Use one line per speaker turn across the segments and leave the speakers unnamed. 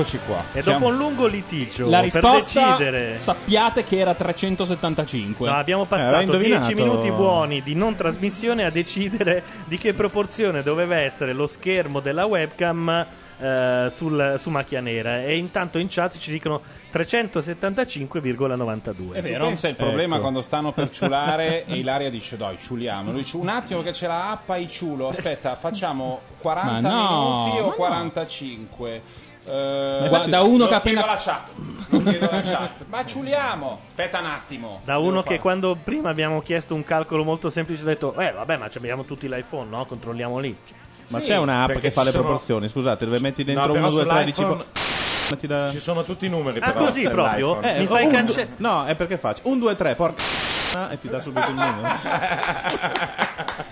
Eccoci qua.
E
Siamo-
dopo un lungo litigio
La
per
risposta
decidere
sappiate che era 375.
No, abbiamo
Eh,
passato
indovinato.
10 minuti buoni di non trasmissione a decidere di che proporzione doveva essere lo schermo della webcam eh, sul- su macchia nera e intanto in chat ci dicono 375,92.
È vero?
pensa il problema
Ecco.
quando stanno per ciulare e Ilaria dice dai ciuliamo. Lui dice un attimo che c'è la appa i ciulo. Aspetta, facciamo 40
Ma no,
minuti o
no.
45? Eh,
Da- da uno che appena-
chiedo alla chat. Lo chiedo alla chat. Ma ciuliamo. Aspetta un attimo.
Da uno che
fare-
quando prima abbiamo chiesto un calcolo molto semplice ha detto eh vabbè ma ci abbiamo tutti l'iPhone no? Controlliamo lì.
Ma
Sì,
c'è un'app che fa le
sono-
proporzioni, scusate, dove metti dentro
No,
1,
però
2, 3, dici
sull'iPhone
metti da...
Ci sono tutti i numeri
Ah,
però.
così proprio?
dell'iPhone.
Mi fai
un,
cance-
du- No, è perché faccio 1, 2, 3, porca e ti dà subito il numero.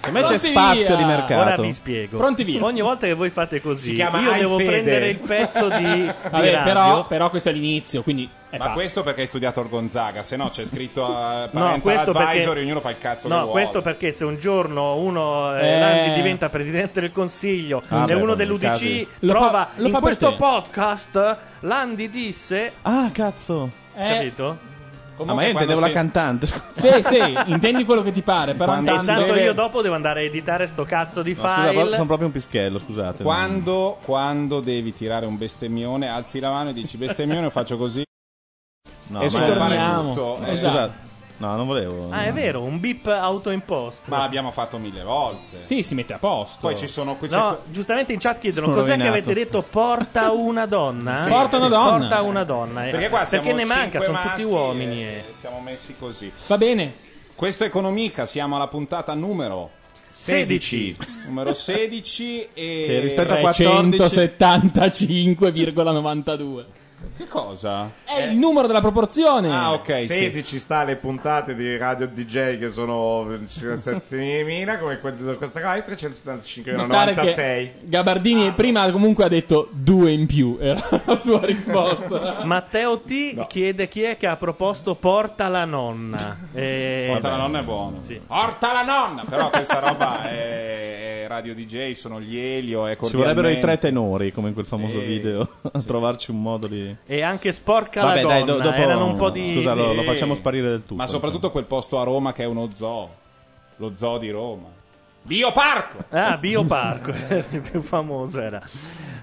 Per me c'è
Pronti
spazio
via.
di mercato.
Ora vi spiego.
Pronti via.
Ogni volta che voi fate così,
chiama
io devo
iFede.
prendere il pezzo di, di
Vabbè,
radio.
però, però questo è l'inizio, quindi
Ma
fatto.
questo perché hai studiato al Gonzaga, se no c'è scritto a
No, questo
advisory,
perché,
ognuno fa il cazzo che
no, questo perché se un giorno uno eh,
Eh.
Landi diventa presidente del consiglio
Ah,
e
beh,
uno dell'UDC
Lo fa-
trova
lo
in
fa
questo
te.
podcast Landi disse
Ah, cazzo.
Eh,
capito?
Ah, ma io intendevo la cantante.
Sì, sì, intendi quello che ti pare, però
Quando
intanto...
Intanto io dopo devo andare a editare sto cazzo di
No, scusa,
file
però sono proprio un pischello, scusate.
Quando, quando devi tirare un bestemmione, alzi la mano e dici bestemmione, io faccio così.
No,
e
Torniamo.
tutto. Eh,
Esatto.
Scusate. No, non volevo.
Ah è vero, un beep autoimposto
Ma l'abbiamo fatto mille volte.
Sì, si mette a posto.
Poi ci sono qui c'è
No, giustamente in chat chiedono
Sono
cos'è che
rovinato.
avete detto porta una donna?
Sì. Porta una donna.
Porta una donna. eh.
Perché qua siamo
ne manca,
cinque
sono
maschi
tutti uomini.
e
eh.
siamo messi così.
Va bene.
Questo è Economica, siamo alla puntata numero
16.
numero 16 e
Che rispetto a 14
375,92.
Che cosa?
È il numero della proporzione.
Ah, ok, sì.
16 sta alle puntate di Radio DJ che sono 7.000 come que- questa qua e 375
Notare
96
che Gabardini prima comunque ha detto due in più, era la sua risposta.
Matteo T chiede chi è che ha proposto porta la nonna. Eh,
Porta la
beh,
nonna è buono.
Sì.
Porta la nonna! Però questa roba è, è Radio DJ, sono gli Elio, è
Ci vorrebbero i tre tenori, come in quel famoso
Sì.
video, a trovarci un modo di...
E anche sporca
Vabbè,
la
dai,
donna.
do- dopo...
Erano un po' di.
Scusa, lo,
sì.
lo facciamo sparire del tutto.
Ma soprattutto quel posto a Roma che è uno zoo. Lo zoo di Roma. Bioparco!
Ah, Bioparco, il più famoso era.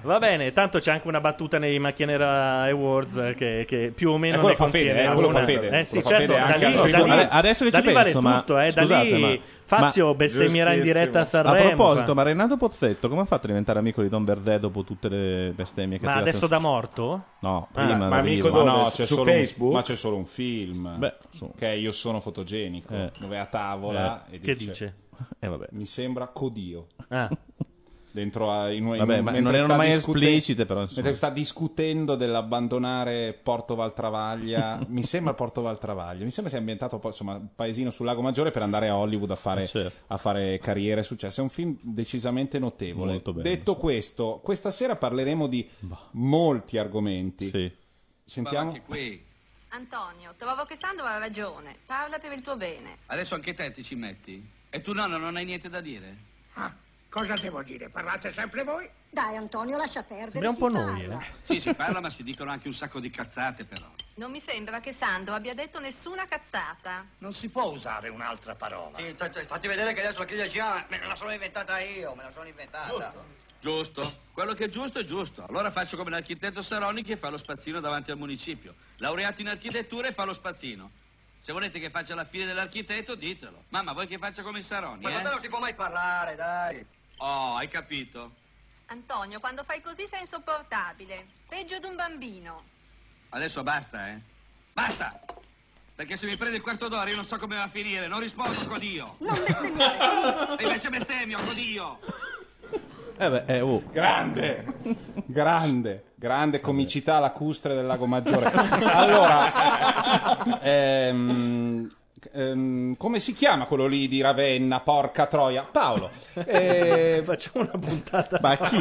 Va bene, tanto c'è anche una battuta nei Macchianera Awards eh, che, che più o meno
Eh, quello
ne
fa Fede, eh, quello fa Fede.
Eh sì, certo,
Fede
da
anche
lì, da lì,
Adesso che
da
ci
lì vale
penso, ma-
tutto, eh, da
scusate,
lì
ma-
Fazio
ma-
bestemmierà in diretta a
A
Sanremo.
proposito,
fa-
ma Renato Pozzetto come ha fatto a diventare amico di Don Verdè dopo tutte le bestemmie che
Ma
ha tirato
adesso
in-
da morto?
No,
Ah,
prima
ma
da
amico.
Ma
dove?
no, c'è
su
solo un-
Facebook?
ma c'è solo un film.
Beh, su.
Che Io sono fotogenico.
Eh.
Dove è a tavola e
Che
dice,
dice?
Eh, vabbè.
Mi sembra codio.
Ah.
Dentro a, in, in-
Vabbè, ma
mentre
non erano mai
discute-
esplicite, però, insomma.
Mentre sta discutendo dell'abbandonare Porto Valtravaglia, mi sembra Porto Valtravaglia, mi sembra sia ambientato poi, insomma, un paesino sul lago Maggiore per andare a Hollywood a fare,
certo.
a fare carriere e successo. È un film decisamente notevole. Detto questo, questa sera parleremo di molti argomenti.
Sì.
Sentiamo.
Anche qui.
Antonio, trovavo che Sandro aveva ragione. Parla per il tuo bene.
Adesso anche te ti ci metti. E tu nonno non hai niente da dire?
Ah, cosa devo dire? Parlate sempre voi?
Dai, Antonio, lascia perdere.
Sembra un po' noi, eh.
Sì, si parla, ma si dicono anche un sacco di cazzate, però.
Non mi sembra che Sando abbia detto nessuna cazzata.
Non si può usare un'altra parola.
Sì, fatti vedere che adesso chi le chiama, me la sono inventata io, me la sono inventata.
Giusto. Quello che è giusto è giusto. Allora faccio come l'architetto Saroni che fa lo spazzino davanti al municipio. Laureato in architettura e fa lo spazzino. Se volete che faccia la fine dell'architetto, ditelo. Mamma, vuoi che faccia come il Saroni,
Ma con te
eh?
non si può mai parlare, dai.
Oh, hai capito?
Antonio, quando fai così sei insopportabile. Peggio di un bambino.
Adesso basta, eh? Basta! Perché se mi prende il quarto d'ora io non so come va a finire, non rispondo, codio!
Non bestemmiare.
E invece bestemmio, codio!
Eh beh, eh, oh.
Grande, grande, grande comicità lacustre del Lago Maggiore. Allora, ehm, ehm, come si chiama quello lì di Ravenna? Porca troia, Paolo. Eh,
Facciamo una puntata.
Ma chi?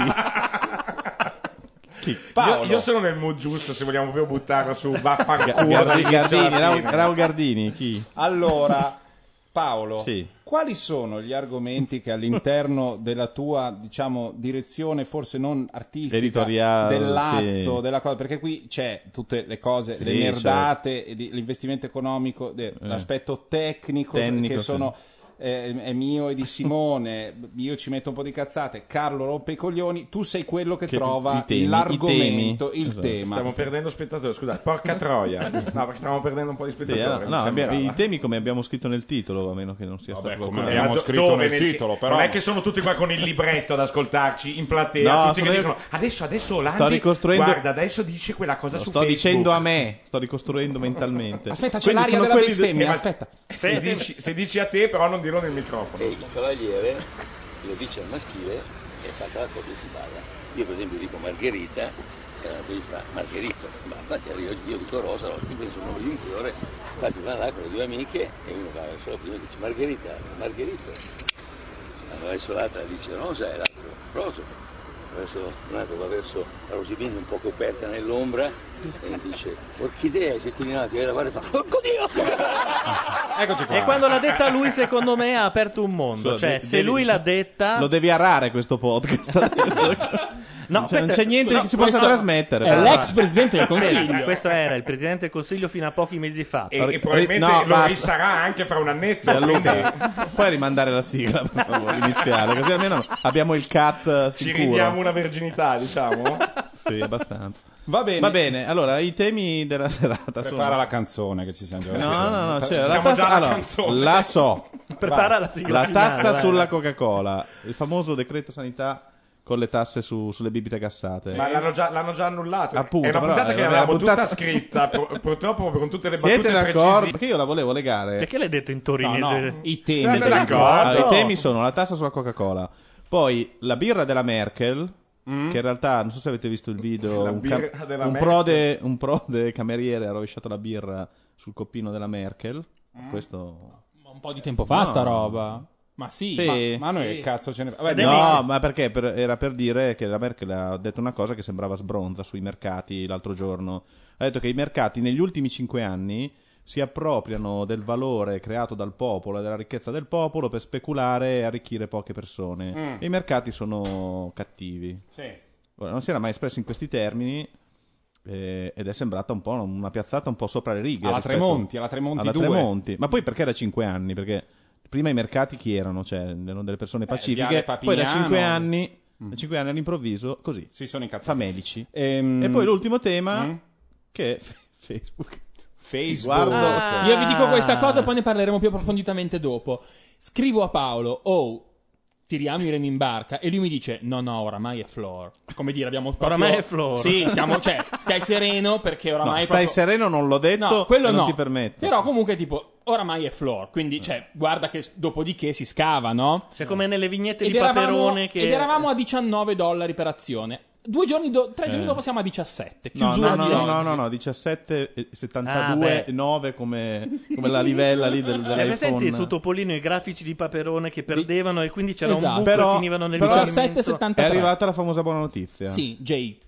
Chi?
Paolo.
Io, io sono nel mood giusto se vogliamo proprio buttarla su vaffanculo.
Gardini. Raul Gardini, chi?
Allora, Paolo,
Sì.
Quali sono gli argomenti che all'interno della tua, diciamo, direzione forse non artistica,
Editoriale,
del Lazzo,
sì.
della cosa, perché qui c'è tutte le cose,
Sì,
le nerdate, e di- l'investimento economico, de- l'aspetto tecnico,
Tecnico,
che
sì.
Eh, è mio e di Simone, io ci metto un po' di cazzate, Carlo rompe i coglioni, tu sei quello che,
Che-
trova
i temi,
l'argomento,
i temi.
il
Esatto.
tema.
Stiamo perdendo spettatori, scusate, porca troia. No, perché stiamo perdendo un po' di
Sì,
spettatori.
eh,
mi
no, abbiamo- i temi come abbiamo scritto nel titolo, a meno che non sia
Vabbè,
stato
come abbiamo
do-
scritto
dove
nel titolo, però.
Non è che sono tutti qua con il libretto ad ascoltarci in platea,
No,
tutti che
io
dicono adesso, adesso Olandi,
Sto ricostruendo-
guarda, adesso dice quella cosa
Lo
su
sto
Facebook.
dicendo a me, sto ricostruendo mentalmente.
Aspetta, c'è l'aria della bestemmia,
Eh,
aspetta.
Se dici, se dici a te, però non dirlo nel microfono.
Se il cavaliere lo dice al maschile è fatta la cosa che si parla. Io per esempio dico Margherita e l'altro gli fa Margherito, ma infatti arrivo, io dico Rosa, lo scrivo sul nome di un fiore, infatti va là con le due amiche e uno va verso la prima e dice Margherita, Margherito. Va verso l'altra e dice Rosa e l'altro Roso. Verso, un altro va verso la Rosibini un po' coperta nell'ombra e dice Orchidea, se ti rinati a lavare fa Porco Dio!
Eccoci qua.
E quando l'ha detta lui, secondo me, ha aperto un mondo. Cioè,
de-
se
devi-
lui l'ha detta.
Lo devi arare questo podcast adesso.
No,
Cioè, non c'è niente
no,
che si possa trasmettere.
È
però.
l'ex presidente del consiglio.
Questo era il presidente del consiglio fino a pochi mesi fa.
E, e probabilmente
No,
lo risarà anche fra un annetto.
Puoi rimandare la sigla, per favore, iniziale, così almeno abbiamo il cut eh,
ci
sicuro.
ridiamo una verginità, diciamo.
Sì, abbastanza.
Va bene.
Va bene, allora i temi della serata sono...
Prepara la canzone che ci siamo già
No, no, no, cioè, la,
Siamo
tassa...
già alla
allora,
canzone.
la so.
Prepara la sigla
La tassa
vai.
sulla Coca-Cola, il famoso decreto sanità con le tasse su- sulle bibite gassate.
Ma l'hanno già, l'hanno già annullato.
Appunto,
è una
però,
puntata
eh,
che avevamo
puntata-
tutta scritta, pur- purtroppo con tutte le battute
Siete d'accordo? Perché io la volevo legare.
Perché l'hai detto in
No,
torinese?
no, i temi.
Siete d'accordo?
Allora, i temi sono la tassa sulla Coca-Cola, poi la birra della Merkel, che in realtà non so se avete visto il video,
Mm.
Un,
birra della
un
Merkel.
prode, un prode cameriere ha rovesciato la birra sul coppino della Merkel.
Mm.
Questo
Un po' di tempo fa,
No.
sta roba. Ma sì,
Sì.
Ma noi
Sì.
che cazzo ce ne Vabbè, no,
ma perché Per- era per dire che la Merkel ha detto una cosa che sembrava sbronza sui mercati l'altro giorno. Ha detto che i mercati negli ultimi cinque anni si appropriano del valore creato dal popolo e della ricchezza del popolo per speculare e arricchire poche persone. E i mercati sono cattivi.
Sì.
Ora, non si era mai espresso in questi termini eh, ed è sembrata un po' una piazzata un po' sopra le righe.
Alla Tremonti, alla Tremonti
alla
2.
Tremonti. Ma poi perché da cinque anni? Perché prima i mercati chi erano? Cioè, erano delle persone pacifiche.
Viale
Poi da
Papignano.
cinque anni, da cinque anni all'improvviso, così,
Si sono incazzati.
famelici.
Ehm,
E poi l'ultimo tema,
Mm?
che è Facebook.
Facebook.
Ah.
Io vi dico questa cosa, poi ne parleremo più approfonditamente dopo. Scrivo a Paolo, oh, tiriamo i remi in barca. E lui mi dice, no, no, oramai è floor. Come dire, abbiamo proprio...
Oramai è floor.
Sì, siamo, cioè, stai sereno perché
No,
oramai... è
stai
proprio...
sereno, non l'ho detto,
No, quello
e non
no.
ti permetto.
Però comunque tipo, oramai è floor. Quindi, cioè, guarda che dopodiché si scava, no?
Cioè, come nelle vignette
Ed
di
eravamo,
Paperone che...
ed eravamo a 19 dollari per azione. Due giorni do- tre giorni
Eh.
dopo siamo a 17.
No,
Chiusura
no, no,
di
no, no, no, no, 17, eh,
Ah,
72,
beh.
9 come, come la livella lì del,
presenti
dell'iPhone.
su Topolino i grafici di Paperone che perdevano e quindi c'era
Esatto.
un buco
Però-
finivano nel
però-
movimento?
17,73.
È arrivata la famosa buona notizia.
Sì, Jay.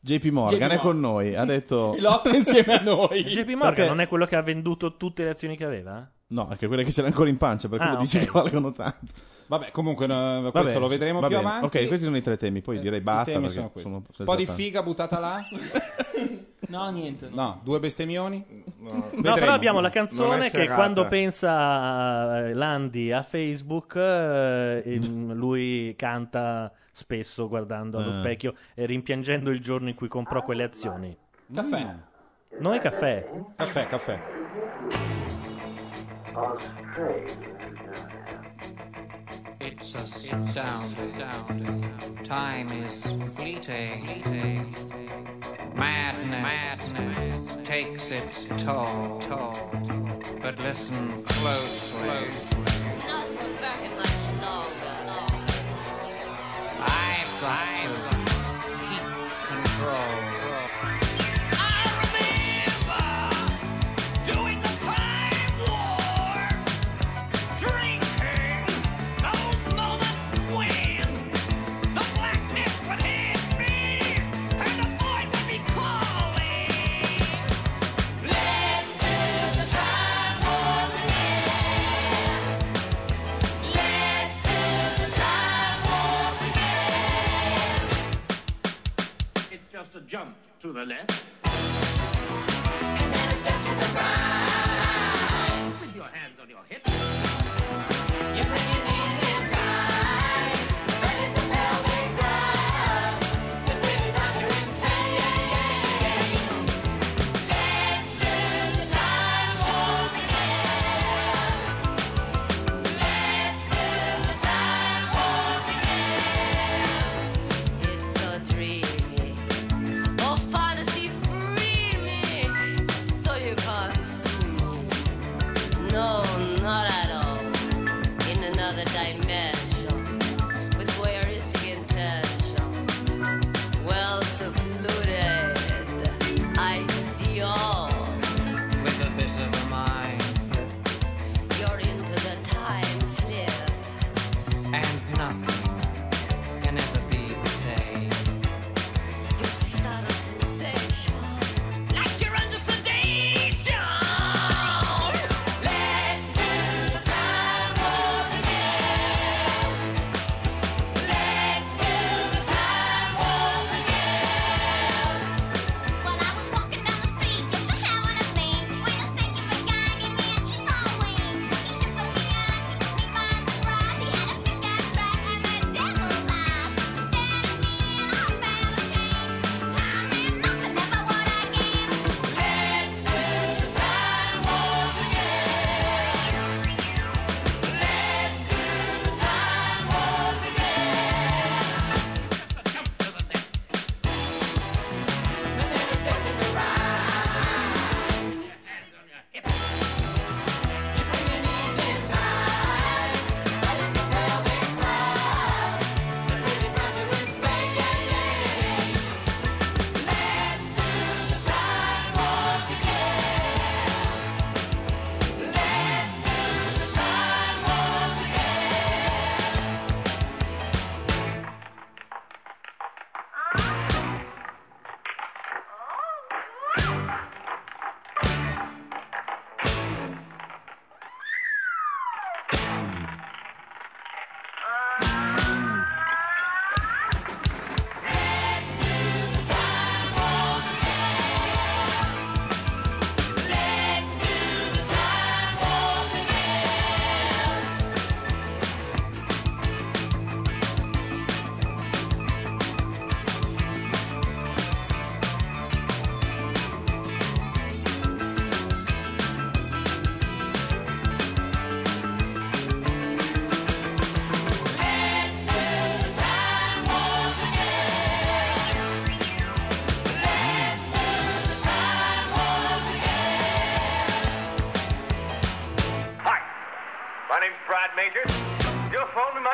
JP Morgan
JP
è con noi, ha detto...
Lotta insieme a noi.
JP Morgan
Perché-
non è quello che ha venduto tutte le azioni che aveva?
No, è che quelle che ce l'ha ancora in pancia, perché
Ah,
lo dice
ok.
che valgono tanto.
Vabbè, comunque no, questo
Vabbè,
lo vedremo più
bene.
avanti.
Ok, questi sono i tre temi, poi direi
I
basta
temi
perché
sono questi.
sono-
Un po' di figa buttata là.
No, niente.
No, no due bestemmioni?
No,
Vedremo.
però abbiamo la canzone che
serata.
quando pensa eh, Landi a Facebook, eh, lui canta spesso guardando allo
eh.
specchio e rimpiangendo il giorno in cui comprò quelle azioni.
Caffè. Mm.
Noi caffè.
Caffè, caffè. Australia.
It's a sound. Time is fleeting. Madness, Madness takes its toll. But listen closely.
Not very much longer.
I've got to keep control.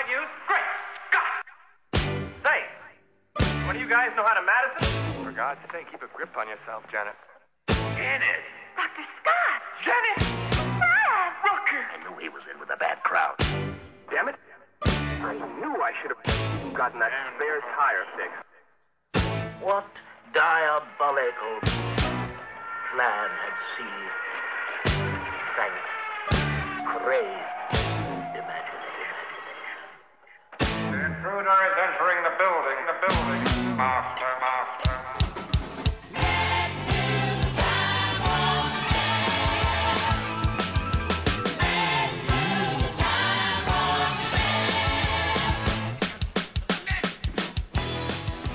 Bad news? Great Scott! Say, one of you guys know how to Madison? For God's sake, keep a grip on yourself, Janet. Janet!
Dr. Scott!
Janet!
Brad!
Rooker! I knew he was in with a bad crowd. Damn it. I knew I should have gotten that spare tire fixed.
What diabolical plan had she, Frank,
crazy? intruder is entering the building.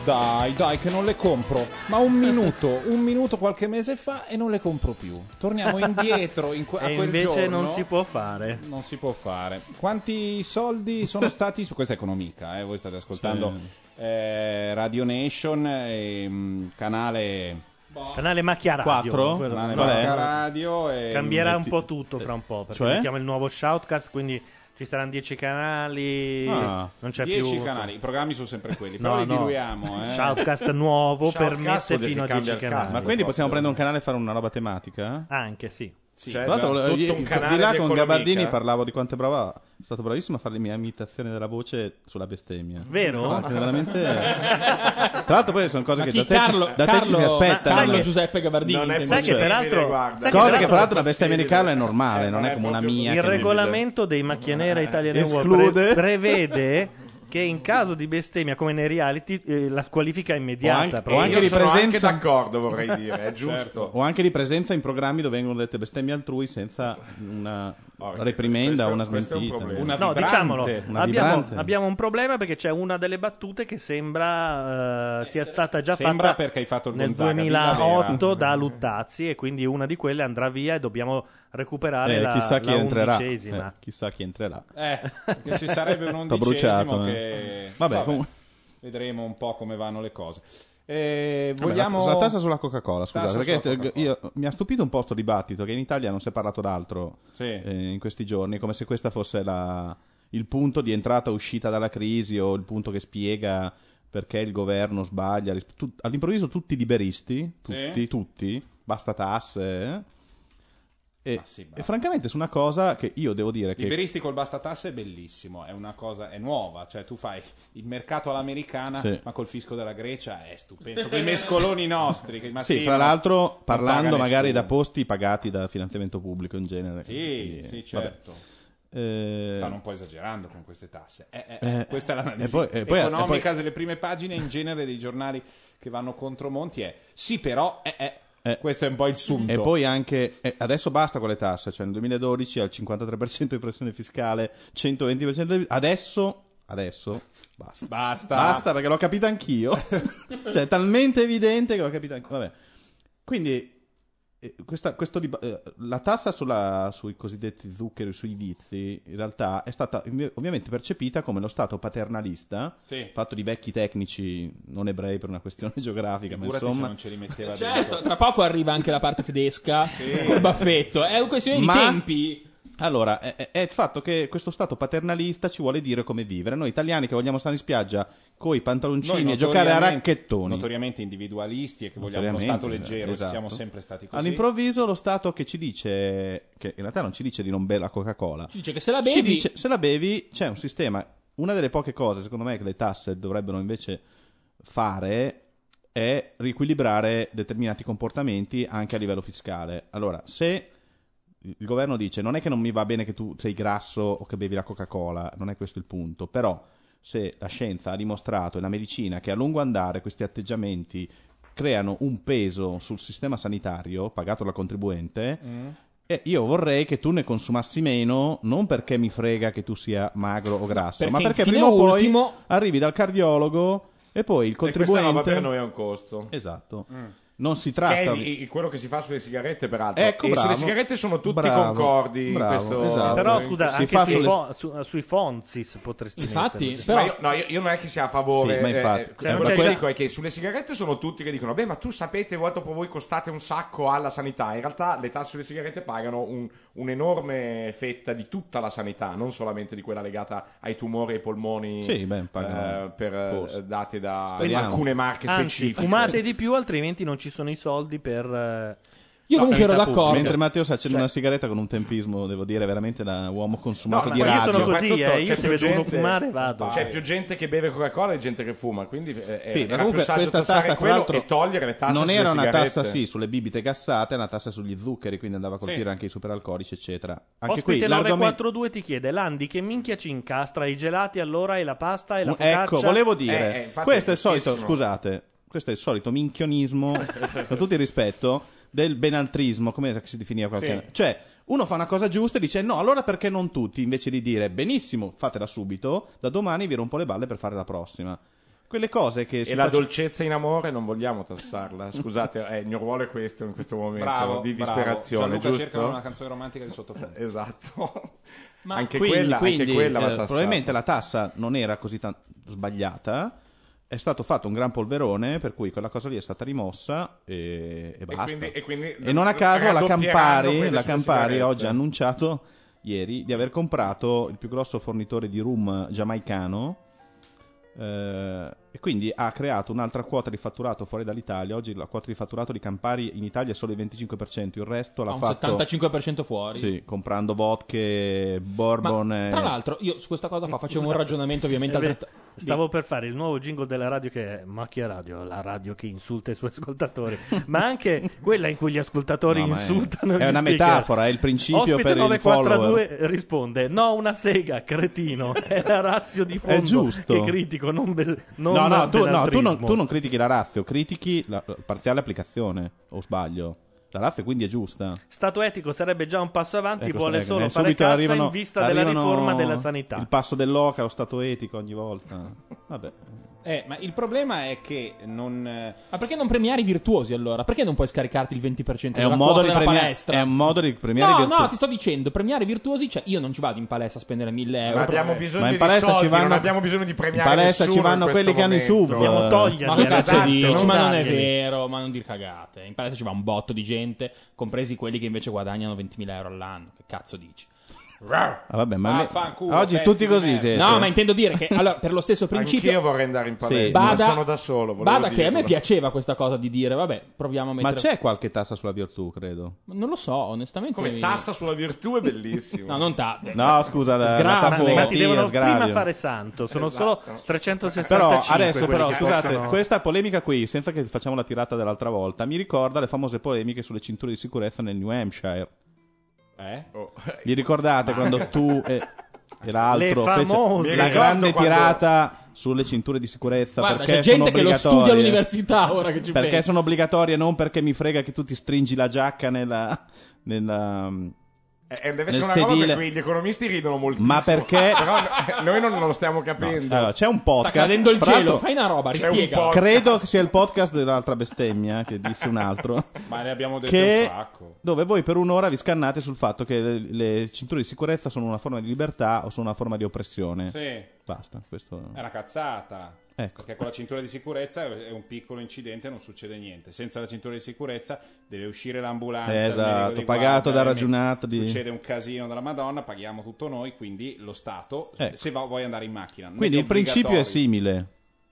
Dai, dai, che non le compro. Ma un minuto, un minuto qualche mese fa e non le compro più. Torniamo indietro in que- a
E
quel
invece
giorno.
non si può fare.
Non si può fare. Quanti soldi sono stati? Questa è economica, eh? voi state ascoltando eh, Radio Nation, e, mm, canale
Canale Macchia Radio.
Quattro?
quello-
Canale
no.
Macchia Radio
Cambierà un po' tutto fra un po'. Perché
Cioè?
mettiamo il nuovo Shoutcast, quindi ci saranno 10 canali.
Ah.
non c'è
10
più.
canali, i programmi sono sempre quelli,
No,
però li
no.
diluiamo. Eh.
Shoutcast nuovo
Shoutcast
permette fino a
che
10
cambia il
canali.
Ma quindi possiamo prendere un canale e fare una roba tematica?
Anche sì.
Sì,
Tra l'altro,
esatto.
io-
Tutto un canale
di là
di
con
economica.
Gabardini parlavo di quanto è brava. È stato bravissimo a fare le mie imitazioni della voce sulla bestemmia.
Vero?
Che veramente. Tra l'altro, poi sono cose che da te, ci-
Carlo-
da te ci si
Carlo-
aspettano.
Carlo
che-
Giuseppe Gabardini.
Non è?
Sai che peraltro-
Cose che
peraltro
fra l'altro la bestia
possibile.
americana è normale,
Eh,
non
non
è
è
come una mia.
Il regolamento dei macchie nere Italian World
Esclude.
pre- prevede che in caso di bestemmia come nei reality eh, la squalifica è immediata.
O anche-
proprio.
o anche
Io
di presenza-
anche d'accordo, vorrei dire, è giusto.
O anche di presenza in programmi dove vengono dette bestemmie altrui senza una
Oh,
reprimenda o una
un
smentita.
problema.
Una
No, diciamolo,
Una
abbiamo, abbiamo un problema perché c'è una delle battute che sembra eh, sia stata già
sembra
fatta
perché hai fatto il
nel
Gonzaga,
2008
Villa
da Luttazzi e quindi una di quelle andrà via e dobbiamo recuperare
Eh,
la,
chissà chi
la
entrerà.
undicesima.
Eh, chissà chi entrerà.
Eh, che ci sarebbe un undicesimo
bruciato,
che...
eh. Vabbè, comunque-
vedremo un po' come vanno le cose. Eh,
Vabbè,
vogliamo...
la, la tassa sulla Coca-Cola,
Tassa
scusate, perché
sulla Coca-Cola.
io- mi ha stupito un po' sto dibattito che in Italia non si è parlato d'altro
Sì.
eh, in questi giorni, come se questa fosse la- il punto di entrata o uscita dalla crisi o il punto che spiega perché il governo sbaglia. All'improvviso tutti liberisti, tutti,
Sì.
tutti, basta tasse. Eh? E,
Ma sì,
e francamente su una cosa che io devo dire che...
Liberisti col basta tasse è bellissimo, è una cosa, è nuova, cioè tu fai il mercato all'americana,
Sì.
ma col fisco della Grecia è stupendo, con i mescoloni nostri. che- ma
Sì,
sì,
fra l'altro parlando magari
nessuno.
da posti pagati da finanziamento pubblico in genere.
Sì,
Quindi,
sì,
vabbè.
certo.
Eh,
Stanno un po' esagerando con queste tasse. Eh, eh,
Eh,
questa è l'analisi
e poi- poi-
economica
poi-
delle prime pagine in genere dei giornali che vanno contro Monti è sì, però eh, eh,
Eh.
questo è un po' il sunto.
E poi anche eh, adesso basta con le tasse, cioè nel 2012 al 53% di pressione fiscale, 120% di... adesso adesso basta.
Basta.
Basta perché l'ho capito anch'io. cioè è talmente evidente che l'ho capito anch'io. Vabbè. Quindi questa- questo eh, la tassa sulla- sui cosiddetti zuccheri, sui vizi, in realtà è stata ovviamente percepita come lo Stato paternalista,
Sì.
fatto di vecchi tecnici non ebrei per una questione geografica, ma
Figurati
insomma...
se non ce li metteva
Certo,
dentro.
tra poco arriva anche la parte tedesca col baffetto. È una questione di
Ma-
tempi.
Allora, è, è- il fatto che questo stato paternalista ci vuole dire come vivere. Noi italiani che vogliamo stare in spiaggia coi pantaloncini e giocare a racchettoni.
Notoriamente individualisti e che vogliamo uno Stato leggero,
esatto.
siamo sempre stati così.
All'improvviso lo Stato che ci dice, che in realtà non ci dice di non bere la Coca-Cola,
Ci dice che se la
ci
bevi...
dice se la bevi c'è un sistema. Una delle poche cose, secondo me, che le tasse dovrebbero invece fare è riequilibrare determinati comportamenti anche a livello fiscale. Allora, se il governo dice non è che non mi va bene che tu sei grasso o che bevi la Coca-Cola, non è questo il punto, però se la scienza ha dimostrato e la medicina che a lungo andare questi atteggiamenti creano un peso sul sistema sanitario pagato dal contribuente,
Mm.
e io vorrei che tu ne consumassi meno, non perché mi frega che tu sia magro o grasso,
Perché
ma perché prima o poi
ultimo-
arrivi dal cardiologo e poi il
E questa
contribuente...
roba per noi ha un costo.
Esatto.
Mm.
Non si
Che
tratta...
è
di-
il- quello che si fa sulle sigarette, peraltro.
Ecco,
e
bravo.
sulle sigarette sono tutti
Bravo,
concordi in
bravo,
questo.
esatto.
Però scusa,
questo-
anche sui,
sulle-
fo- su- sui Fonzis potresti
Infatti, però-
Ma io, no, io, io non è che sia a favore.
Sì, ma infatti.
eh,
Cioè,
quello
non
che
già-
dico è che sulle sigarette sono tutti che dicono: Beh, ma tu sapete, voi dopo voi costate un sacco alla sanità. In realtà le tasse sulle sigarette pagano un- un'enorme fetta di tutta la sanità, non solamente di quella legata ai tumori ai polmoni.
Sì, beh, pagano-
eh, per,
forse.
eh, date da
Speriamo.
alcune marche
Anzi,
specifiche.
fumate di più, altrimenti non ci sono i soldi per. eh,
Io comunque ero
sanità
d'accordo.
pubblica.
Mentre Matteo si accende
Cioè-
una sigaretta con un tempismo, devo dire, veramente da uomo consumato
No,
di
ma io
sono così, eh, io
c'è
se
più
vedo uno
gente-
fumare vado.
C'è più gente che beve Coca-Cola e gente che fuma, quindi eh,
Sì,
era
ma comunque
più saggio
questa
tassare
tassa, tra
quello
l'altro,
e togliere le tasse
non
sulle
era una
sigarette.
tassa sì sulle bibite gassate, è una tassa sugli zuccheri, quindi andava a colpire
Sì.
anche i superalcolici, eccetera. Anche
Ospite
qui l'argomento
942 ti chiede Landi che minchia ci incastra i gelati allora e la pasta e la focaccia
Ecco, volevo dire,
Eh, eh,
questo è
è
il solito, scusate, questo è il solito minchionismo, con tutto il rispetto, del benaltrismo, come si definiva qualche
Sì.
anno. Cioè, uno fa una cosa giusta e dice no, allora perché non tutti? Invece di dire benissimo, fatela subito, da domani vi rompo le balle per fare la prossima. quelle cose che si
E la
face-
dolcezza in amore non vogliamo tassarla. Scusate, eh, il mio ruolo è questo in questo momento
Bravo,
di
bravo.
disperazione,
Gianluca cerca
giusto?
una canzone romantica di sottofondo.
Esatto.
Ma
anche,
quindi,
quella,
quindi,
anche quella va
eh,
tassata.
probabilmente la tassa non era così tan- sbagliata. È stato fatto un gran polverone, per cui quella cosa lì è stata rimossa e, e basta.
quindi- e quindi
E non a caso la Campari, la Campari oggi ha annunciato ieri di aver comprato il più grosso fornitore di rum giamaicano. eh, e quindi ha creato un'altra quota di fatturato fuori dall'Italia. Oggi la quota di fatturato di Campari in Italia è solo il 25%, il resto l'ha
Ha un
fatto
75% fuori.
Sì, comprando vodka, bourbon.
Ma,
e-
tra l'altro, io su questa cosa qua facevo un ragionamento ovviamente
Eh beh,
altrettanto...
Stavo per fare il nuovo jingle della radio che è Macchia Radio, la radio che insulta i suoi ascoltatori, ma anche quella in cui gli ascoltatori
No, è-
insultano
è
gli
una
speaker.
metafora, è il principio
Ospite
per il
942 risponde: No, una sega, cretino. È la razio di fondo
È giusto.
che critico, non, be- non
no, no, tu, no, tu, non, tu non critichi la razio, critichi la parziale applicazione, o sbaglio? La razio quindi è giusta.
Stato etico sarebbe già un passo avanti,
Ecco,
vuole solo
eh,
fare cassa
arrivano-
in vista della riforma della sanità.
Il passo dell'oca, lo stato etico ogni volta. Vabbè.
Eh, ma il problema è che non... eh,
Ma perché non premiare i virtuosi allora? Perché non puoi scaricarti il 20%
È
della
un, modo
quota
di
della
premia-
palestra?
è un modo di premiare
no,
i virtuosi.
no, ti sto dicendo, premiare i virtuosi, cioè io non ci vado in palestra a spendere 1000 euro.
Ma abbiamo bisogno
Ma in
di
palestra
soldi,
ci vanno-
non abbiamo bisogno di premiare
in palestra ci vanno quelli che hanno i. SUV.
Dobbiamo toglierli,
Ma che cazzo
esatto,
dici?
non
ma non è vero, ma non dir cagate. In palestra ci va un botto di gente, compresi quelli che invece guadagnano 20.000 euro all'anno. Che cazzo dici?
Ah, vabbè, ma me-
Vaffanculo,
oggi tutti così siete.
No, ma intendo dire che allora, per lo stesso principio.
Anch'io vorrei andare in
Sì.
palestra, ma
Bada,
sono da solo.
bada che a me
dirlo.
piaceva questa cosa di dire, vabbè, proviamo a
Ma
mettere.
c'è qualche tassa sulla virtù, credo.
Non lo so, onestamente.
Come tassa sulla virtù è bellissimo.
No, non ta.
No, scusa, la, la
Sgravio.
tassa
Ma ti
negativa,
devono
sgravio.
prima fare santo, sono
Esatto.
solo 365
Però adesso, però, scusate,
possono-
questa polemica qui, senza che facciamo la tirata dell'altra volta, mi ricorda le famose polemiche sulle cinture di sicurezza nel New Hampshire.
Eh?
Oh.
Vi ricordate quando tu e, e l'altro fece la grande
quando-
tirata sulle cinture di sicurezza
Guarda,
perché
c'è gente
sono
che lo
obbligatorie.
studia all'università ora che ci
Perché
penso.
sono obbligatorie, non perché mi frega che tu ti stringi la giacca nella. nella
Eh, eh, deve
nel
essere una roba
sedile.
per cui gli economisti ridono moltissimo.
Ma perché-
Però eh, noi non, non lo stiamo capendo.
Allora, c'è un podcast.
Sta cadendo il
tra
cielo,
l'altro,
fai una roba,
C'è un
rispiega.
po'-
Credo che sia il podcast dell'altra bestemmia che disse un altro.
Ma ne abbiamo detto
che
un sacco.
dove voi per un'ora vi scannate sul fatto che le, le cinture di sicurezza sono una forma di libertà o sono una forma di oppressione.
Sì,
Basta, questo.
è una cazzata.
Ecco.
Perché con la cintura di sicurezza è un piccolo incidente e non succede niente. Senza la cintura di sicurezza deve uscire l'ambulanza.
Esatto, pagato da ragionato di-
Succede un casino della Madonna, paghiamo tutto noi, quindi lo Stato,
Ecco.
se va- vuoi andare in macchina.
Quindi il principio è simile.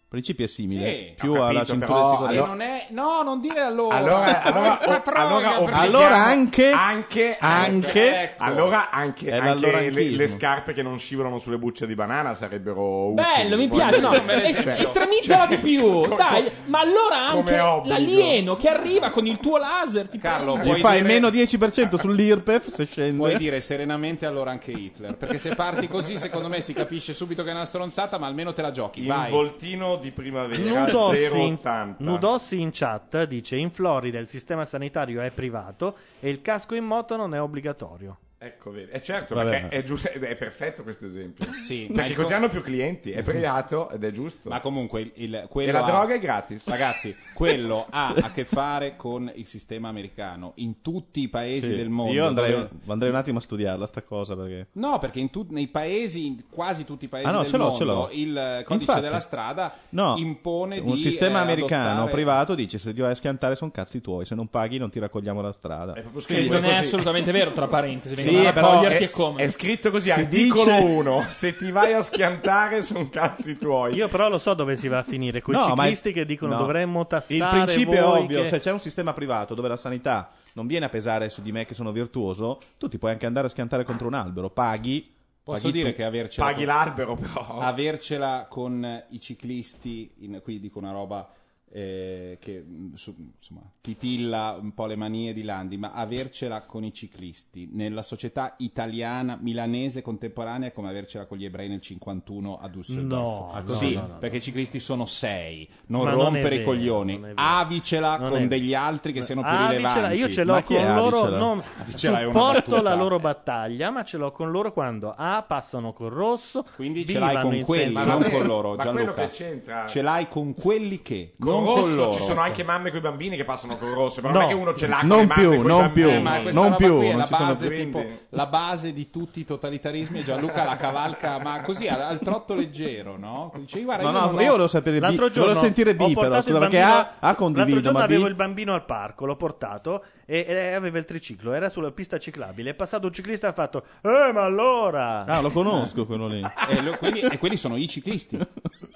Principio è simile.
Sì,
più
ho capito,
alla cintura
però,
di sicurezza.
E non è... No, non dire allora.
Allora, allora,
Porca troia,
allora,
perché-
Allora anche-
anche,
anche-
ecco. allora anche,
È
anche
l'alloranchismo.
le, le scarpe che non scivolano sulle bucce di banana sarebbero utili.
Bello, mi piace. No,
le
es-
sento.
estremizzala di più.
come-
Dai, ma allora
come
anche
obbligo.
l'alieno che arriva con il tuo laser. Ti
Carlo.
Gli
Puoi
fai
dire-
meno 10% sull'IRPEF se scende.
Puoi dire serenamente allora anche Hitler. Perché se parti così, secondo me si capisce subito che è una stronzata, ma almeno te la giochi.
Il
Vai.
voltino di primavera
Nudossi in,
080.
Nudossi in chat dice in Florida il sistema sanitario è privato e il casco in moto non è obbligatorio.
Ecco, vedi. Eh certo,
Vabbè.
perché è, giusto, è perfetto questo esempio.
Sì,
perché così
co-
hanno più clienti, è privato ed è giusto.
Ma comunque il, il- quello
e la
ha-
droga è gratis.
Ragazzi, quello ha a che fare con il sistema americano in tutti i paesi
Sì,
del mondo.
Io andrei,
dove-
andrei un attimo a studiarla sta cosa perché...
No, perché in tut- nei paesi, in quasi tutti i paesi
Ah, no,
del
ce l'ho,
mondo,
ce l'ho.
il codice
Infatti.
della strada
No,
impone di
un sistema
eh,
americano
adottare-
privato dice se ti vai a schiantare sono cazzi tuoi, se non paghi non ti raccogliamo la strada.
È proprio
Che
scritto
non è
così.
assolutamente vero, tra parentesi.
Sì,
vengono a
però
raccoglierti
È,
e come.
è scritto così,
Si
articolo
dice-
1. Se ti vai a schiantare sono cazzi tuoi.
Io però lo so dove si va a finire, con i
No,
ciclisti che dicono
no.
dovremmo tassare
Il principio è ovvio,
che-
se c'è un sistema privato dove la sanità non viene a pesare su di me che sono virtuoso, tu ti puoi anche andare a schiantare contro un albero, paghi.
Posso
paghi
dire
tu.
che avercela
Paghi
con,
l'albero però.
avercela con i ciclisti, in- qui dico una roba eh, che mh, su- insomma, titilla un po' le manie di Landi, ma avercela con i ciclisti nella società italiana, milanese contemporanea è come avercela con gli ebrei nel 51 a Düsseldorf.
No, no,
sì,
no, no, no.
perché i ciclisti sono sei, non
Ma non
rompere i coglioni.
non è vero.
Avicela
Non
con degli altri che siano più
Avicela,
rilevanti.
io ce l'ho con loro, non
Avicela è una
supporto la loro battaglia, ma ce l'ho con loro quando A passano col rosso,
Quindi
B
ce l'hai con quelli,
senso-
non con loro,
ma
Gianluca.
quello che c'entra-
Ce l'hai con quelli che,
Con
non
rosso
con loro.
ci sono anche mamme con i bambini che passano con rosso, però
No.
non è che uno ce l'ha con
Non
mamme
più, non più,
Eh, ma
non più,
qui è
non
la base,
più.
tipo, la base di tutti i totalitarismi e Gianluca la cavalca, ma così al, al trotto leggero, no? Dice, guarda,
No,
io
no,
non ho-
io volevo sapere B,
L'altro giorno
volevo sentire B però, scusa, perché
bambino-
A, A condivido,
L'altro giorno
ma B...
avevo il bambino al parco, l'ho portato e, e aveva il triciclo, era sulla pista ciclabile. È passato un ciclista e ha fatto: Eh, ma allora!
Ah, lo conosco quello lì.
E, lo- quindi- e quelli sono i ciclisti.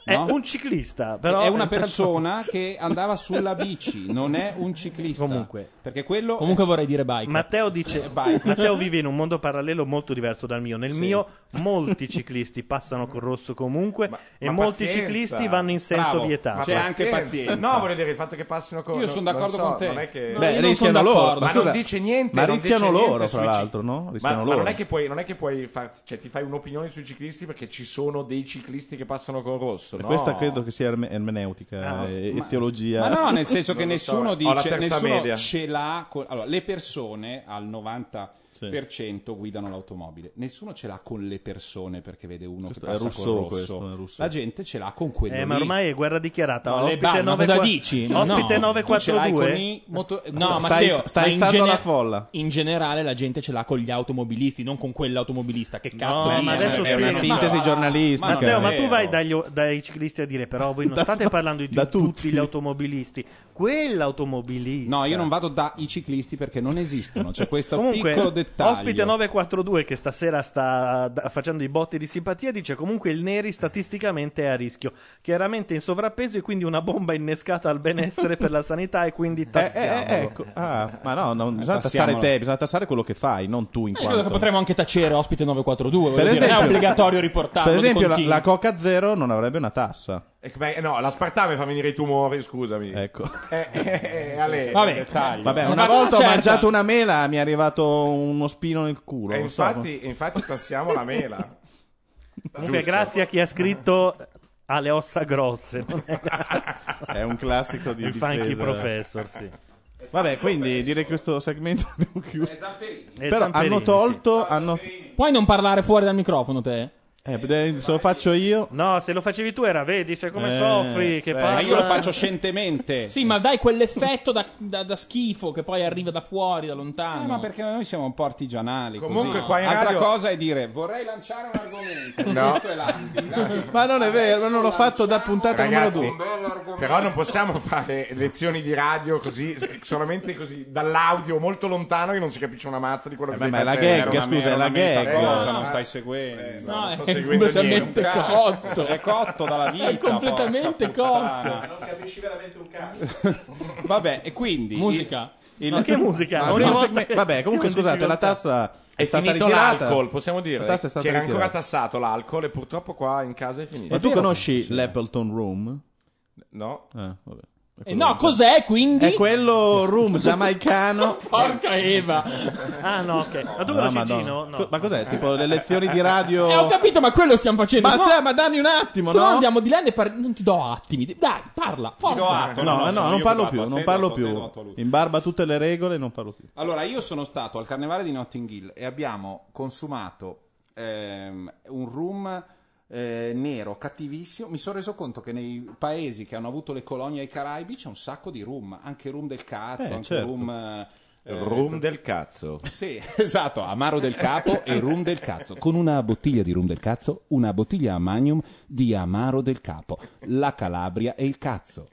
È
no?
un ciclista,
Sì,
però
è una persona che andava sulla bici, non è un ciclista.
Comunque.
Perché quello
Comunque vorrei dire bike.
Matteo dice:
Vai.
Matteo vive in un mondo parallelo molto diverso dal mio. Nel
Sì.
mio, molti ciclisti passano col rosso comunque e
ma
molti
pazienza.
ciclisti vanno in senso
Bravo.
vietato.
C'è anche pazienza.
No, voglio dire il fatto che passino con
Io sono
non
d'accordo
so,
con te.
Non è che...
No,
Beh,
io non
rischiano
sono
loro.
d'accordo.
ma
scusa,
non dice niente,
Ma
non
rischiano loro,
niente
fra
sui ci-
l'altro, no?
Ma,
Rischiano
ma
loro.
non è che puoi, non è che puoi far, cioè, ti fai un'opinione sui ciclisti perché ci sono dei ciclisti che passano con rosso. No?
Questa credo che sia erme- ermeneutica
No,
e, e
ma-
teologia.
Ma no, nel senso che
so,
nessuno
ho la
dice, nessuno
media.
ce l'ha. con- allora, le persone al 90% guidano l'automobile. Nessuno ce l'ha con le persone perché vede uno
Questo
che
è
passa col rosso.
questo, è Rousseau.
La gente ce l'ha con quello
Eh, ma ormai è guerra dichiarata.
No, le
ospite
ma
9
cosa dici?
Ospite
No.
Tu ce l'hai con
942.
i moto-
No,
Stai-
Matteo,
stai
ma in,
stando
gene-
alla folla.
in generale la gente ce l'ha con gli automobilisti, non con quell'automobilista. Che cazzo
No,
dici?
ma adesso
è una
spiego.
sintesi
Ma-
giornalistica.
Matteo, ma tu vai dagli- dai ciclisti a dire, però voi non state parlando di tutti. gli automobilisti. Quell'automobilista.
No, io non vado dai ciclisti perché non esistono. C'è questo
Comunque,
piccolo dettaglio.
ospite 942 che stasera sta da- facendo i botti di simpatia dice comunque il Neri statisticamente è a rischio, chiaramente in sovrappeso e quindi una bomba innescata al benessere per la sanità e quindi
Eh, eh,
tassiamolo.
eh, ecco. Ah, ma no, non- bisogna
tassiamolo.
tassare te, bisogna tassare quello che fai, non tu in
Eh,
quanto...
che potremmo anche tacere ospite 942.
Per
voglio dire, non è
esempio-
obbligatorio riportarlo.
Per esempio, la, la Coca Zero non avrebbe una tassa.
Eh, beh, no, l'aspartame fa venire i tumori, scusami.
Ecco.
Eh, eh, eh, Ale,
Vabbè.
Vabbè, una volta ho
certa-
mangiato una mela, mi è arrivato uno spino nel culo.
E
non so.
infatti, infatti tassiamo la mela.
Comunque grazie a chi ha scritto ha le ossa grosse, è
un classico di
il funky
difesa.
professor, sì.
Vabbè, quindi direi che questo segmento abbiamo chiuso. Però hanno
sì.
tolto. Hanno...
Puoi non parlare fuori dal microfono, te?
Eh, se lo faccio io.
No, se lo facevi tu era, vedi, sai come
Eh,
soffri, che
beh,
parla...
Ma io lo faccio scientemente.
Sì, ma dai quell'effetto da, da- da schifo che poi arriva da fuori, da lontano.
Eh, ma perché noi siamo un po' artigianali.
Comunque
così.
qua in
Altra
radio-
cosa è dire vorrei lanciare un argomento.
No.
Questo è. Landi.
Ma non è vero, non l'ho fatto da puntata
Ragazzi,
numero 2.
però non possiamo fare lezioni di radio così, solamente così, dall'audio molto lontano che non si capisce una mazza di quello che
Eh, ma
stai
è la gag, scusa, è la gag.
cosa,
Eh,
non
no.
stai seguendo.
No, è completamente cotto.
È cotto dalla vita.
È completamente
puttana.
Non capisci veramente un cazzo.
Vabbè, e quindi
Musica.
il-
Ma che musica?
Ma segme-
che-
Vabbè, comunque
siamo
scusate, la tassa è,
È
stata
finito
ritirata.
l'alcol, possiamo dire che era ancora tassato l'alcol e purtroppo qua in casa è finito.
Ma tu conosci l'Appleton Room?
No?
Eh, vabbè.
Eh, no, cos'è quindi?
È quello room giamaicano.
Porca Eva.
Ah no, ok. Ma tu conosci
Madonna.
Gino? No.
Co- Ma cos'è? Tipo le lezioni di radio.
Eh, ho capito, ma quello stiamo facendo.
Ma,
No,
stai- ma dammi un attimo,
se no
no?
andiamo di là e par- non ti do attimi. Dai, parla.
Ti do
Forza.
atto,
No, no,
sono
non parlo più, non parlo
te,
più. In barba a tutte le regole, non parlo più.
Allora, io sono stato al carnevale di Notting Hill e abbiamo consumato ehm, un rum eh, nero cattivissimo. Mi sono reso conto che nei paesi che hanno avuto le colonie ai Caraibi c'è un sacco di rum, anche rum del cazzo,
Eh,
anche
certo.
rum. eh, eh,
Rum del cazzo.
Sì, esatto, amaro del capo e rum del cazzo. Con una bottiglia di rum del cazzo, una bottiglia a magnum di amaro del capo. La Calabria e il cazzo.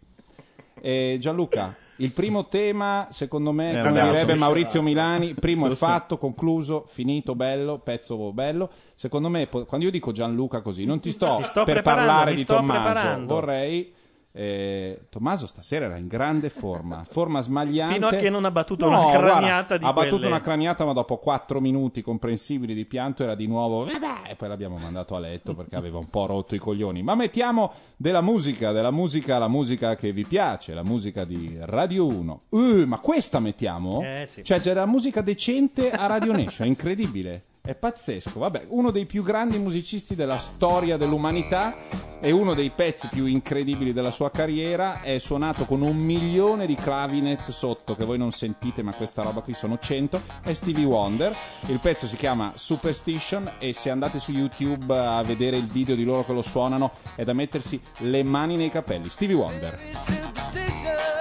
Eh, Gianluca, il primo tema, secondo me,
Eh,
come direbbe Maurizio Milani, primo è fatto, concluso, finito, bello, pezzo bello. Secondo me, quando io dico Gianluca così, non ti sto,
sto
per parlare di
sto
Tommaso,
preparando.
vorrei Eh, Tommaso stasera era in grande forma, forma smagliante.
Fino a che non ha battuto
No,
una
guarda,
craniata di
Ha battuto
quelle-
una craniata, ma dopo 4 minuti comprensibili di pianto era di nuovo. "Vabbè", E poi l'abbiamo mandato a letto perché aveva un po' rotto i coglioni. Ma mettiamo della musica, della musica, la musica che vi piace, la musica di Radio 1. Uh, ma questa mettiamo?
Eh, sì.
Cioè, c'è della musica decente a Radio Nation, è incredibile. È pazzesco, vabbè, uno dei più grandi musicisti della storia dell'umanità e uno dei pezzi più incredibili della sua carriera. È suonato con un milione di clavinet sotto che voi non sentite ma questa roba qui sono 100 è Stevie Wonder. Il pezzo si chiama Superstition e se andate su YouTube a vedere il video di loro che lo suonano è da mettersi le mani nei capelli. Stevie Wonder.
Writings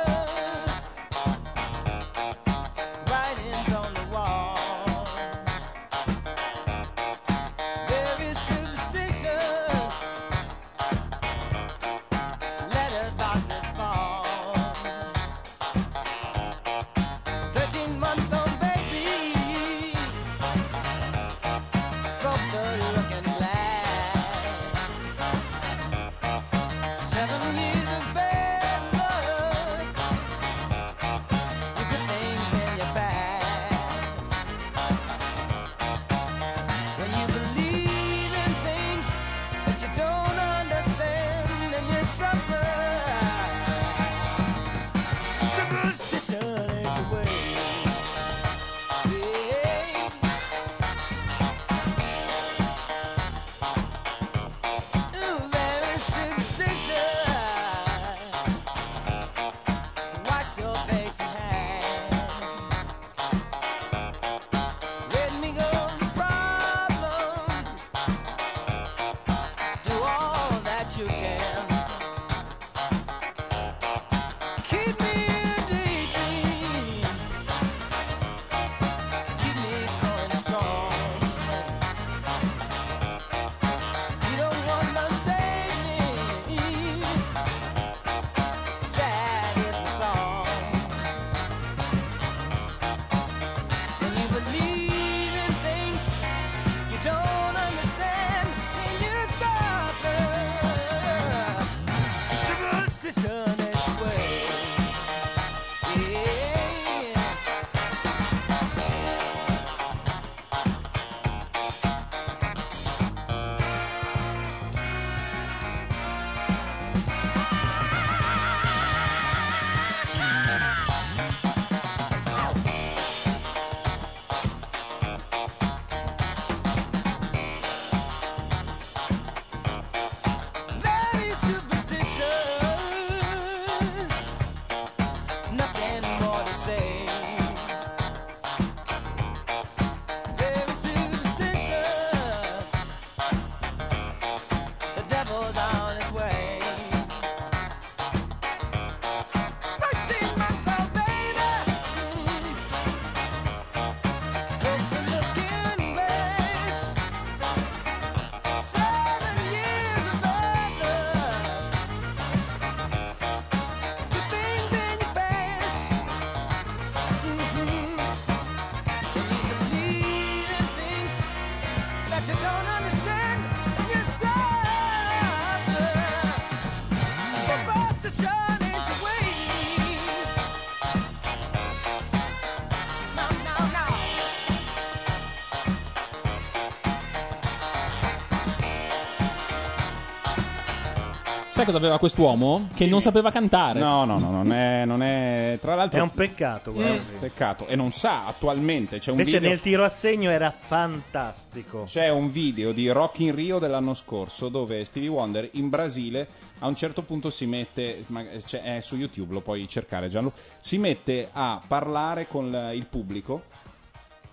Sai cosa aveva quest'uomo? Che non sapeva cantare.
No, no, no, non è, non è tra l'altro
È un peccato, guarda.
peccato e non sa attualmente c'è un
Invece
video
nel tiro a segno era fantastico.
C'è un video di Rock in Rio dell'anno scorso dove Stevie Wonder in Brasile a un certo punto si mette, ma- cioè, è su YouTube, lo puoi cercare Gianlu, si mette a parlare con il pubblico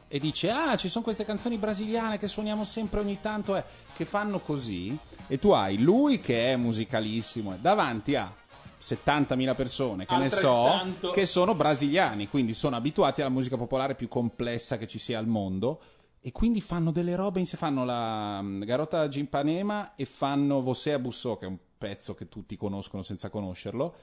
e dice ah ci sono queste canzoni brasiliane che suoniamo sempre ogni tanto eh, che fanno così e tu hai lui che è musicalissimo davanti a 70.000 persone che ne so che sono brasiliani quindi sono abituati alla musica popolare più complessa che ci sia al mondo e quindi fanno delle robe fanno la mm, Garota Gimpanema e fanno Você a Bussò che è un pezzo che tutti conoscono senza conoscerlo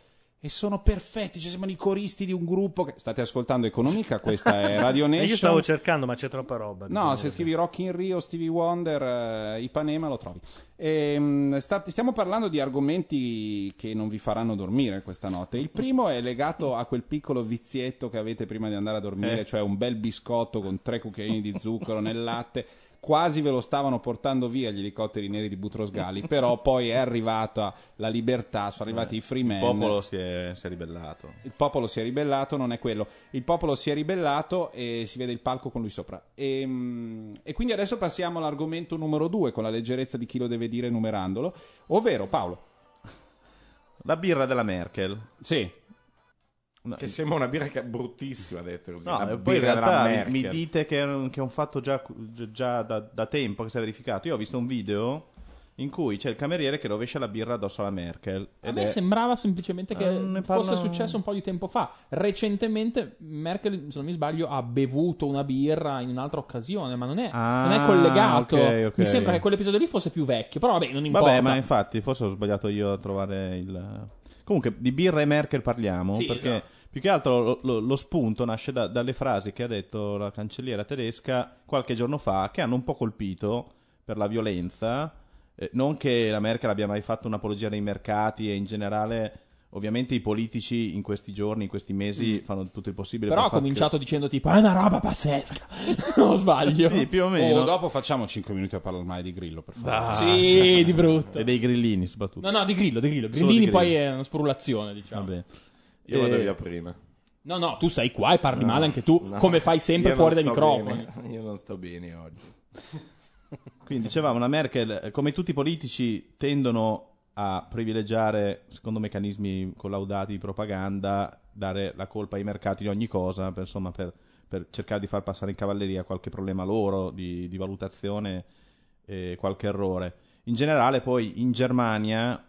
e sono perfetti, ci sembrano i coristi di un gruppo che... State ascoltando Economica, questa è Radio
E
Nation.
io stavo cercando, ma c'è troppa roba.
No, se scrivi Rock in Rio, Stevie Wonder, eh, Ipanema lo trovi. Ehm, sta- stiamo parlando di argomenti che non vi faranno dormire questa notte. Il primo è legato a quel piccolo vizietto che avete prima di andare a dormire,
Eh.
cioè un bel biscotto con tre cucchiaini di zucchero nel latte. Quasi ve lo stavano portando via gli elicotteri neri di Butros Gali, però poi è arrivata la libertà, sono arrivati i free men.
Il popolo si è, si è ribellato.
Il popolo si è ribellato, non è quello. Il popolo si è ribellato e si vede il palco con lui sopra. E, mm, e quindi adesso passiamo all'argomento numero due, con la leggerezza di chi lo deve dire numerandolo, ovvero Paolo.
La birra della Merkel.
Sì.
Che sembra una birra bruttissima, detto così.
No, poi in realtà mi, dite che è, un, che è un fatto già, già da, da tempo che si è verificato. Io ho visto un video in cui c'è il cameriere che rovescia la birra addosso alla Merkel.
A me
è-
sembrava semplicemente che
Eh, ne
fosse
parla-
successo un po' di tempo fa. Recentemente Merkel, se non mi sbaglio, ha bevuto una birra in un'altra occasione, ma non è,
Ah,
non è collegato.
ok, ok.
Mi sembra che quell'episodio lì fosse più vecchio, però vabbè, non importa.
Vabbè, ma infatti, forse ho sbagliato io a trovare il. Comunque, di birra e Merkel parliamo.
Sì,
perché
esatto.
più che altro lo, lo- lo spunto nasce da- dalle frasi che ha detto la cancelliera tedesca qualche giorno fa, che hanno un po' colpito per la violenza. Eh, non che la Merkel abbia mai fatto un'apologia dei mercati e in generale. Ovviamente i politici in questi giorni, in questi mesi,
Mm.
fanno tutto il possibile
Però
per
ha
far
cominciato dicendo tipo, è una roba pazzesca. non sbaglio.
Sì, più o
O
meno.
dopo facciamo 5 minuti a parlare male di Grillo, per favore.
Ah,
Sì, di brutto.
E dei grillini, soprattutto.
No, no, di grillo, di grillo. Grillini
di
poi
grillo.
è una sprullazione, diciamo.
Vabbè.
Io vado via prima.
No, no, tu stai qua e parli
No,
male anche tu,
no.
come fai sempre fuori dai microfoni.
bene. Io non sto bene oggi.
Quindi dicevamo, la Merkel, come tutti i politici, tendono a privilegiare, secondo meccanismi collaudati di propaganda, dare la colpa ai mercati di ogni cosa, per, insomma, per, per cercare di far passare in cavalleria qualche problema loro di, di valutazione e qualche errore. In generale, poi in Germania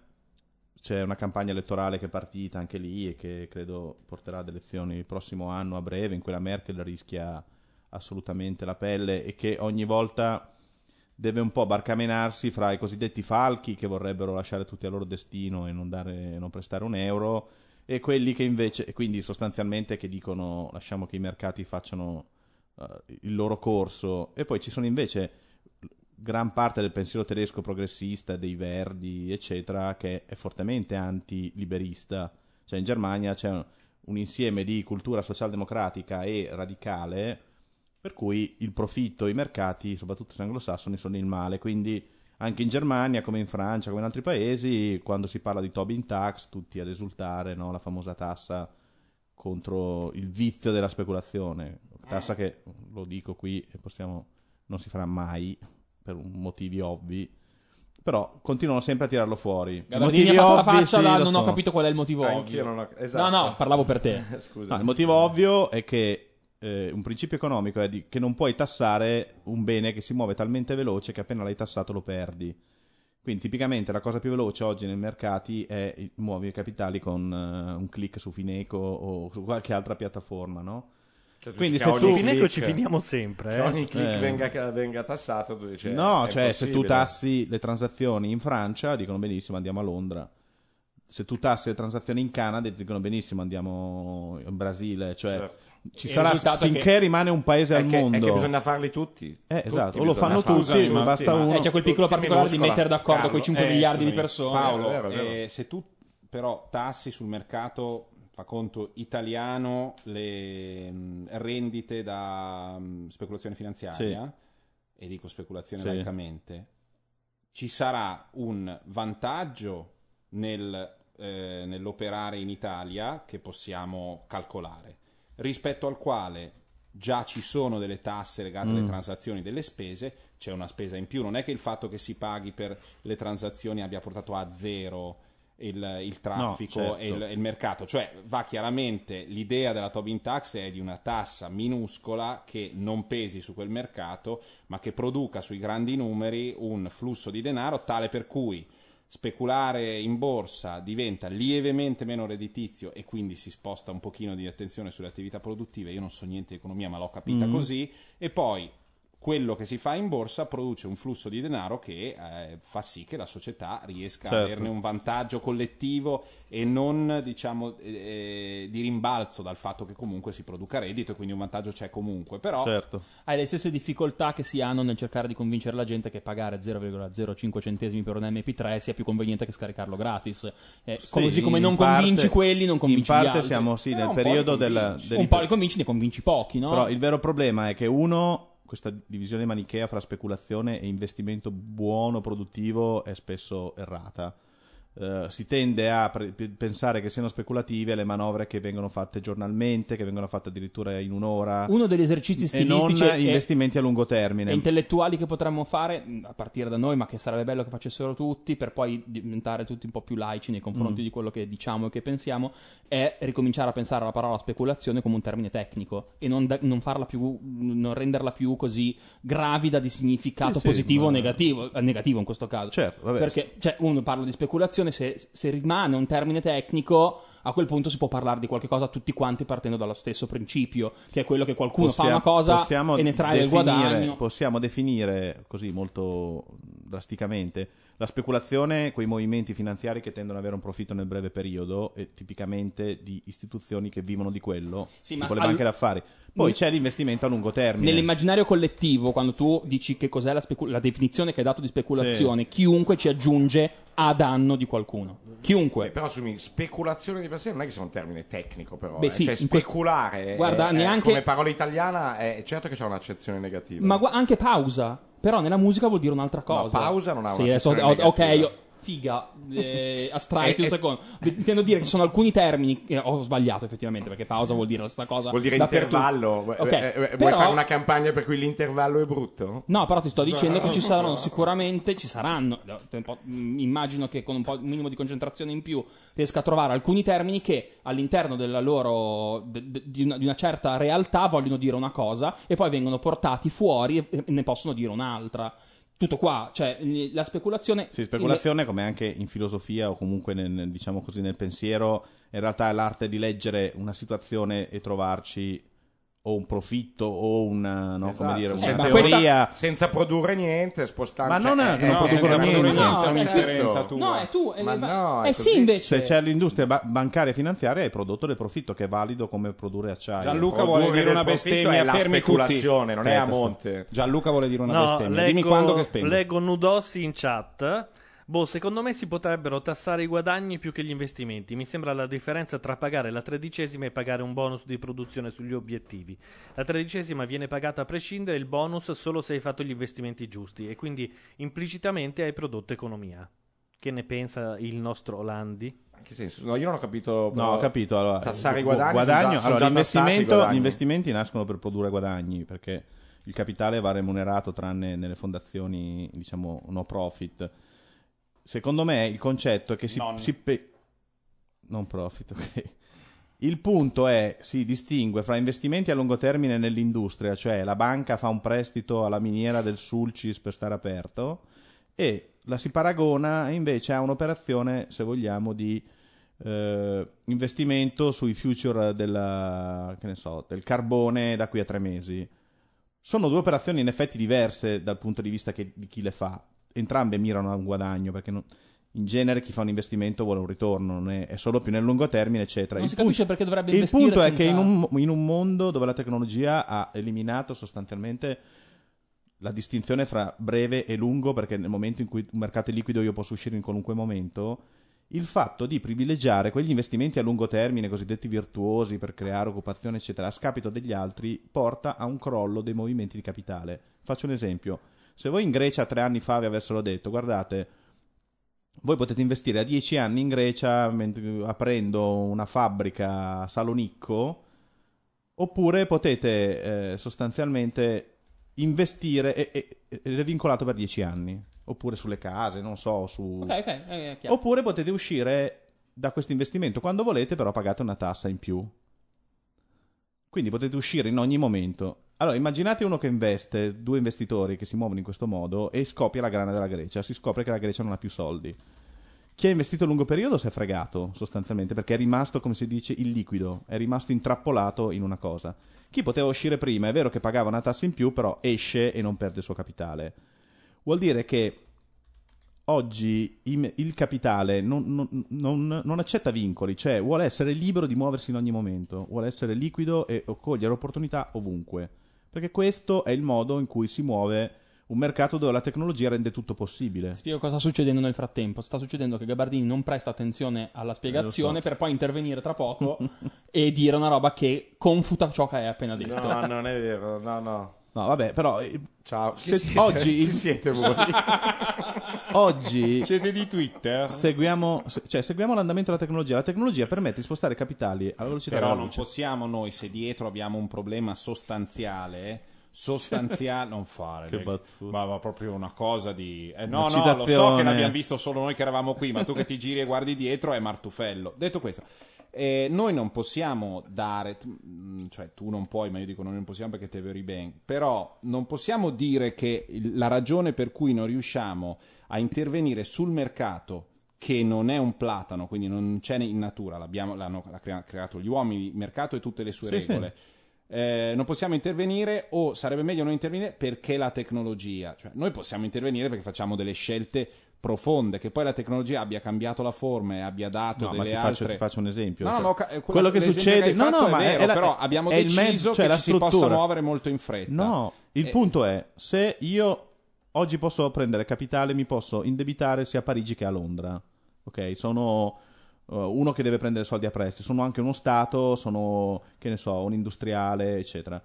c'è una campagna elettorale che è partita anche lì e che credo porterà ad elezioni il prossimo anno a breve, in cui la Merkel rischia assolutamente la pelle e che ogni volta deve un po' barcamenarsi fra i cosiddetti falchi che vorrebbero lasciare tutti al loro destino e non, dare, non prestare un euro e quelli che invece, quindi sostanzialmente che dicono lasciamo che i mercati facciano eh, il loro corso e poi ci sono invece gran parte del pensiero tedesco progressista, dei verdi, eccetera, che è fortemente antiliberista. Cioè in Germania c'è un, un insieme di cultura socialdemocratica e radicale per cui il profitto, i mercati, soprattutto se anglosassoni, sono il male. Quindi anche in Germania, come in Francia, come in altri paesi, quando si parla di Tobin Tax, tutti ad esultare, no? la famosa tassa contro il vizio della speculazione. Tassa che, lo dico qui, possiamo, non si farà mai, per motivi ovvi. Però continuano sempre a tirarlo fuori.
Gabardini ha fatto la faccia
sì,
da non ho
so.
capito qual è il motivo
Anch'io
ovvio.
non ho- esatto.
No, no, parlavo per te.
Scusa.
No, il motivo ovvio è che eh, un principio economico è di- che non puoi tassare un bene che si muove talmente veloce che appena l'hai tassato lo perdi. Quindi tipicamente la cosa più veloce oggi nei mercati è il- muovi i capitali con eh, un click su Fineco o su qualche altra piattaforma, no?
Cioè, tu
Quindi se
ogni
tu...
Fineco
click-
ci finiamo sempre,
che
eh.
ogni click
Eh.
venga, venga tassato, tu dici,
no,
è
cioè se tu tassi le transazioni in Francia dicono benissimo andiamo a Londra. Se tu tassi le transazioni in Canada dicono benissimo andiamo in Brasile, cioè
Certo.
Ci sarà finché
che-
rimane un paese al
che,
mondo.
è che bisogna farli tutti.
Eh,
Tutti
esatto, o lo fanno
farli.
tutti, ma basta uno.
Eh, c'è quel piccolo
Tutti
particolare di mettere d'accordo quei 5
Eh,
miliardi di
scusami,
persone.
Paolo,
È vero, è vero.
eh, se tu però tassi sul mercato, fa conto italiano, le mh, rendite da mh, speculazione finanziaria, e dico speculazione
Sì.
laicamente, ci sarà un vantaggio nel, eh, nell'operare in Italia che possiamo calcolare, rispetto al quale già ci sono delle tasse legate alle
Mm.
transazioni, delle spese, c'è una spesa in più, non è che il fatto che si paghi per le transazioni abbia portato a zero il, il traffico
No, certo.
e, il, e il mercato, cioè va chiaramente l'idea della Tobin Tax è di una tassa minuscola che non pesi su quel mercato, ma che produca sui grandi numeri un flusso di denaro tale per cui speculare in borsa diventa lievemente meno redditizio e quindi si sposta un pochino di attenzione sulle attività produttive. Io non so niente di economia, ma l'ho capita
Mhm.
così. E poi quello che si fa in borsa produce un flusso di denaro che eh, fa sì che la società riesca
Certo.
a averne un vantaggio collettivo e non diciamo eh, di rimbalzo dal fatto che comunque si produca reddito e quindi un vantaggio c'è comunque però
Certo.
Hai le stesse difficoltà che si hanno nel cercare di convincere la gente che pagare 0,05 centesimi per un MP3 sia più conveniente che scaricarlo gratis. Eh,
Sì,
così come non
in parte-
convinci quelli, non convinci
In
gli
parte
altri.
siamo sì,
Eh,
nel periodo del-
Un po' li convinci, ne convinci pochi, no?
Però il vero problema è che uno, questa divisione manichea fra speculazione e investimento buono, produttivo, è spesso errata. Eh, si tende a pre- pe- pensare che siano speculative le manovre che vengono fatte giornalmente, che vengono fatte addirittura in un'ora.
Uno degli esercizi
e non
stilistici e-
investimenti a lungo
e
termine.
intellettuali che potremmo fare mh, a partire da noi, ma che sarebbe bello che facessero tutti, per poi diventare tutti un po' più laici nei confronti
Mm.
di quello che diciamo e che pensiamo, è ricominciare a pensare alla parola speculazione come un termine tecnico e non, da- non farla più, non renderla più così gravida di significato
Sì, sì,
positivo o
ma-
negativo, eh, negativo in questo caso.
Certo, vabbè.
Perché cioè, uno parla di speculazione, se, se rimane un termine tecnico. A quel punto si può parlare di qualche cosa tutti quanti partendo dallo stesso principio, che è quello che qualcuno fa una cosa
possiamo
e ne trae
definire-
guadagno.
Possiamo definire così molto drasticamente la speculazione, quei movimenti finanziari che tendono ad avere un profitto nel breve periodo e tipicamente di istituzioni che vivono di quello,
Sì, ma
tipo le
al-
banche d'affari. Poi
Mm.
c'è l'investimento a lungo termine.
Nell'immaginario collettivo, quando tu dici che cos'è la, specu- la definizione che hai dato di speculazione, chiunque ci aggiunge a danno di qualcuno. Chiunque.
Eh, però scusami, speculazione di per sé non è che sia un termine tecnico, però.
Beh,
eh.
sì,
cioè,
in questo-
speculare
Guarda,
è- è-
neanche-
come parola italiana è certo che c'è un'accezione negativa.
Ma gua- anche pausa. Però nella musica vuol dire un'altra cosa.
pausa non ha
Sì,
una
adesso-
sezione
o- Ok, io- figa, eh, astraiti un
Eh, eh.
secondo. Intendo dire che ci sono alcuni termini. che ho sbagliato effettivamente, perché pausa vuol dire la stessa cosa.
Vuol dire intervallo.
Ok,
Eh, eh, Vuoi
però-
fare una campagna per cui l'intervallo è brutto?
No, però ti sto dicendo che ci saranno sicuramente, ci saranno, mm, immagino che con un po' un minimo di concentrazione in più riesca a trovare alcuni termini che all'interno della loro, de- de- di, una, di una certa realtà vogliono dire una cosa e poi vengono portati fuori e, e ne possono dire un'altra. Tutto qua, cioè la speculazione...
Sì, speculazione come anche in filosofia o comunque nel- diciamo così, nel pensiero, in realtà è l'arte di leggere una situazione e trovarci o un profitto o una, no, come
Esatto,
dire, una
senza,
teoria.
senza produrre niente, spostare.
Ma non è che non
no, senza
niente.
produrre
No,
niente,
è
certo.
tua.
No, è tu. è-
Ma
va-
no, è
eh sì, invece...
Se c'è l'industria ba- bancaria e finanziaria hai prodotto del profitto che è valido come produrre acciaio.
Gianluca
Produrre
vuole dire una bestemmia,
è la
fermi tutti.
speculazione, non è a monte.
Gianluca vuole dire una
No,
bestemmia.
leggo,
Dimmi quando che spengo.
leggo Nudossi in chat. Boh, secondo me si potrebbero tassare i guadagni più che gli investimenti. Mi sembra la differenza tra pagare la tredicesima e pagare un bonus di produzione sugli obiettivi. La tredicesima viene pagata a prescindere, il bonus solo se hai fatto gli investimenti giusti e quindi implicitamente hai prodotto economia. Che ne pensa il nostro Landi?
In che senso? No, io non ho capito.
No, ho capito. Allora,
tassare i
gu-
guadagni.
guadagno-
sono già- sono
allora,
già tassati i
l'investimento-
guadagni.
gli investimenti nascono per produrre guadagni perché il capitale va remunerato tranne nelle fondazioni, diciamo, no profit. Secondo me il concetto è che si,
Non.
si pe- non profit, ok. Il punto è, si distingue fra investimenti a lungo termine nell'industria, cioè la banca fa un prestito alla miniera del Sulcis per stare aperto, e la si paragona invece a un'operazione, se vogliamo, di eh, investimento sui future della, che ne so, del carbone da qui a tre mesi. Sono due operazioni in effetti diverse dal punto di vista che- di chi le fa. Entrambe mirano a un guadagno, perché non- in genere chi fa un investimento vuole un ritorno, non è, è solo più nel lungo termine, eccetera.
Non
Il
si
punto-
capisce perché dovrebbe
il
investire
punto è
senza-
che in un, in un mondo dove la tecnologia ha eliminato sostanzialmente la distinzione fra breve e lungo, perché nel momento in cui un mercato è liquido io posso uscire in qualunque momento, il fatto di privilegiare quegli investimenti a lungo termine, cosiddetti virtuosi, per creare occupazione, eccetera, a scapito degli altri, porta a un crollo dei movimenti di capitale. Faccio un esempio. Se voi in Grecia tre anni fa vi avessero detto, guardate, voi potete investire a dieci anni in Grecia aprendo una fabbrica a Salonicco, oppure potete eh, sostanzialmente investire e- e- ed è vincolato per dieci anni, oppure sulle case, non so, su...
Ok, ok, è chiaro.
Oppure potete uscire da questo investimento quando volete, però pagate una tassa in più. Quindi potete uscire in ogni momento. Allora, immaginate uno che investe, due investitori che si muovono in questo modo e scoppia la grana della Grecia. Si scopre che la Grecia non ha più soldi. Chi ha investito a lungo periodo si è fregato sostanzialmente perché è rimasto, come si dice, illiquido, è rimasto intrappolato in una cosa. Chi poteva uscire prima, è vero che pagava una tassa in più, però esce e non perde il suo capitale. Vuol dire che oggi il capitale non, non- non- non accetta vincoli, cioè vuole essere libero di muoversi in ogni momento, vuole essere liquido e cogliere opportunità ovunque. Perché questo è il modo in cui si muove un mercato dove la tecnologia rende tutto possibile.
Spiego cosa sta succedendo nel frattempo. Sta succedendo che Gabardini non presta attenzione alla spiegazione
Eh, lo so.
per poi intervenire tra poco e dire una roba che confuta ciò che hai appena detto.
No, non è vero, no, no.
No, vabbè, però. eh,
Ciao,
se-
chi siete?
oggi
Chi siete voi?
oggi
Siete di Twitter?
seguiamo, se- cioè, seguiamo l'andamento della tecnologia. La tecnologia permette di spostare capitali alla velocità
Però
della
non
luce.
possiamo noi, se dietro abbiamo un problema sostanziale, sostanziale, non fare.
Che battuta.
ma, ma proprio una cosa di... eh, no,
Una
no, lo so che l'abbiamo visto solo noi che eravamo qui, ma tu che ti giri e guardi dietro è Martufello. Detto questo, eh, noi non possiamo dare, mm, cioè tu non puoi, ma io dico noi non possiamo perché te veri ben, però non possiamo dire che la ragione per cui non riusciamo a intervenire sul mercato che non è un platano, quindi non c'è in natura, l'hanno l'ha crea- creato gli uomini, il mercato e tutte le sue
Sì,
regole. Eh, non possiamo intervenire o sarebbe meglio non intervenire perché la tecnologia, cioè noi possiamo intervenire perché facciamo delle scelte profonde, che poi la tecnologia abbia cambiato la forma e abbia dato
No, ma
delle
ti faccio,
altre...
ti faccio un esempio.
No,
Cioè,
no, ca- eh,
quello che succede,
hai
no, no,
è
ma
vero,
è la-
però abbiamo deciso
mezzo- cioè
che ci si possa muovere molto in fretta.
No, il
Eh,
punto è se io oggi posso prendere capitale, mi posso indebitare sia a Parigi che a Londra. Ok, sono uh, uno che deve prendere soldi a prestito, sono anche uno Stato, sono che ne so, un industriale, eccetera.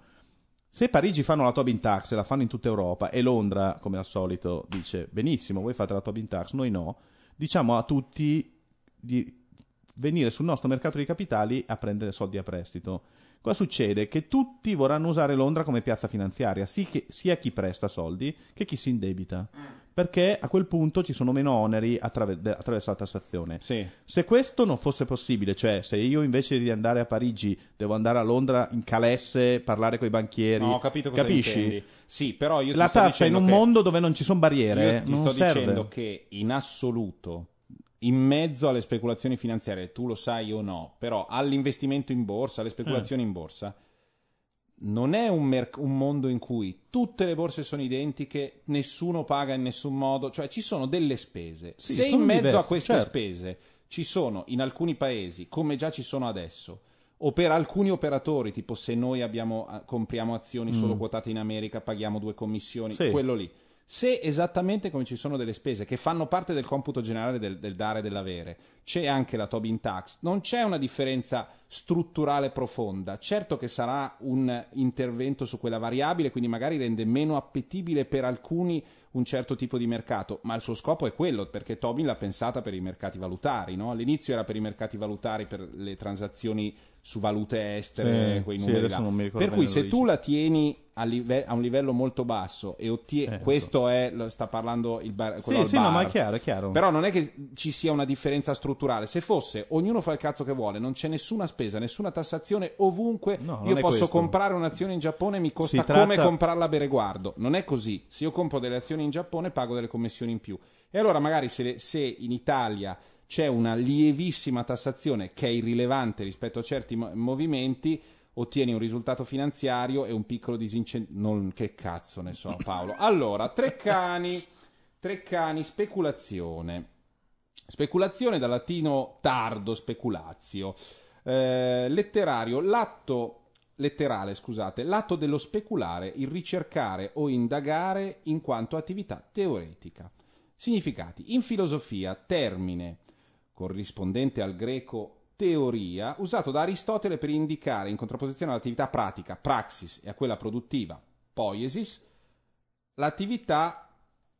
Se Parigi fanno la Tobin Tax e la fanno in tutta Europa e Londra, come al solito, dice benissimo, voi fate la Tobin Tax, noi no, diciamo a tutti di venire sul nostro mercato di capitali a prendere soldi a prestito. Cosa succede? Che tutti vorranno usare Londra come piazza finanziaria, sì sia chi presta soldi che chi si indebita. Perché a quel punto ci sono meno oneri attraver- attraverso la tassazione. Se questo non fosse possibile, cioè se io invece di andare a Parigi devo andare a Londra in calesse, parlare con i banchieri,
No, ho capito cosa
capisci?
intendi. Sì, però io ti
La tassa in un mondo dove non ci sono barriere
Io ti
non
sto
serve.
dicendo che in assoluto, in mezzo alle speculazioni finanziarie, tu lo sai o no, però all'investimento in borsa, alle
Eh.
speculazioni in borsa, non è un, merc- un mondo in cui tutte le borse sono identiche, nessuno paga in nessun modo, cioè ci sono delle spese.
Sì,
Se in mezzo a
diverse,
queste
certo.
spese ci sono in alcuni paesi, come già ci sono adesso, o per alcuni operatori, tipo se noi abbiamo, eh, compriamo azioni solo
Mm.
quotate in America, paghiamo due commissioni,
Sì.
quello lì. Se esattamente come ci sono delle spese che fanno parte del computo generale del, del dare e dell'avere, c'è anche la Tobin Tax, non c'è una differenza strutturale profonda. Certo che sarà un intervento su quella variabile, quindi magari rende meno appetibile per alcuni un certo tipo di mercato, ma il suo scopo è quello, perché Tobin l'ha pensata per i mercati valutari, no? All'inizio era per i mercati valutari, per le transazioni su valute estere,
Sì,
quei
sì,
numeri
adesso
là. Per cui se tu la tieni a, live- a un livello molto basso e ottieni
Eh,
questo è sta parlando il bar, quello
Sì, sì, no,
bar.
ma è chiaro, è chiaro.
però non è che ci sia una differenza strutturale se fosse ognuno fa il cazzo che vuole non c'è nessuna spesa nessuna tassazione ovunque
non
io posso
questo.
comprare un'azione in Giappone e mi costa
tratta-
come comprarla a Bereguardo non è così se io compro delle azioni in Giappone pago delle commissioni in più e allora magari se, se in Italia c'è una lievissima tassazione che è irrilevante rispetto a certi mo- movimenti ottieni un risultato finanziario e un piccolo disincentivo. Che cazzo ne so, Paolo. Allora, Treccani, Treccani, speculazione. Speculazione dal latino tardo, speculazio. Eh, letterario, l'atto letterale, scusate, l'atto dello speculare, il ricercare o indagare in quanto attività teoretica. Significati. In filosofia, termine corrispondente al greco teoria, usato da Aristotele per indicare in contrapposizione all'attività pratica, praxis, e a quella produttiva, poiesis, l'attività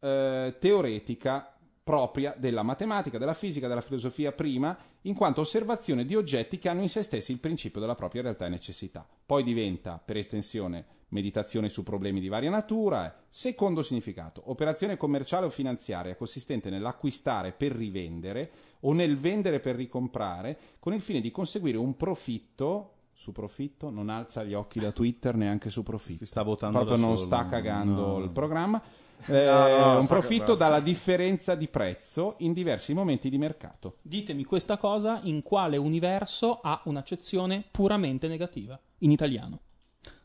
eh, teoretica propria della matematica, della fisica, della filosofia prima, in quanto osservazione di oggetti che hanno in se stessi il principio della propria realtà e necessità. Poi diventa, per estensione, meditazione su problemi di varia natura. eh. Secondo significato, operazione commerciale o finanziaria consistente nell'acquistare per rivendere o nel vendere per ricomprare, con il fine di conseguire un profitto. Su profitto non alza gli occhi da Twitter neanche su profitto.
sta votando
Proprio non
solo.
sta cagando
No.
il programma. Eh,
No, no,
un profitto dalla differenza di prezzo in diversi momenti di mercato.
Ditemi questa cosa in quale universo ha un'accezione puramente negativa in italiano.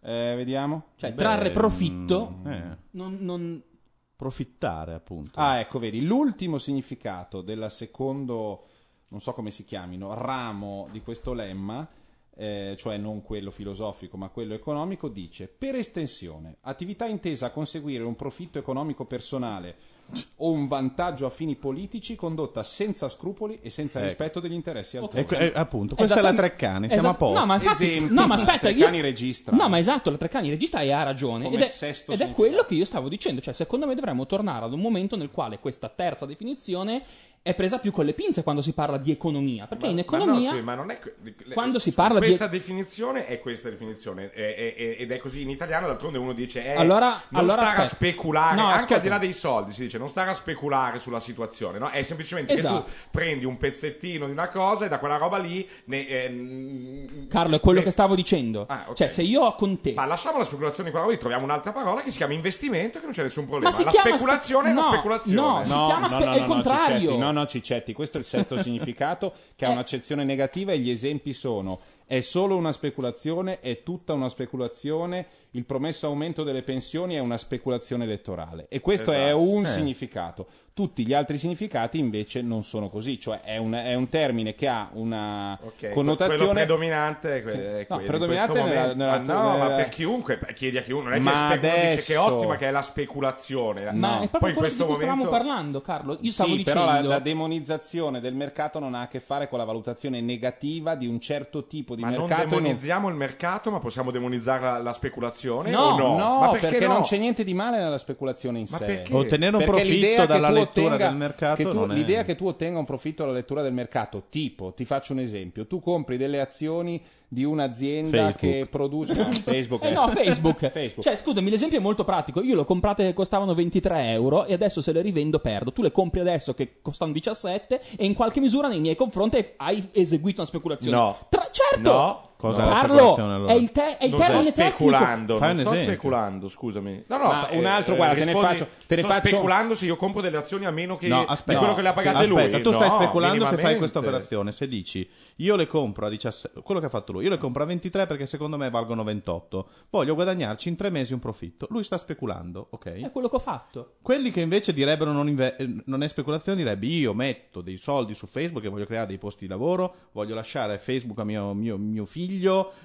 Eh, vediamo.
Cioè,
Beh,
trarre profitto
mm, eh.
non, non-
Profittare, appunto.
Ah, ecco, vedi, l'ultimo significato del secondo, non so come si chiamino, ramo di questo lemma, eh, cioè non quello filosofico ma quello economico, dice per estensione, attività intesa a conseguire un profitto economico personale o un vantaggio a fini politici condotta senza scrupoli e senza
Ecco.
rispetto degli interessi altrui.
Ecco, eh, appunto, questa è la Treccani, siamo a
Esatto.
posto.
No, ma infatti,
Esempi,
no, ma aspetta,
Treccani
io-
registra.
No, ma esatto, la Treccani registra e ha ragione.
Come
Ed è,
sesto
ed è quello che io stavo dicendo. Cioè, secondo me dovremmo tornare ad un momento nel quale questa terza definizione è presa più con le pinze quando si parla di economia. Perché in
Ma
economia.
no, sì, ma non è le-
Quando si parla di-
questa definizione è questa definizione è- è- è- ed è così in italiano d'altronde uno dice eh,
Allora-
non
allora
stare a
aspetta.
speculare
No,
anche
ascolta.
al di là dei soldi si dice non stare a speculare sulla situazione no? è semplicemente
Esatto.
che tu prendi un pezzettino di una cosa e da quella roba lì ne, eh,
Carlo, è quello
ne-
che stavo dicendo.
Ah, ok.
Cioè, se io ho con te.
ma lasciamo la speculazione di quella roba lì troviamo un'altra parola che si chiama investimento che non c'è nessun problema
Ma si
la
chiama
speculazione
spe-
è una
no,
speculazione
no, si chiama spe- è il contrario.
No, Ciccetti, questo è il sesto significato che ha un'accezione negativa e gli esempi sono è solo una speculazione, è tutta una speculazione, il promesso aumento delle pensioni è una speculazione elettorale e questo è
Esatto.
un
Eh.
significato. Tutti gli altri significati invece non sono così, cioè è un, è un termine che ha una
Ok,
connotazione
quello predominante è que- è
no, predominante nella-
momento.
nella-
Ma no,
nella-
ma per chiunque, chiedi a chiunque, non è che
Ma
uno dice che è
adesso-
ottima che è la speculazione.
Ma
No.
è proprio
Poi in questo
di cui stavamo
momento
parlando, Carlo. Io stavo
sì,
dicendo.
però la, la demonizzazione del mercato non ha a che fare con la valutazione negativa di un certo tipo di
ma non
mercato. non-
demonizziamo il mercato, ma possiamo demonizzare la, la speculazione
No,
o no?
no,
ma
perché,
perché, no?
non c'è niente di male nella speculazione in
Ma
sé.
perché?
Ottenere un
Perché
profitto
l'idea
dalla
tu
lettura
ottenga-
del mercato
che tu-
non è-
L'idea che tu ottenga un profitto dalla lettura del mercato, tipo, ti faccio un esempio, tu compri delle azioni di un'azienda
Facebook.
che produce... No, Facebook,
Eh
eh.
no, Facebook.
Facebook.
Cioè, scusami, l'esempio è molto pratico. Io le ho comprate che costavano 23 euro e adesso se le rivendo perdo. Tu le compri adesso che costano 17 e in qualche misura nei miei confronti hai eseguito una speculazione.
No.
Tra- certo!
走
Cosa è la
Carlo,
allora?
è il, te- è il
non
termine
speculando,
Fai
non sto
esempio.
speculando, scusami. No, no, fa-
un altro, guarda, te ne
rispondi-
faccio- te ne
sto
faccio-
speculando se io compro delle azioni a meno che
No,
di
aspetta,
quello che le ha pagate
aspetta,
lui.
tu stai
No,
speculando se fai questa operazione. Se dici io le compro a 17, quello che ha fatto lui, io le compro a 23 perché secondo me valgono 28. Voglio guadagnarci in tre mesi un profitto. Lui sta speculando, ok?
È quello che ho fatto.
Quelli che invece direbbero non, inve- eh, non è speculazione, direbbe io metto dei soldi su Facebook e voglio creare dei posti di lavoro, voglio lasciare Facebook a mio, mio- mio figlio,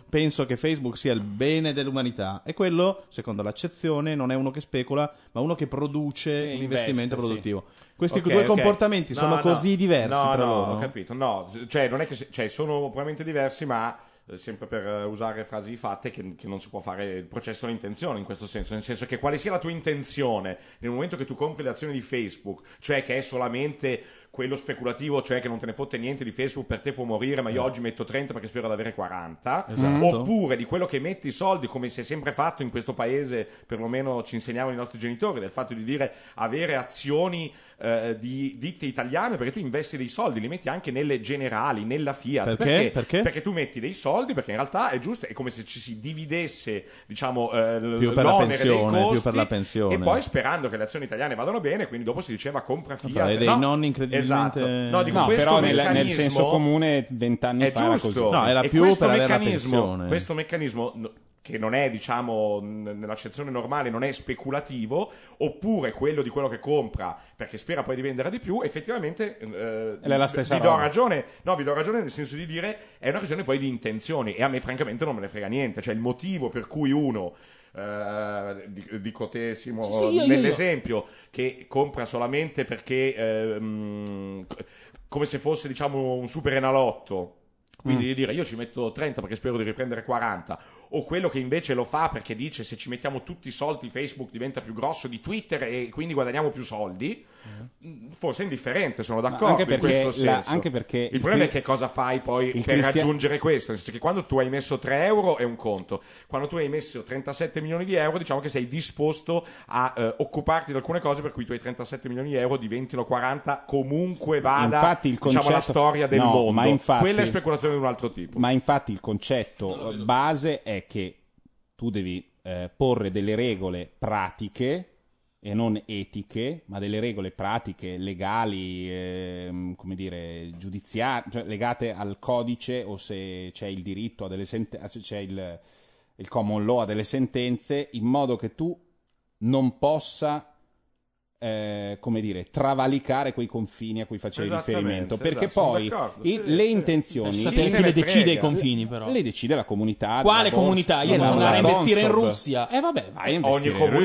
penso che Facebook sia il bene dell'umanità. E quello, secondo l'accezione, non è uno che specula, ma uno che produce
Che
un investimento
investe, sì.
produttivo. Questi
Ok,
due
ok.
comportamenti
No,
sono
no.
così diversi
No,
tra
no,
loro.
Ho capito, no, cioè non è che cioè, sono probabilmente diversi, ma eh, sempre per usare frasi fatte che, che non si può fare il processo all'intenzione in questo senso, nel senso che quale sia la tua intenzione nel momento che tu compri le azioni di Facebook, cioè che è solamente quello speculativo, cioè che non te ne fotte niente di Facebook, per te può morire, ma io oggi metto 30 perché spero di avere 40,
Esatto.
oppure di quello che metti i soldi, come si è sempre fatto in questo paese, perlomeno ci insegnavano i nostri genitori, del fatto di dire avere azioni eh, di ditte italiane, perché tu investi dei soldi, li metti anche nelle generali, nella Fiat.
Perché? Perché?
Perché tu metti dei soldi, perché in realtà è giusto, è come se ci si dividesse, diciamo, eh,
Più per la
l'onere dei
pensione, più
costi,
per la pensione.
E poi sperando che le azioni italiane vadano bene, quindi dopo si diceva compra Fiat.
Farei dei
no,
nonni
Esatto. No, dico,
No,
questo
però nel,
meccanismo
nel senso comune vent'anni fa era
giusto.
così.
No, era
E
più
questo
per avere la
meccanismo, questo meccanismo no, che non è, diciamo, nell'accezione normale, non è speculativo, oppure quello di quello che compra perché spera poi di vendere di più, effettivamente eh,
È la stessa
vi do
roba.
ragione. No, vi do ragione nel senso di dire è una questione poi di intenzioni e a me francamente non me ne frega niente, cioè il motivo per cui uno eh, di- dico te Simo
Sì, sì, io- io-
nell'esempio che compra solamente perché ehm, c- come se fosse diciamo un super enalotto. Quindi
Mm.
di dire io ci metto 30 perché spero di riprendere 40 o quello che invece lo fa perché dice se ci mettiamo tutti i soldi Facebook diventa più grosso di Twitter e quindi guadagniamo più soldi forse è indifferente sono d'accordo
anche
in
perché
questo
la-
senso.
anche perché
il
il
problema è
cri-
che cosa fai poi per
cristia-
raggiungere questo? Nel senso che quando tu hai messo 3 euro è un conto quando tu hai messo 37 milioni di euro diciamo che sei disposto a eh, occuparti di alcune cose per cui i tuoi 37 milioni di euro diventino 40 comunque vada
Infatti il
diciamo la
concetto-
storia del
No,
mondo.
ma infatti-
quella è speculazione di un altro tipo.
Ma infatti il concetto base è che tu devi eh, porre delle regole pratiche e non etiche, ma delle regole pratiche, legali, ehm, come dire, giudiziarie, cioè legate al codice o se c'è il diritto a delle sentenze, se c'è il, il common law a delle sentenze, in modo che tu non possa eh, come dire, travalicare quei confini a cui facevi riferimento. Perché
esatto,
poi i-
sì,
le
sì.
intenzioni.
Eh, sapete chi le decide i confini, però?
Le decide la comunità.
Quale comunità? Io devo andare a investire in Russia.
Eh vabbè, vai a
Ogni
investire in
comunità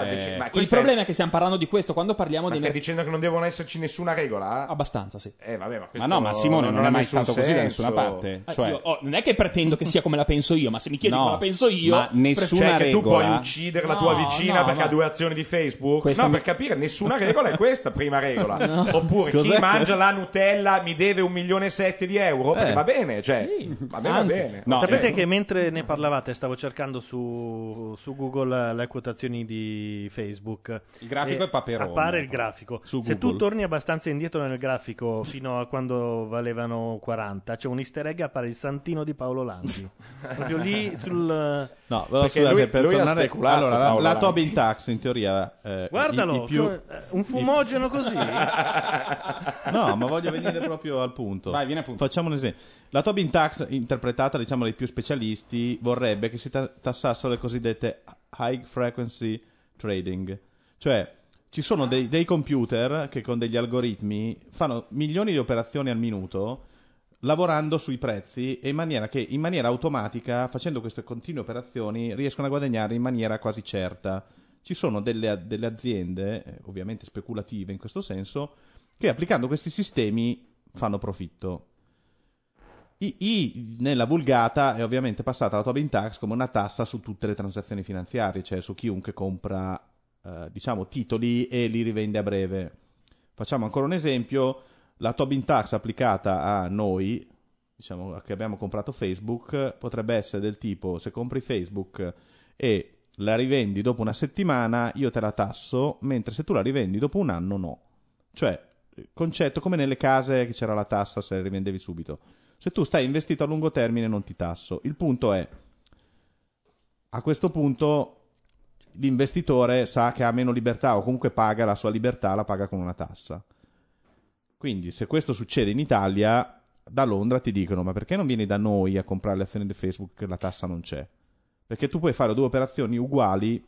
Russia, eh.
Il
è-
problema è che stiamo parlando di questo quando parliamo
Ma
dei
stai
mer-
dicendo che non devono esserci nessuna regola?
Abbastanza, sì.
Eh, vabbè, ma,
Ma no, ma Simone non,
ha
è mai stato così da
senso.
nessuna parte.
Eh,
Cioè,
io- oh, non è che pretendo che sia come la penso io, ma se mi chiedi
No,
come la penso io,
ma nessuna
Cioè che tu
regola-
puoi uccidere la tua vicina perché ha due azioni di Facebook? No, per capire, nessuna regola è questa, prima regola. Oppure chi
Cos'è?
mangia la Nutella mi deve un milione e sette di euro?
Eh.
va bene, cioè, va bene, va bene.
no,
Sapete
eh.
che mentre ne parlavate stavo cercando su, su Google le quotazioni di Facebook.
Il grafico
E
è Paperone.
Appare il grafico.
Su
Se tu torni abbastanza indietro nel grafico fino a quando valevano 40, c'è un easter egg appare il santino di Paolo Lanzi. Proprio lì sul...
No, però
Perché
scusate,
lui-
per
lui ha
tornare
speculato,
allora, la, la. Tobin Tax in teoria eh,
Guardalo,
i- i più-
come- eh, un fumogeno così.
No, ma voglio venire proprio al punto.
Vai, vieni al punto.
Facciamo un esempio. La Tobin Tax, interpretata diciamo dai più specialisti, vorrebbe che si ta- tassassero le cosiddette high frequency trading. Cioè, ci sono dei, dei computer che con degli algoritmi fanno milioni di operazioni al minuto lavorando sui prezzi e in maniera che in maniera automatica, facendo queste continue operazioni, riescono a guadagnare in maniera quasi certa. Ci sono delle, delle aziende, eh, ovviamente speculative in questo senso, che applicando questi sistemi fanno profitto. I, I- nella vulgata è ovviamente passata la Tobin Tax come una tassa su tutte le transazioni finanziarie, cioè su chiunque compra eh, diciamo titoli e li rivende a breve. Facciamo ancora un esempio, la Tobin Tax applicata a noi, diciamo che abbiamo comprato Facebook, potrebbe essere del tipo se compri Facebook e la rivendi dopo una settimana, io te la tasso, mentre se tu la rivendi dopo un anno no. Cioè, concetto come nelle case che c'era la tassa se le rivendevi subito. Se tu stai investito a lungo termine non ti tasso. Il punto è, a questo punto l'investitore sa che ha meno libertà o comunque paga la sua libertà, la paga con una tassa. Quindi se questo succede in Italia, da Londra ti dicono ma perché non vieni da noi a comprare le azioni di Facebook che la tassa non c'è? Perché tu puoi fare due operazioni uguali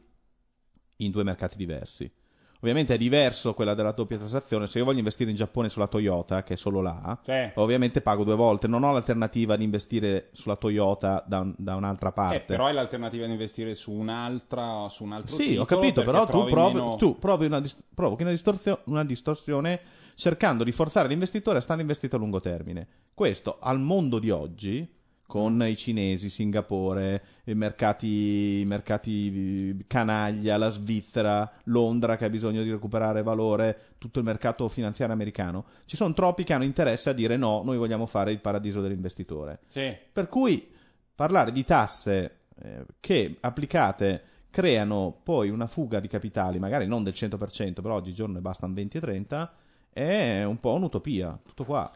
in due mercati diversi. Ovviamente è diverso quella della doppia tassazione. Se io voglio investire in Giappone sulla Toyota, che è solo là,
Sì.
ovviamente pago due volte. Non ho l'alternativa di investire sulla Toyota da, un- da un'altra
Eh,
parte.
però hai l'alternativa di investire su un'altra su un altro
Sì, ho capito, però tu, provi,
meno-
tu provi una, provochi una, distorsio- una distorsione cercando di forzare l'investitore a stare investito a lungo termine. Questo al mondo di oggi, con i cinesi, Singapore, i mercati, i mercati canaglia, la Svizzera, Londra che ha bisogno di recuperare valore, tutto il mercato finanziario americano, ci sono troppi che hanno interesse a dire no, noi vogliamo fare il paradiso dell'investitore.
Sì.
Per cui parlare di tasse eh, che applicate creano poi una fuga di capitali, magari non del 100%, però oggigiorno ne bastano 20 e 30, è un po' un'utopia. Tutto qua.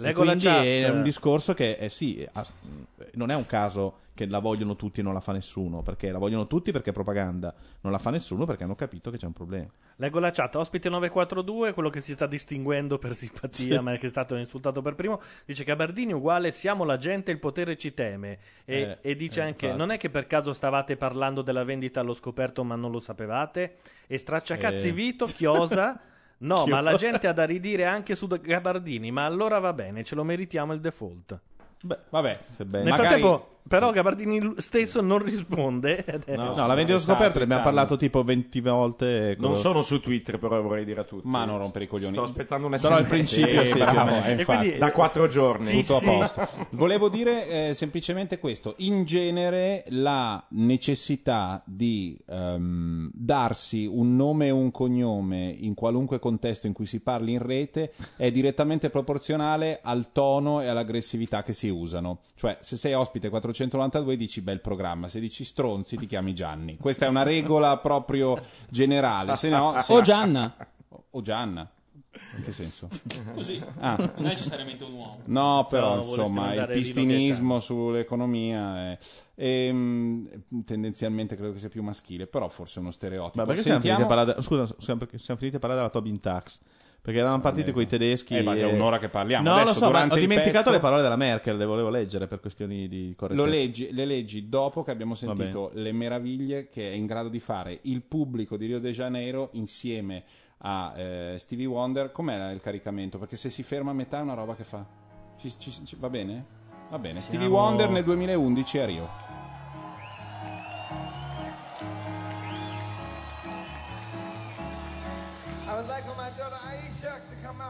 Leggo la
quindi è un discorso che eh, sì, as- non è un caso che la vogliono tutti e non la fa nessuno, perché la vogliono tutti perché è propaganda, non la fa nessuno perché hanno capito che c'è un problema.
Leggo la chat, ospite 942, quello che si sta distinguendo per simpatia,
Sì.
ma che è stato insultato per primo, dice Gabardini uguale siamo la gente, il potere ci teme. E,
Eh,
e dice
eh,
anche,
infatti.
non è che per caso stavate parlando della vendita allo scoperto ma non lo sapevate? E stracciacazzi
Eh.
Vito, chiosa... No, ma la gente ha da ridire anche su Gabardini, ma allora va bene, ce lo meritiamo il default.
Beh,
Vabbè,
se bene.
Nel
Magari-
frattempo, però, Gabardini stesso non risponde.
No,
No, la vendita
sta
scoperta ne abbiamo parlato tipo 20 volte.
Non
con-
sono su Twitter, però vorrei dire a tutti.
Ma non rompere i coglioni.
Sto aspettando un
Però al principio sì,
bravo, eh, infatti.
quindi-
Da quattro giorni.
Tutto a posto. Volevo dire eh, semplicemente questo. In genere la necessità di ehm, darsi un nome e un cognome in qualunque contesto in cui si parli in rete è direttamente proporzionale al tono e all'aggressività che si usano. Cioè, se sei ospite 492 dici bel programma, se dici stronzi ti chiami Gianni. Questa è una regola proprio generale, se no... se-
O Gianna.
O Gianna. In che senso?
Così.
Ah.
Non è necessariamente un uomo.
No, però
No,
insomma il pistinismo sull'economia è, ehm, tendenzialmente credo che sia più maschile, però forse è uno stereotipo.
Ma perché siamo finiti, a
Sentiamo...
parlare, scusa, siamo finiti a parlare della Tobin Tax? Perché eravamo partiti con i tedeschi.
Eh, ma è
e-
un'ora che parliamo.
No,
Adesso,
lo so, ho dimenticato
pezzo-
le parole della Merkel, le volevo leggere per questioni di correttezza.
Lo leggi, le leggi dopo che abbiamo sentito le meraviglie che è in grado di fare il pubblico di Rio de Janeiro insieme a eh, Stevie Wonder. Com'è il caricamento? Perché se si ferma a metà è una roba che fa. Ci- ci- ci- va bene? Va bene. Stevie
Siamo-
Wonder nel 2011 a Rio.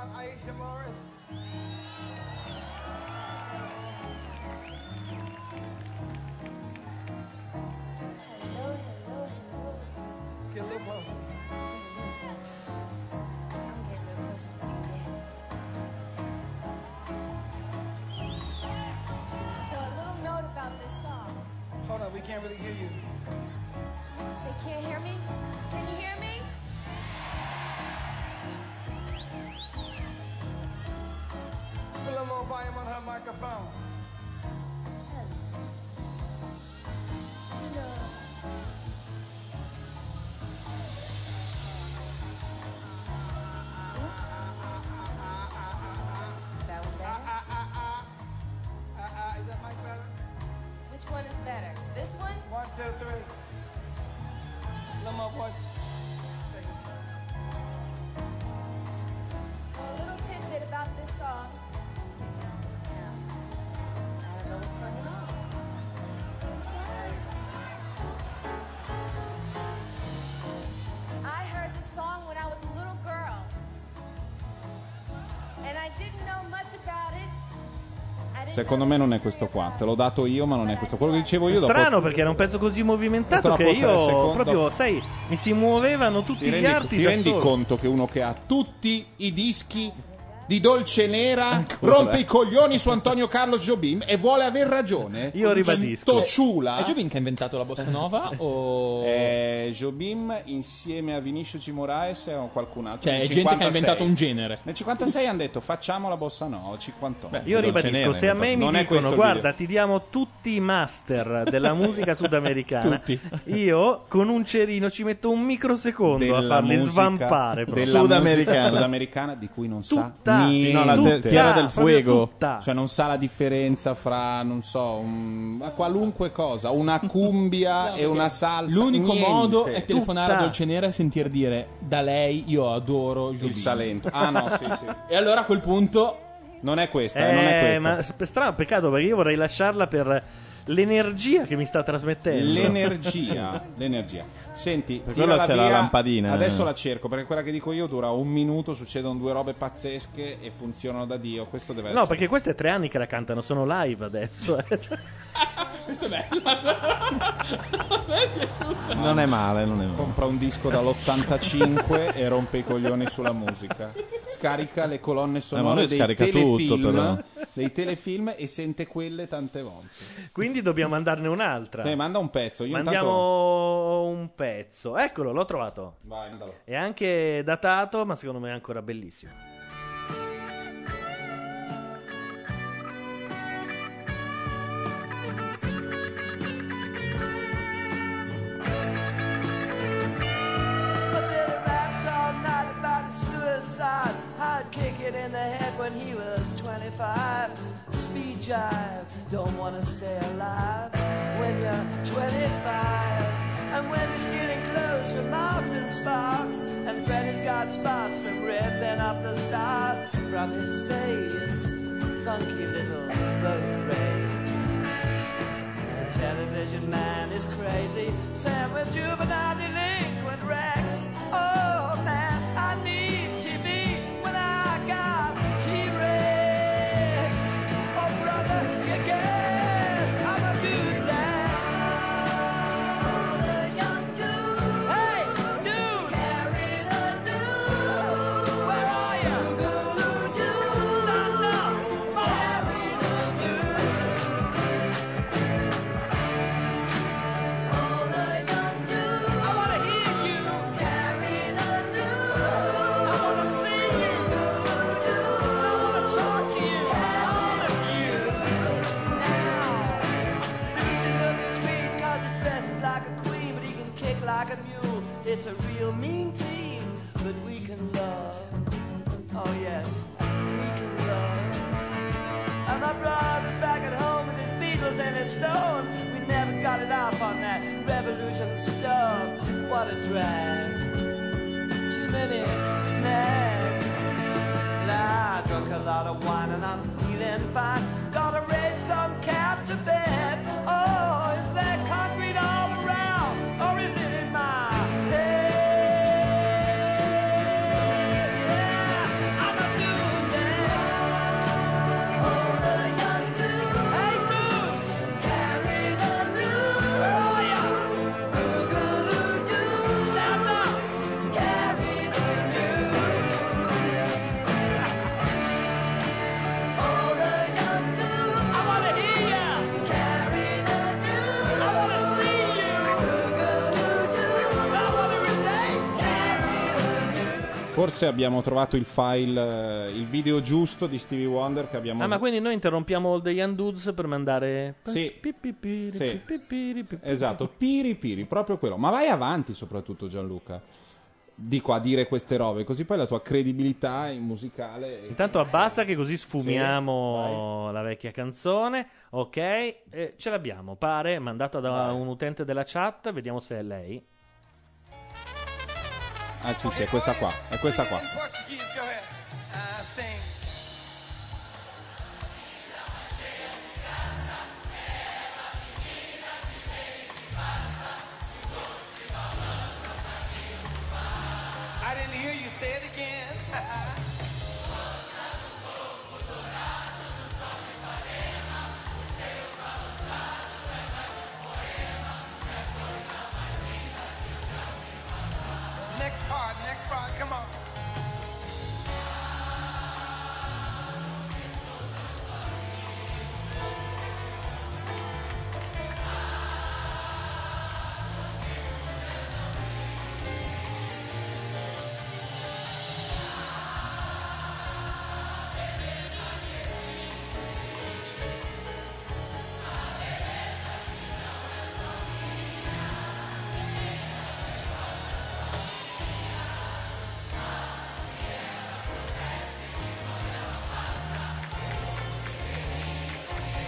Out. Aisha Morris. Get a little closer.
So a little note about this song.
Hold on, we can't really hear you.
They can't hear me? Can you hear me?
Little more volume on her microphone.
Secondo me non è questo qua. Te l'ho dato io, ma non è questo. Quello che dicevo io dopo.
Strano perché era un pezzo così movimentato
Troppo
che
tre
io
secondi-
proprio, sai, mi si muovevano tutti
Ti
gli
rendi,
arti
ti
da
rendi
solo.
conto che uno che ha tutti i dischi di Dolce Nera rompe i coglioni su Antonio Carlos Jobim e vuole aver ragione?
Io ribadisco.
Sto ciula.
È Jobim che ha inventato la bossa nova o...
Eh, Jobim insieme a Vinicius G. Moraes o qualcun altro.
Cioè, è gente che ha
56.
inventato un genere.
Nel 56 hanno detto facciamo la bossa nova, 58.
Io ribadisco, se a me mi dicono guarda ti diamo tutti i master della musica sudamericana,
Tutti.
io con un cerino ci metto un microsecondo a
della
farli
musica-
svampare. proprio.
della
Sudamericana.
musica sudamericana di cui non sa Niente.
No, la te-
Tutta,
Tierra del Fuego.
Cioè non sa la differenza fra, non so, un- ma qualunque cosa, una cumbia e una salsa.
L'unico
niente.
modo è telefonare a
Tutta.
Dolce Nera e sentir dire da lei io adoro Jobim.
Il Salento. Ah no, sì, sì.
E allora a quel punto
Non è questa, eh, non è
Eh,
questa.
ma sp- strano peccato perché io vorrei lasciarla per l'energia che mi sta trasmettendo.
L'energia, l'energia. Senti,
Per quello c'è la
via.
lampadina.
Adesso la cerco perché quella che dico io dura un minuto, succedono due robe pazzesche e funzionano da Dio. Questo deve
No,
essere.
perché queste è tre anni che la cantano, sono live adesso. eh.
Questo è bello.
Non è male, non è male.
Compra un disco dall'85 e rompe i coglioni sulla musica. Scarica le colonne
ma
sonore
lui
dei
scarica tutto,
telefilm,
però.
dei telefilm e sente quelle tante volte.
Quindi dobbiamo mandarne un'altra.
Eh, manda un pezzo. Io
Mandiamo
intanto...
un pezzo. Eccolo, l'ho trovato.
Vai, mandalo.
È anche datato, ma secondo me è ancora bellissimo.
But then he rapped all night about his suicide. I'd kick it in the head when he was 25. Speed jive, don't wanna stay alive when you're 25. And when you're stealing clothes from Marks and Sparks. And Freddy's got spots from ripping up the stars from his face. Funky little road rage. The television man is crazy. Sam with juvenile delinquent Rex. Oh man, Stones. We never got it off on that revolution stuff. What a drag. Too many snags. Now I drunk a lot of wine and I'm feeling fine. Gotta raise some cap to bed.
Forse abbiamo trovato il file, eh, il video giusto di Stevie Wonder che abbiamo
Ah, ma quindi noi interrompiamo All the Young Dudes per mandare.
Sì.
Pipipiri,
Sì.
pipipiri, pipipiri.
Esatto, piri piri, proprio quello. Ma vai avanti soprattutto Gianluca. Dico a dire queste robe, così poi la tua credibilità in musicale...
Intanto abbazza che così sfumiamo la vecchia canzone. Ok, eh, ce l'abbiamo, pare, mandata da
Vai.
un utente della chat. Vediamo se è lei.
Ah sì, sì, è questa qua, è questa qua.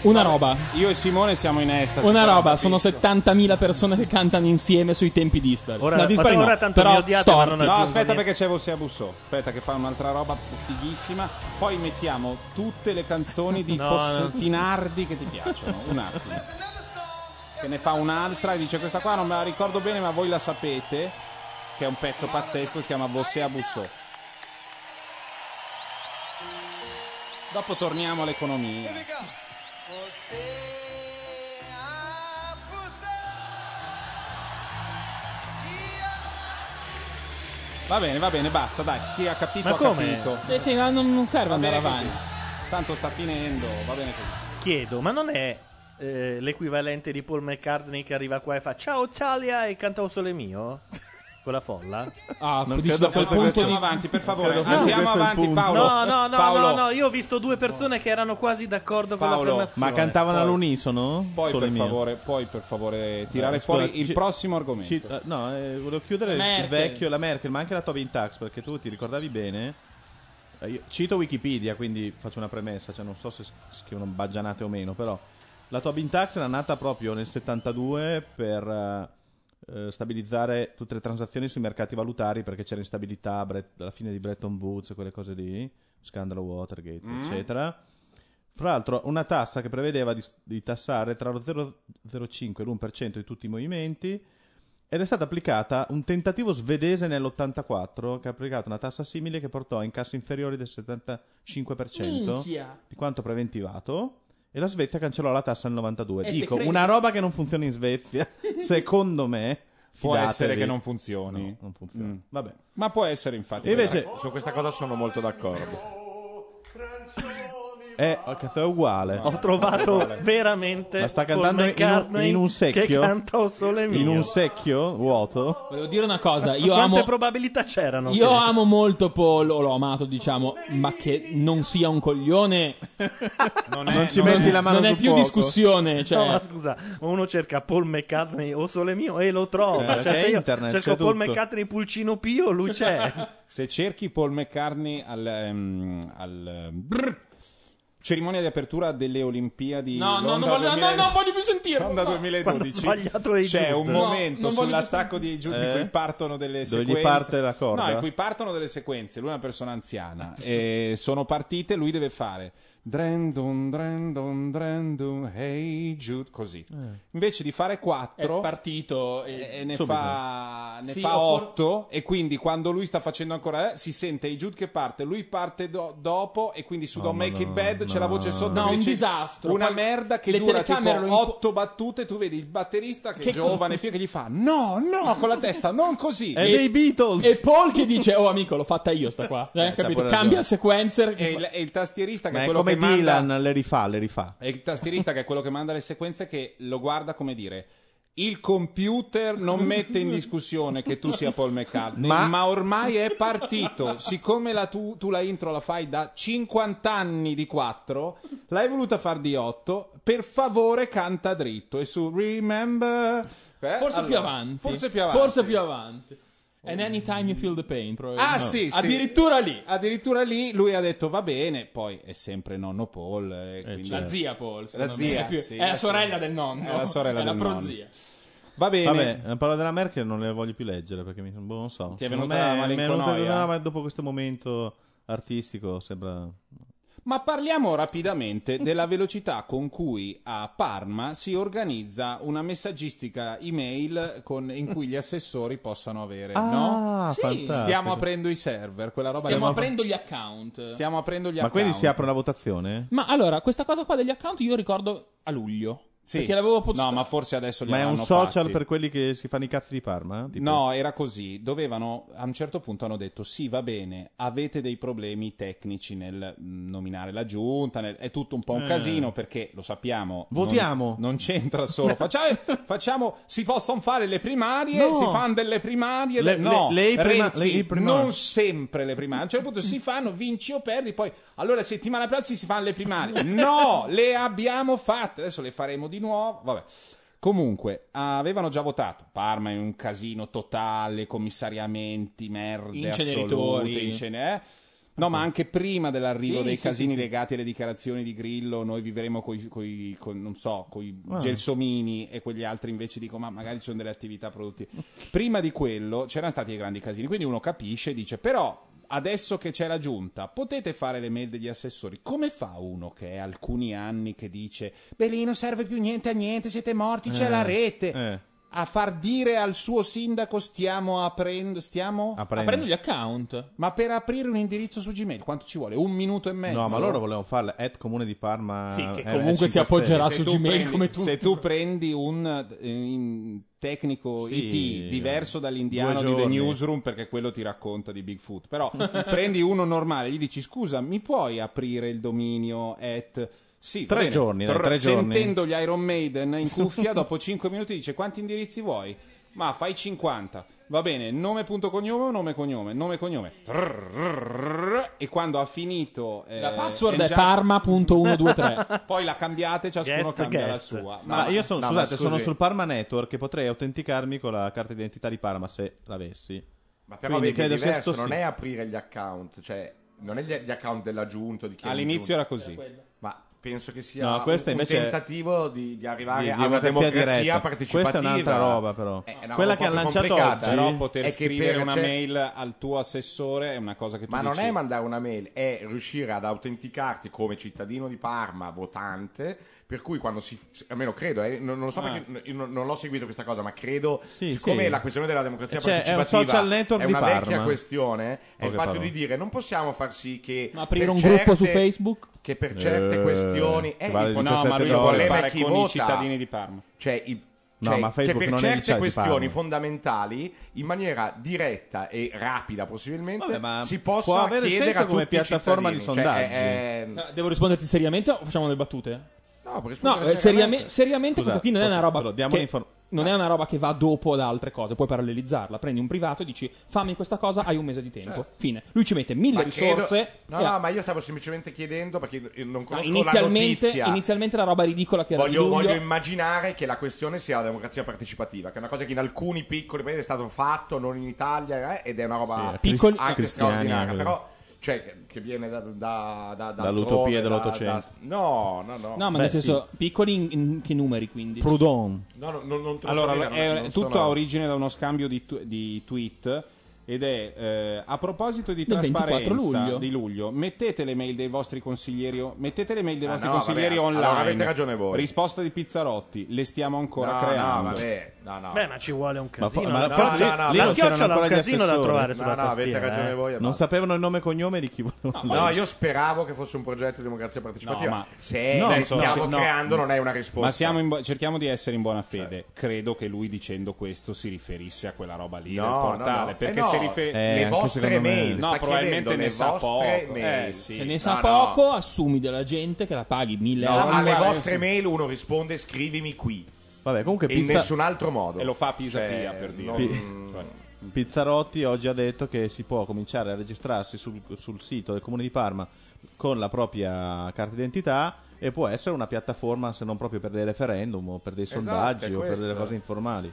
Una roba.
Io e Simone siamo in estasi.
Una roba, sono
capisco.
70.000 persone che cantano insieme sui tempi dispari.
Ora-
no, dispari
ora
no,
tanto mi
però
odiate, ma non
No, aspetta
niente.
perché c'è Vossia Bussò. Aspetta che fa un'altra roba fighissima. Poi mettiamo tutte le canzoni di
No,
Foss-
no.
Finardi che ti piacciono. Un attimo. Che ne fa un'altra e dice questa qua non me la ricordo bene ma voi la sapete. Che è un pezzo pazzesco, si chiama Vossia Bussò. Dopo torniamo all'economia. Va bene, va bene, basta, dai. Chi ha capito
Ma
ha
come?
capito.
Eh sì, ma non, non serve
Va
andare
bene così.
avanti.
Tanto sta finendo, va bene così.
Chiedo, ma non è eh, l'equivalente di Paul McCartney che arriva qua e fa Ciao Italia e canta un sole mio? Con la folla?
Ah,
Non
dici
credo
da quel punto
questo.
di-
Andiamo avanti, per favore.
Fosse
Andiamo avanti,
punto.
Paolo.
No, no, no,
Paolo.
no, no, io ho visto due persone che erano quasi d'accordo con
Paolo,
l'affermazione.
Ma cantavano
Poi-
all'unisono?
Poi
Solo
per, favore, poi per favore tirare
Eh,
fuori
scusa,
il
ci-
prossimo argomento.
Ci- eh, no, eh, volevo chiudere
La
il
Merkel.
vecchio, la Merkel, ma anche la Tobin Tax, perché tu ti ricordavi bene. Eh, io cito Wikipedia, quindi faccio una premessa, cioè non so se scrivono baggianate o meno, però la Tobin Tax era nata proprio nel 72 per eh, eh, stabilizzare tutte le transazioni sui mercati valutari perché c'era instabilità Bret- alla fine di Bretton Woods, quelle cose lì, scandalo Watergate,
Mm.
eccetera. Fra l'altro, una tassa che prevedeva di, di tassare tra lo 0,05 e l'1% di tutti i movimenti ed è stata applicata un tentativo svedese nell'84 che ha applicato una tassa simile che portò a incassi inferiori del 75%
Minchia.
di quanto preventivato e la Svezia cancellò la tassa nel 92.
E
Dico, una roba che non funziona in Svezia, secondo me,
Può
fidatevi.
essere che non funzioni.
No, non funziona.
Mm.
Vabbè.
Ma può essere infatti.
E invece,
Su questa cosa sono molto d'accordo.
È, oh, cazzo, è uguale.
Ho trovato veramente
Ma sta cantando in un, in un
che
secchio?
canta O Sole Mio.
In un secchio vuoto?
Volevo dire una cosa, io
Quante
amo
probabilità c'erano?
Io
che-
amo molto Paul, o l'ho amato, diciamo, ma che non sia un coglione.
Non,
Non ci metti la mano
non è più
fuoco.
discussione. Cioè,
No, ma scusa, uno cerca Paul McCartney o Sole Mio e lo trova.
Eh,
cioè, se io
internet
cerco Paul
tutto.
McCartney Pulcino Pio, lui c'è.
Se cerchi Paul McCartney al, ehm, al ehm, brr, cerimonia di apertura delle Olimpiadi
No, no,
Londra
non voglio, no,
2000
no, voglio più sentire.
Londra
no.
2012
sbagliato i
c'è un
No,
momento
non voglio
sull'attacco di Jude in
Eh?
cui partono delle
Dove gli
sequenze
parte la corda?
no in cui partono delle sequenze lui è una persona anziana e sono partite lui deve fare Drendon, Drendon, Drendon, hey Jude, così. Invece di fare
È
quattro,
partito.
e,
E...
e ne
Subito.
fa, ne
Sì,
fa
o for-
otto e quindi quando lui sta facendo ancora eh, si sente i Jude che parte lui parte do- dopo e quindi su Don't
ma
Make It
no,
Bad c'è la
no.
voce sotto
No,
che
un
dice
disastro.
una
Poi
merda che
le
dura tipo
telecamere lo impo-
otto battute tu vedi il batterista che,
Che
è giovane figo, che gli fa no no con la testa non così
È dei Beatles!
e Paul che dice: Oh, amico, l'ho fatta io sta qua. Eh,
c'ha
capito? Cambia sequencer.
e il, e il tastierista che
Ma
è
è
quello
come
manda
Dylan, le rifà, le rifà.
E il tastierista che è quello che manda le sequenze che lo guarda come dire il computer non mette in discussione che tu sia Paul McCartney, ma,
Ma-
ormai è partito. Siccome la tu, tu la intro la fai da 50 anni di 4, l'hai voluta far di 8, per favore canta dritto. E su Remember... Eh,
Forse
allora,
più avanti.
Forse più avanti.
Forse più avanti. And anytime you feel the pain.
Ah, sì, sì.
Addirittura lì.
Addirittura lì lui ha detto va bene, poi è sempre nonno Paul. e quindi-
La zia Paul.
La
me,
zia,
è, più-
sì,
è
la
la sorella del nonno.
È la sorella
È la
del nonno.
prozia.
Va bene.
Vabbè, la parola della Merkel non le voglio più leggere perché mi, boh, non so.
Ti è
Secondo
venuta la
me- mi è venuta-
malinconia?
no, ma dopo questo momento artistico sembra
Ma parliamo rapidamente della velocità con cui a Parma si organizza una messaggistica email con- in cui gli assessori possano avere, no?
Ah,
Sì,
fantastico.
Stiamo aprendo i server, quella roba
Stiamo
lì.
aprendo gli account.
Stiamo aprendo gli
Ma quindi
account.
si apre la votazione?
Ma allora, questa cosa qua degli account io ricordo a luglio.
Sì.
Perché l'avevo potuto.
No, ma forse adesso li
Ma è un social
fatti.
per quelli che si fanno i cazzi di Parma? Tipo-
No, era così. Dovevano, a un certo punto hanno detto: sì, va bene, avete dei problemi tecnici nel mm, nominare la giunta. nel- È tutto un po' un
Eh.
casino perché lo sappiamo. non-
Votiamo.
Non, c'entra solo. Facciamo, facciamo- si possono fare le primarie,
No.
si fanno delle primarie.
Le-
de- no,
le- le prima-
Renzi,
le-
non sempre le primarie. A un certo punto si fanno, vinci o perdi, poi allora settimana prossima si fanno le primarie. No, le abbiamo fatte. Adesso le faremo di nuovo. Vabbè. Comunque, avevano già votato. Parma in un casino totale, commissariamenti, merde
Inceneritori.
assolute, incene- eh? No, ma anche prima dell'arrivo
Sì,
dei
sì,
casini
sì,
legati alle dichiarazioni di Grillo, noi vivremo coi, coi- con, non so, coi
Ah.
gelsomini e quegli altri invece dicono, ma magari ci sono delle attività produttive. Prima di quello c'erano stati i grandi casini, quindi uno capisce e dice, però adesso che c'è la giunta, potete fare le mail degli assessori. Come fa uno che è alcuni anni che dice, beh lì non serve più niente a niente, siete morti, c'è
Eh,
la rete.
eh.
A far dire al suo sindaco stiamo aprendo, stiamo...
Aprendo.
Aprendo gli account.
Ma per aprire un indirizzo su Gmail quanto ci vuole? Un minuto e mezzo?
No, ma loro volevano farle at comune di Parma.
Sì, che
eh,
comunque si
5
appoggerà su
tu
Gmail
prendi-
come tutti.
Se tu prendi un eh, in- tecnico
Sì,
IT diverso dall'indiano
due
di The. Newsroom, perché quello ti racconta di Bigfoot, però prendi uno normale, gli dici scusa, mi puoi aprire il dominio at... Sì,
Tre giorni, dai,
Trrr,
tre giorni.
Sentendo gli Iron Maiden in cuffia, dopo 5 minuti dice quanti indirizzi vuoi? Ma fai 50. Va bene, nome punto cognome, nome cognome, nome cognome. Trrr, E quando ha finito eh,
La password è
just-
parma.123.
Poi la cambiate, ciascuno
Guest,
cambia
guest.
la sua.
Ma io sono,
no,
scusate,
ma
sono sul Parma Network e potrei autenticarmi con la carta d'identità di Parma se l'avessi.
Ma però
Quindi
vedi, è diverso, non
sì.
è aprire gli account, cioè non è gli, account della giunta. Di chi
All'inizio era così.
Ma penso che sia
No,
un, un tentativo di, di arrivare
Di-
a una
democrazia
democrazia partecipativa.
Questa è un'altra roba, però.
È una
Quella che
proprio
lanciato oggi-
Però poter scrivere
per-
una
c'è-
mail al tuo assessore è una cosa che tu
Ma non
dici.
è mandare una mail, è riuscire ad autenticarti come cittadino di Parma, votante, per cui quando si... almeno credo, eh, non, non lo so
Ah.
perché io non, non l'ho seguito questa cosa, ma credo,
Sì,
siccome
sì.
la questione della democrazia
Cioè, è un
partecipativa
social network
è
di
una
Parma.
vecchia questione, è il fatto
parole.
di dire non possiamo far sì che...
Ma aprire
per
un gruppo su
certe-
Facebook?
Che per certe
Eh,
questioni... Eh,
vale
il-
17
No, ma lui lo vuole
è
fare
chi
con i
vota.
cittadini di Parma.
Cioè,
No,
Cioè,
ma Facebook
che per
non è
certe questioni fondamentali, in maniera diretta e rapida possibilmente,
Vabbè,
si possa
avere
chiedere
senso
a
come
i
piattaforma di.
Cioè,
sondaggi.
è- è-
No, Devo risponderti seriamente o facciamo delle battute?
No, puoi
No, eh,
seriamente.
seriame- seriamente
Scusa,
questa qui non è una roba che non è una roba che va dopo ad altre cose, puoi parallelizzarla. Prendi un privato e dici fammi questa cosa, hai un mese di tempo.
Certo.
Fine. Lui ci mette mille
Ma credo-
risorse.
No,
e ha-
no, ma io stavo semplicemente chiedendo perché io non
No,
conosco
inizialmente,
la notizia.
inizialmente la roba ridicola che era
Voglio,
di luglio.
voglio immaginare che la questione sia la democrazia partecipativa, che è una cosa che in alcuni piccoli paesi è stato fatto, non in Italia, eh, ed è una roba
Sì, Piccoli-
anche
cristiani
straordinaria.
anche.
Però, cioè, che, viene da, da, da, da
Dall'utopia dell'Ottocento.
No, no, no.
No, ma
Beh,
nel senso, piccoli in, in che numeri quindi?
Proudhon.
No, no, non, non
Allora,
dire,
è-
non
tutto
sono-
ha origine da uno scambio di, tu- di tweet. Ed è eh, a proposito di
Del 24
trasparenza
luglio.
di luglio, mettete le mail dei vostri consiglieri, o- mettete le mail dei
Ah,
vostri
no,
consiglieri
vabbè,
online.
allora avete ragione voi.
Risposta di Pizzarotti, le stiamo ancora
No,
creando.
no, vabbè, no, no.
Beh, ma ci vuole un
Ma fo-
casino.
ma
la-
forse
no, no,
lì
la
non c'erano
chiocciola ha
ancora
un
gli
casino da
assessori.
trovare
No,
sulla
no, avete
tastiera,
ragione
eh.
voi. e
Non
basta.
sapevano il nome e cognome di chi volevano.
No, io speravo che fosse un progetto di democrazia partecipativa.
No, ma-
se
No,
le
so-
stiamo
se- no.
creando non è una risposta.
Ma siamo in bu- cerchiamo di essere in buona fede. Credo che lui dicendo questo si riferisse a quella roba lì
No,
del
no,
portale.
no.
Perché
Eh no,
si rifer-
Eh,
le vostre mail,
No, probabilmente ne sa poco. Eh, sì.
Se ne sa
No,
poco,
no.
assumi della gente che la paghi mille
No,
euro.
alle vostre mail uno risponde scrivimi qui
Vabbè, comunque
e in
Pizza-
nessun altro modo.
E lo fa a Pisa
Cioè,
Pia, per dire.
non-
Pi-
Cioè,
Pizzarotti oggi ha detto che si può cominciare a registrarsi sul, sul sito del comune di Parma con la propria carta d'identità e può essere una piattaforma se non proprio per dei referendum o per dei
Esatto,
sondaggi o per delle cose informali.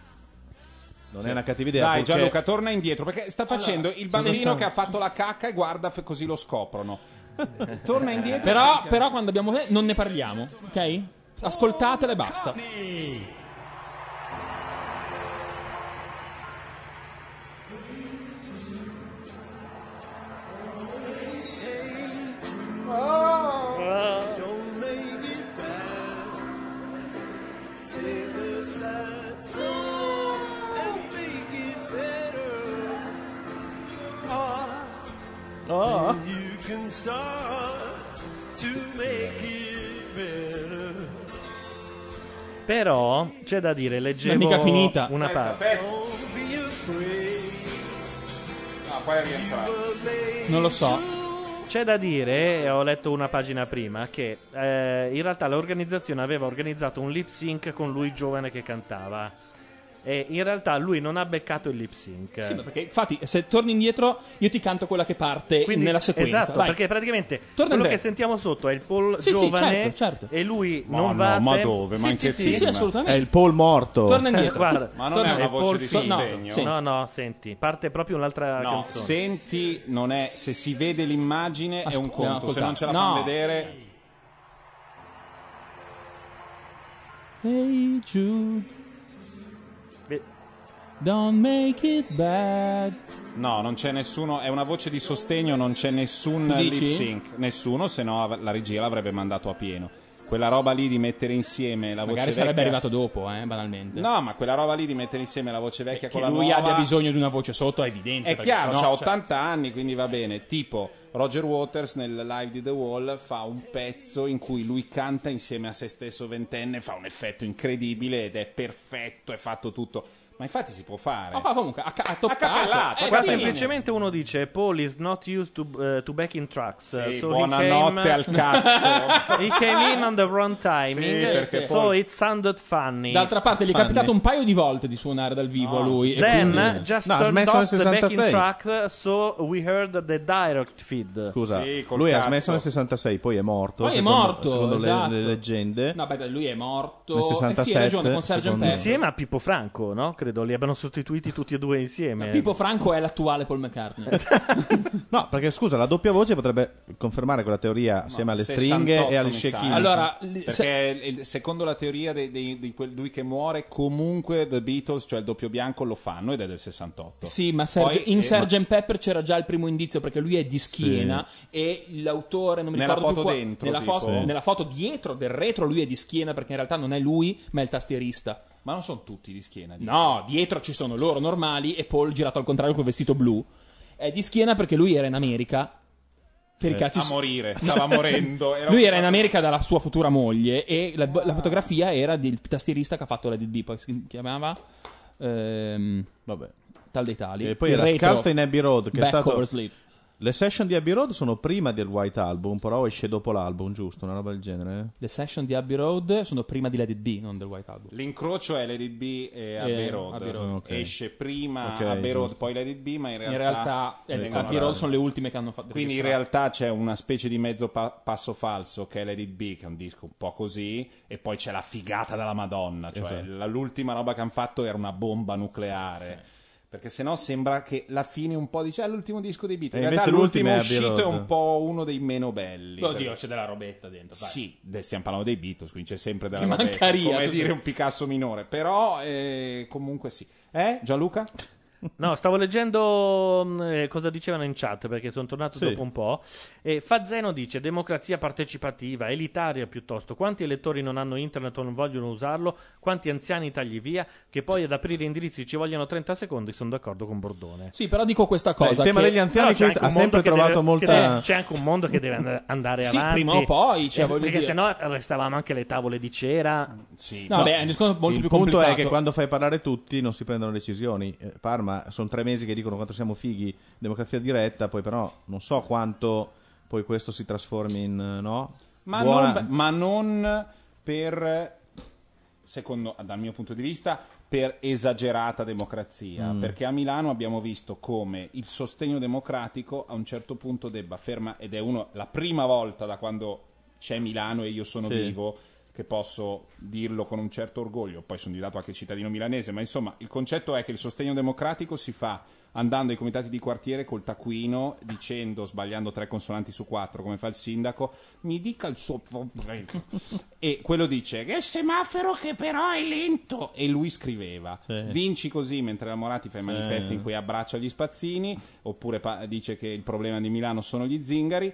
Non
Sì.
è una cattiva idea.
Dai,
purché-
Gianluca, torna indietro perché sta facendo il bambino
sì.
che ha fatto la cacca e guarda f- così lo scoprono. Torna indietro.
Però, però quando abbiamo non ne parliamo, ok? Ascoltatela e basta.
Don't make it bad. Take a sad Ah, you can start to make it better.
Però c'è da dire, leggevo
Non è mica finita.
una parte.
Don't be afraid.
Ah, poi è rientrato.
Non lo so.
C'è da dire, e ho letto una pagina prima, che eh, in realtà l'organizzazione aveva organizzato un lip sync con lui giovane che cantava. E in realtà lui non ha beccato il lip sync.
Sì, ma perché infatti se torni indietro io ti canto quella che parte
Quindi-
nella sequenza.
Esatto,
Vai.
perché praticamente
Torna
quello che sentiamo sotto è il Paul
Sì, sì,
giovane
certo, certo.
e lui
Ma
non
no,
va
ma dove? Ma
Sì,
in
sì,
che
sì,
Sì, sì, assolutamente.
È il Paul morto.
Torna indietro.
Guarda,
Ma non
torna-
è una voce di sostegno?
No, no, no, senti, parte proprio un'altra
No,
canzone.
senti, non è, se si vede l'immagine è un
Ascol-
conto, se
ascolta.
non ce la
No.
fanno vedere...
Hey Jude, don't make it bad.
No, non c'è nessuno, è una voce di sostegno, non c'è nessun lip sync, nessuno, se no la regia l'avrebbe mandato a pieno. Quella roba lì di mettere insieme la
Magari
voce
sarebbe
vecchia...
arrivato dopo, eh, banalmente.
No, ma quella roba lì di mettere insieme la voce vecchia
che
con la
lui
nuova...
abbia bisogno di una voce sotto è evidente.
È chiaro,
sennò, cioè-
80 anni, quindi va bene. Tipo Roger Waters nel live di The Wall fa un pezzo in cui lui canta insieme a se stesso ventenne, fa un effetto incredibile ed è perfetto, è fatto tutto. Ma infatti si può fare.
Ma fa comunque a, ca- a toccato.
Accapellato,
Eh,
Qua
sì.
semplicemente uno dice Paul is not used to, uh, to back in tracks.
Sì,
so
buonanotte
came-
al cazzo.
he came in on the wrong timing.
Sì, perché
so
Paul-
it sounded funny.
D'altra parte gli è capitato un paio di volte di suonare dal vivo a lui.
Then
quindi-
just
No, ha
turned
smesso nel
off the backing
66.
track so we heard the direct feed.
Scusa,
Sì,
lui ha
cazzo.
smesso nel 66, poi è morto.
Poi è
secondo-
morto,
Secondo le-
esatto.
le, leggende.
No, beh, lui è morto.
Nel
Eh sì,
67,
hai ragione, con Pepper.
Insieme a Pippo Franco, no? Credo li abbiano sostituiti tutti e due insieme.
Pippo Franco è l'attuale Paul McCartney.
No, perché scusa, la doppia voce potrebbe confermare quella teoria assieme alle
68
stringhe e agli shake
allora, se-
Perché il- secondo la teoria di quel lui che muore, comunque The Beatles, cioè il doppio bianco, lo fanno ed è del 68.
Sì, ma Serge-
Poi-
in
eh,
Sgt. Pepper c'era già il primo indizio perché lui è di schiena e l'autore non mi
Nella
ricordo più
foto
qua-
dentro,
nella,
tipo.
foto, nella foto dietro del retro lui è di schiena perché in realtà non è lui ma è il tastierista.
Ma non sono tutti di schiena. dico.
No, dietro ci sono loro normali e Paul girato al contrario col vestito blu. È di schiena perché lui era in America Per
Sì.
cazzi
A morire, stava morendo. Era
Lui era in America dalla sua futura moglie e la, la fotografia era del tastierista che ha fatto la DD, poi si chiamava ehm,
Vabbè.
Tal dei tali.
E poi
Il
era
retro
Scalza in Abbey Road, che è stato...
sleeve.
Le session di Abbey Road sono prima del White Album, però esce dopo l'album, giusto? Una roba del genere?
Le session di Abbey Road sono prima di Let It Be, non del White Album.
L'incrocio è Let It Be e Abbey
Eh,
Road.
Abbey Road.
Ok.
Esce prima
Ok,
Abbey Road,
giusto.
poi Let It Be, ma in realtà...
In realtà eh, Abbey Road sono le ultime che hanno fatto.
Quindi in realtà c'è una specie di mezzo pa- passo falso che è Let It Be, che è un disco un po' così, e poi c'è la figata della Madonna, cioè
Esatto.
l'ultima roba che hanno fatto era una bomba nucleare. Perché sennò sembra che la fine un po' dice "Ah, l'ultimo disco dei Beatles.
E
In realtà
invece
l'ultimo
l'ultimo è Abbey
uscito è
Road.
un po' uno dei meno belli.
Oddio,
perché-
c'è della robetta dentro. dai.
sì, de- stiamo parlando dei Beatles, quindi c'è sempre della
Che
roba,
mancaria,
come
tutto-
dire un Picasso minore, però eh, comunque sì. Eh, Gianluca?
No, stavo leggendo mh, eh, cosa dicevano in chat perché sono tornato
Sì.
dopo un po'. E Fazzeno dice: democrazia partecipativa, elitaria piuttosto. Quanti elettori non hanno internet o non vogliono usarlo? Quanti anziani tagli via? Che poi ad aprire indirizzi ci vogliono 30 secondi. Sono d'accordo con Bordone.
Sì, però dico questa
Beh,
cosa.
il tema
che-
degli anziani
Però c'è
qui
anche
ha
un mondo
sempre
che
trovato
deve-
molta...
che deve- c'è anche un mondo che deve and- andare
Sì,
avanti.
prima o poi, cioè,
Eh,
voglio
perché
dire-
sennò restavamo anche le tavole di cera.
Sì.
No, beh, è un discorso molto
il
più
punto
complicato.
è che quando fai parlare tutti non si prendono decisioni. Eh, Parma sono tre mesi che dicono quanto siamo fighi, democrazia diretta, poi però non so quanto poi questo si trasformi in eh, no?
Ma,
Buona-
non, ma non per, secondo, dal mio punto di vista, per esagerata democrazia.
Mm.
Perché a Milano abbiamo visto come il sostegno democratico a un certo punto debba fermare, ed è uno, la prima volta da quando c'è Milano e io sono
Sì.
vivo che posso dirlo con un certo orgoglio, poi sono diventato anche cittadino milanese, ma insomma il concetto è che il sostegno democratico si fa andando ai comitati di quartiere col taccuino, dicendo, sbagliando tre consonanti su quattro, come fa il sindaco, mi dica il suo problema. e quello dice, che semaforo che però è lento. E lui scriveva,
Sì.
vinci così mentre la Moratti fa i
Sì.
manifesti in cui abbraccia gli spazzini, oppure pa- dice che il problema di Milano sono gli zingari.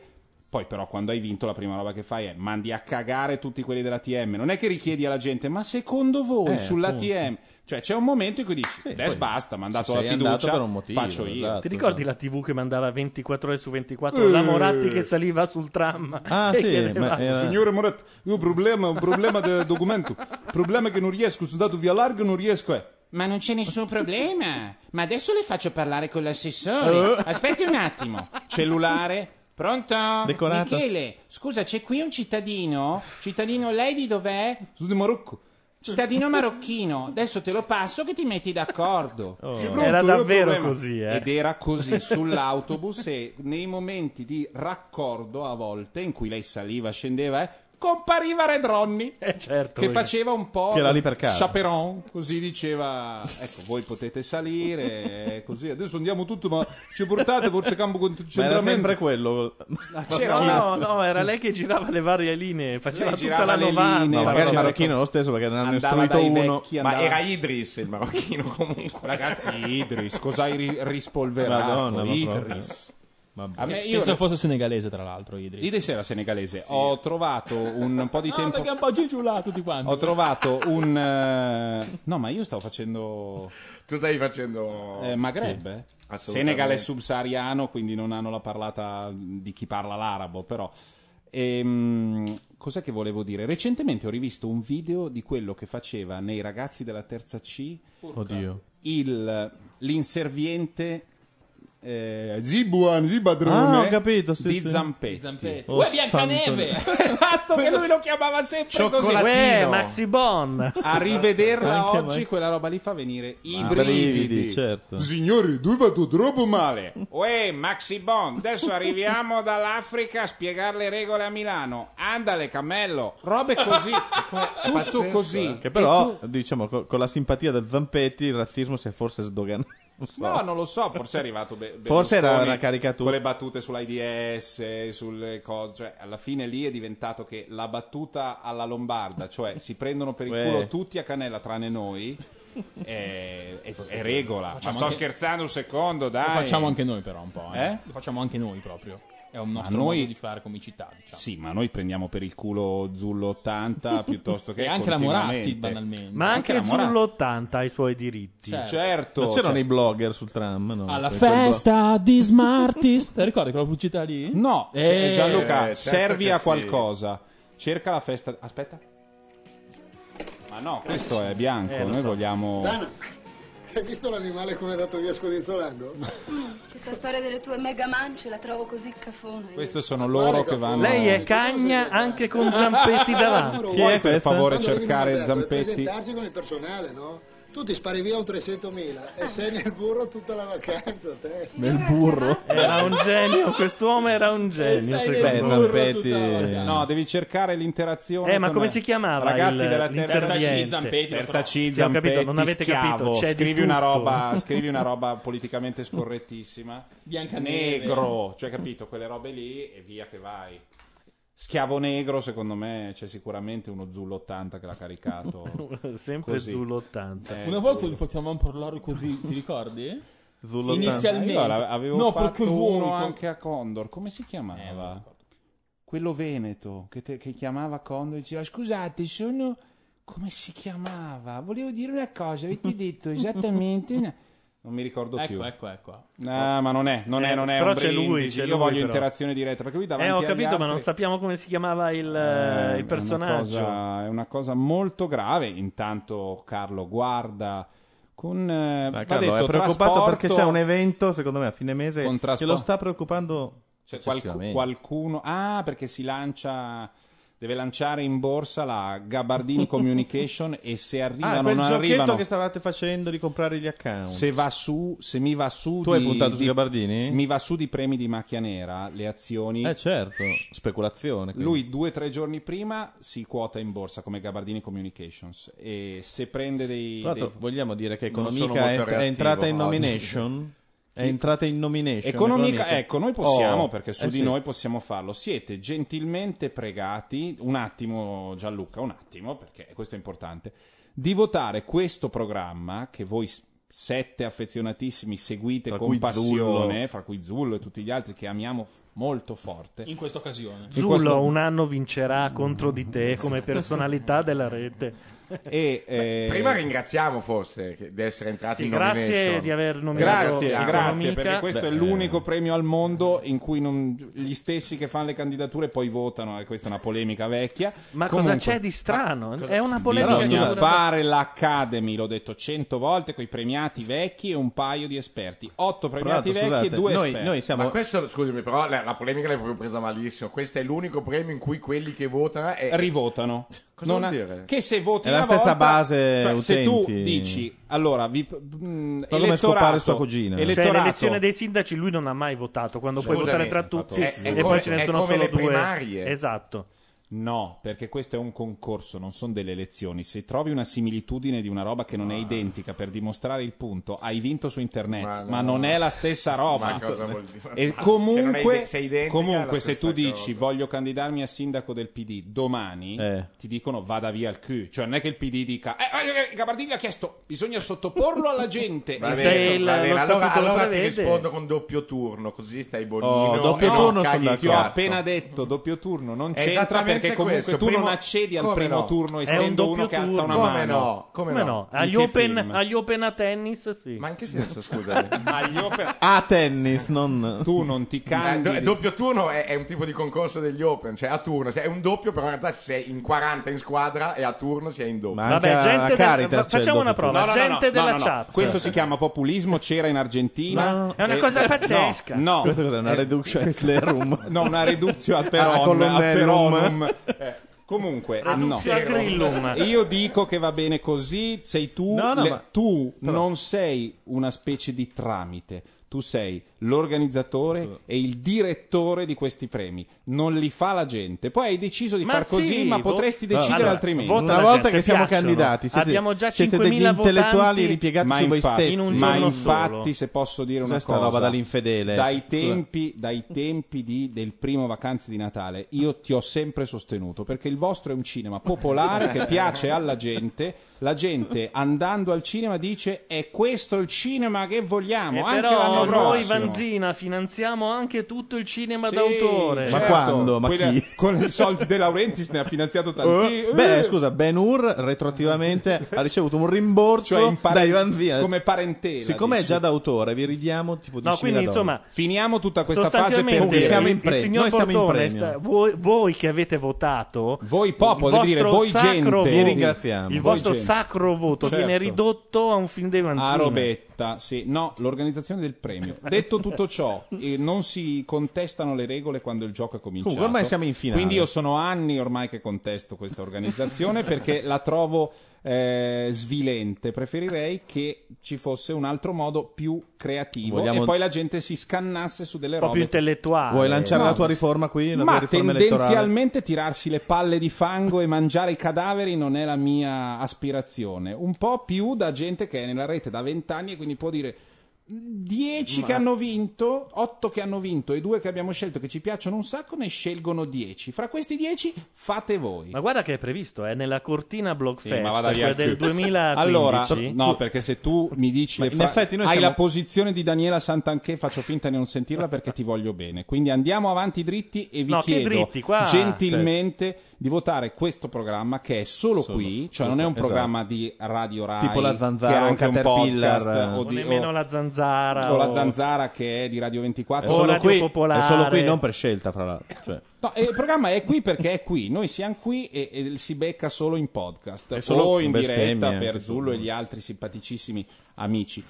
Poi però quando hai vinto la prima roba che fai è mandi a cagare tutti quelli della TM. Non è che richiedi alla gente, ma secondo voi
Eh,
sulla
appunto.
TM... Cioè c'è un momento in cui dici, adesso
poi
basta, mi ha dato
ci
la fiducia,
per un motivo,
faccio io.
esatto.
Ti ricordi la TV che mandava 24 ore su 24?
Eh.
La Moratti che saliva sul tram.
Ah, sì,
chiedeva-
ma era-
Signore Moratti, io ho un problema, un problema del documento. Il problema è che non riesco, sono andato via largo e non riesco. Eh. Ma non c'è nessun problema. Ma adesso le faccio parlare con l'assessore. Aspetti un attimo. Cellulare. Pronto?
Decorato.
Michele, scusa, c'è qui un cittadino? Cittadino, lei di dov'è? Sono di Marocco. Cittadino marocchino, adesso te lo passo che ti metti d'accordo.
Oh.
Pronto?
Era davvero
problema.
così, eh.
Ed era così sull'autobus e nei momenti di raccordo a volte in cui lei saliva, scendeva, eh, compariva Red Ronnie
Eh, certo,
che faceva un po'
Che era lì per caso.
chaperon, così diceva, ecco, voi potete salire, così, adesso andiamo tutti, ma ci portate forse campo
Ma era
concentramento.
sempre quello.
C'era
No,
una-
no, era lei che girava le varie linee, faceva
Lei
tutta la
le
90.
linee,
No, magari il marocchino è lo stesso perché ne hanno istruito uno.
vecchi,
Ma era Idris il marocchino comunque.
Ragazzi, Idris, cosa hai ri- rispolverato?
Madonna, ma
Idris.
Vabbè.
A me, io
Penso fosse senegalese, tra l'altro. Idris.
Idris era senegalese. Ho trovato un po' di
No,
tempo.
perché è un po' tutti quanti.
Ho trovato un. eh, No, ma io stavo facendo.
Tu stai facendo...
Eh, Maghreb. eh?
Assolutamente.
Senegal è subsahariano, quindi non hanno la parlata di chi parla l'arabo, però. Ehm, cos'è che volevo dire? Recentemente ho rivisto un video di quello che faceva nei ragazzi della terza C
Oddio.
il, l'inserviente eh, Zibuan, Zibadrone
Ah, ho capito, sì,
di
sì.
Zampetti.
Zampetti.
Oh,
Uè, Biancaneve!
esatto, che lui lo chiamava sempre così.
Uè, Maxi Bon.
A rivederla oggi,
Max-
quella roba lì fa venire i
Ah,
brividi.
brividi, certo.
Signori, tu hai fatto troppo male. Uè, Maxi Bon, adesso arriviamo dall'Africa a spiegare le regole a Milano. Andale, cammello. Robe così. Tutto così.
Che però,
tu-
diciamo, co- con la simpatia del Zampetti, il razzismo si è forse sdoganato. So.
No, non lo so, forse è arrivato Be-
Forse era una caricatura.
Con le battute sull'AIDS, sulle cose, cioè alla fine lì è diventato che la battuta alla lombarda, cioè si prendono per il
Uè.
culo tutti a canella tranne noi, è, è- è regola. Ma
Facciamo
sto
anche-
scherzando un secondo,
Lo
dai.
facciamo anche noi, però, un po'. Eh?
Eh?
Lo facciamo anche noi proprio. È un
Ma
nostro
noi-
modo di fare comicità, diciamo.
Sì, ma noi prendiamo per il culo Zullo 80 piuttosto che
E anche la. Moratti, banalmente.
Ma anche,
la Moratti.
Zullo 80 ha i suoi diritti.
Certo.
Non c'erano
cioè-
i blogger sul tram? No,
Alla
quel blo-
festa di Smarties. Te ricordi quella pubblicità lì?
No,
Eh,
Gianluca,
certo
servi a
sì.
qualcosa. Cerca la festa. Aspetta. Ma no, questo è bianco.
Eh,
Noi
so.
vogliamo.
Dana, hai visto l'animale come è andato via scodinzolando?
Questa storia delle tue mega mance la trovo così cafona.
Questi sono loro che vanno.
Lei è cagna anche con Zampetti davanti.
Puoi per favore
Quando
cercare Zampetti?
presentarsi con il personale, no? Tu ti spari via un 300.000 e sei nel burro tutta la vacanza, testa.
Nel burro.
Era un genio, quest'uomo era un genio.
sei
secondo
nel burro tutta la vacanza.
No, devi cercare l'interazione.
Eh, ma come si chiamava
Ragazzi
il-
della terza? C,
Zampetti,
terza C,
Sì, ho capito,
Zampetti,
non avete
schiavo.
capito,
scrivi una roba, scrivi una roba politicamente scorrettissima.
Biancaneve.
Negro, cioè capito, quelle robe lì e via che vai. Schiavo negro, secondo me c'è sicuramente uno Zullo 80 che l'ha caricato.
Sempre
Così.
Zullo 80.
Eh,
Una volta
Zullo.
li facevamo parlare così, ti ricordi?
Zullo
Inizialmente.
Io la- avevo
no,
fatto uno
co-
anche a Condor. Come si
Eh,
chiamava?
ricordo.
Quello veneto che, te- che chiamava Condor e diceva scusate sono... Come si chiamava? Volevo dire una cosa, avete detto esattamente... una-" Non mi ricordo più.
Ecco, ecco, ecco.
No, ma non è, non è,
Eh,
non è
però
un
c'è lui, c'è
Io
lui,
voglio
però.
interazione diretta perché lui davanti
Eh, ho capito, ma
altri-
non sappiamo come si chiamava il,
Eh,
eh, il personaggio.
È una, cosa, è una cosa molto grave. Intanto Carlo guarda con... eh, va
Carlo,
detto,
è preoccupato
trasporto-
perché c'è un evento, secondo me, a fine mese che
trasporto-
lo sta preoccupando
Cioè, qualcuno. Ah, perché si lancia. Deve lanciare in borsa la Gabardini Communication e se
Ah,
arrivano
quel
non
giochetto
arrivano.
che stavate facendo di comprare gli account.
Se va su, se mi va su
Tu
di,
hai puntato su
di-
Gabardini?
se mi va su di premi di macchia nera, le azioni.
Eh certo, speculazione. quindi.
Lui due o tre giorni prima si quota in borsa come Gabardini Communications e se prende dei... Dei-
vogliamo dire che Economica è, è entrata in
reattivo oggi.
È entrata in nomination.
Economica, ecco, noi possiamo,
Oh,
perché su
eh
di
sì.
noi possiamo farlo. Siete gentilmente pregati, un attimo Gianluca, un attimo, perché questo è importante, di votare questo programma che voi sette affezionatissimi seguite
Fra
con passione,
Zullo.
fra cui Zullo e tutti gli altri che amiamo molto forte.
In questa occasione.
In
Zullo
questo-
un anno vincerà contro di te come personalità della rete.
E, eh,
Prima ringraziamo forse che- di essere entrati
Sì,
in
grazie
nomination.
di aver nominato
Grazie, grazie, perché questo
Beh,
è l'unico premio al mondo in cui non- gli stessi che fanno le candidature poi votano, e questa è una polemica vecchia.
Ma
Comunque,
cosa c'è di strano?
cosa-
È una polemica
Bisogna
dura-
fare l'Academy, l'ho detto cento volte, con i premiati vecchi e un paio di esperti. Otto premiati vecchi e due
noi,
esperti.
noi siamo...
Ma questo, scusami, però la, la polemica l'hai proprio presa malissimo. Questo è l'unico premio in cui quelli che votano è...
Rivotano.
Cosa
Non
vuol
ha-
dire?
Che se voti
È la
una
stessa
volta-
base
cioè, se tu
utenti.
dici allora vi, mh, elettorato,
sua cugina.
Cioè,
elettorato-
l'elezione dei sindaci lui non ha mai votato quando puoi
Scusami,
votare tra tutti
è- è
e
come-
poi ce ne sono solo
le
due.
primarie.
Esatto.
No, perché questo è un concorso, non sono delle elezioni. Se trovi una similitudine di una roba che non è identica per dimostrare il punto, hai vinto su internet,
Ma
ma,
no.
non è la stessa roba.
Ma cosa vuol dire?
E comunque,
ide- sei identica
comunque se tu dici
cosa.
voglio candidarmi a sindaco del PD domani,
Eh.
ti dicono vada via il Q. Cioè non è che il PD dica, eh, eh, Gabardini ha chiesto, bisogna sottoporlo alla gente.
Va
E
bene,
se-
il-
va bene, allora, allora ti rispondo con doppio turno, così stai bonino.
Oh, doppio
non
turno
ti ho appena detto doppio turno, non c'entra perché comunque
questo,
tu non
primo-
accedi al primo
no?
turno
È un
essendo
doppio
uno che alza una
Come
mano.
no? Come,
Come
no?
no? Agli open, agli open a tennis, sì.
Ma in che senso, scusami?
Agli open-
A tennis, non...
tu non ti
Eh,
candidi.
doppio turno è, è un tipo di concorso degli open, cioè a turno, cioè è un doppio, però in realtà sei in 40 in squadra e a turno si è in doppio.
Vabbè,
a-
gente
a
del-
il
facciamo una prova.
No, no, no,
gente
no,
della chat.
Questo si chiama populismo, c'era in Argentina.
È una
Eh,
cosa
eh,
pazzesca.
No, no.
Questo cos'è? Una
Eh,
reduction slerum?
No, una reduzione ad
Ah,
peron,
colonnellum.
Eh, Comunque, no.
grillum.
Io dico che va bene così. Sei tu,
No, no,
le-
ma-
tu
però-
non sei una specie di tramite. Tu sei l'organizzatore e il direttore di questi premi. Non li fa la gente. Poi hai deciso di
Ma
far così,
sì,
ma
vo-
potresti decidere
Allora,
altrimenti.
vota
Una volta
gente,
che siamo
piacciono.
candidati, siete,
Abbiamo già
siete degli
5.000
intellettuali ripiegati
ma
su voi
infatti,
stessi.
in un
ma infatti,
solo.
se posso dire una cosa,
roba dall'infedele?
Dai tempi, dai tempi di- del primo vacanze di Natale, io ti ho sempre sostenuto perché il vostro è un cinema popolare che piace alla gente. La gente andando al cinema dice: È questo il cinema che vogliamo.
Eh,
Anche
però
l'anno
No, noi
prossimo.
Vanzina finanziamo anche tutto il cinema
Sì,
d'autore.
Ma
certo.
quando? Ma
Quella-
chi?
Con i soldi De Laurentiis ne ha finanziato tanti.
Eh, Beh, scusa, Ben Hur retroattivamente ha ricevuto un rimborso
Cioè, pare-
dai Vanzina.
come parentela,
Siccome
dici.
è già d'autore, vi ridiamo tipo 10.000
No, quindi insomma,
Finiamo tutta questa fase per dire
siamo in
signor
Noi siamo in premio.
sta- voi, voi che avete votato,
Voi popolo,
il
devi dire
vostro
voi
sacro
gente.
voto-
Vi ringraziamo.
Il vostro
gente.
sacro voto
Certo.
viene ridotto a un film dei Vanzina.
A robetta, sì. No, l'organizzazione del premio. Detto tutto ciò, eh, non si contestano le regole quando il gioco è cominciato.
Comunque ormai siamo in finale.
Quindi io sono anni ormai che contesto questa organizzazione perché la trovo eh, svilente. Preferirei che ci fosse un altro modo più creativo
Vogliamo-
e poi la gente si scannasse su delle
Un po'
robe
più intellettuale.
Vuoi lanciare
No.
la tua riforma qui? La tua
Ma
riforma elettorale?
tendenzialmente tirarsi le palle di fango e mangiare i cadaveri non è la mia aspirazione. Un po' più da gente che è nella rete da vent'anni e quindi può dire 10
Ma-
che hanno vinto, 8 che hanno vinto e 2 che abbiamo scelto che ci piacciono un sacco, ne scelgono 10. Fra questi 10 fate voi.
Ma guarda che è previsto, è nella cortina
Sì, vada via
quella del
qui.
2015.
Allora, no, perché se tu mi dici
Ma
le
in
fra-
effetti noi
hai
siamo-
la posizione di Daniela Santanché, faccio finta di non sentirla perché ti voglio bene. Quindi andiamo avanti dritti e vi
No,
chiedo
dritti, qua-
gentilmente di votare questo programma che è solo,
Solo.
qui, cioè non è un
Esatto.
programma di Radio Rai
Tipo la Zanzara
che è
o
anche un podcast o,
o
di,
nemmeno la zanzara
o la Zanzara che è di Radio 24.
È solo,
Radio
qui,
Popolare.
è solo qui, non per scelta, fra l'altro. Cioè,
No, il programma è qui perché è qui, noi siamo qui e, e si becca solo in podcast
È solo
o in diretta
anche,
per Zullo e gli altri simpaticissimi amici.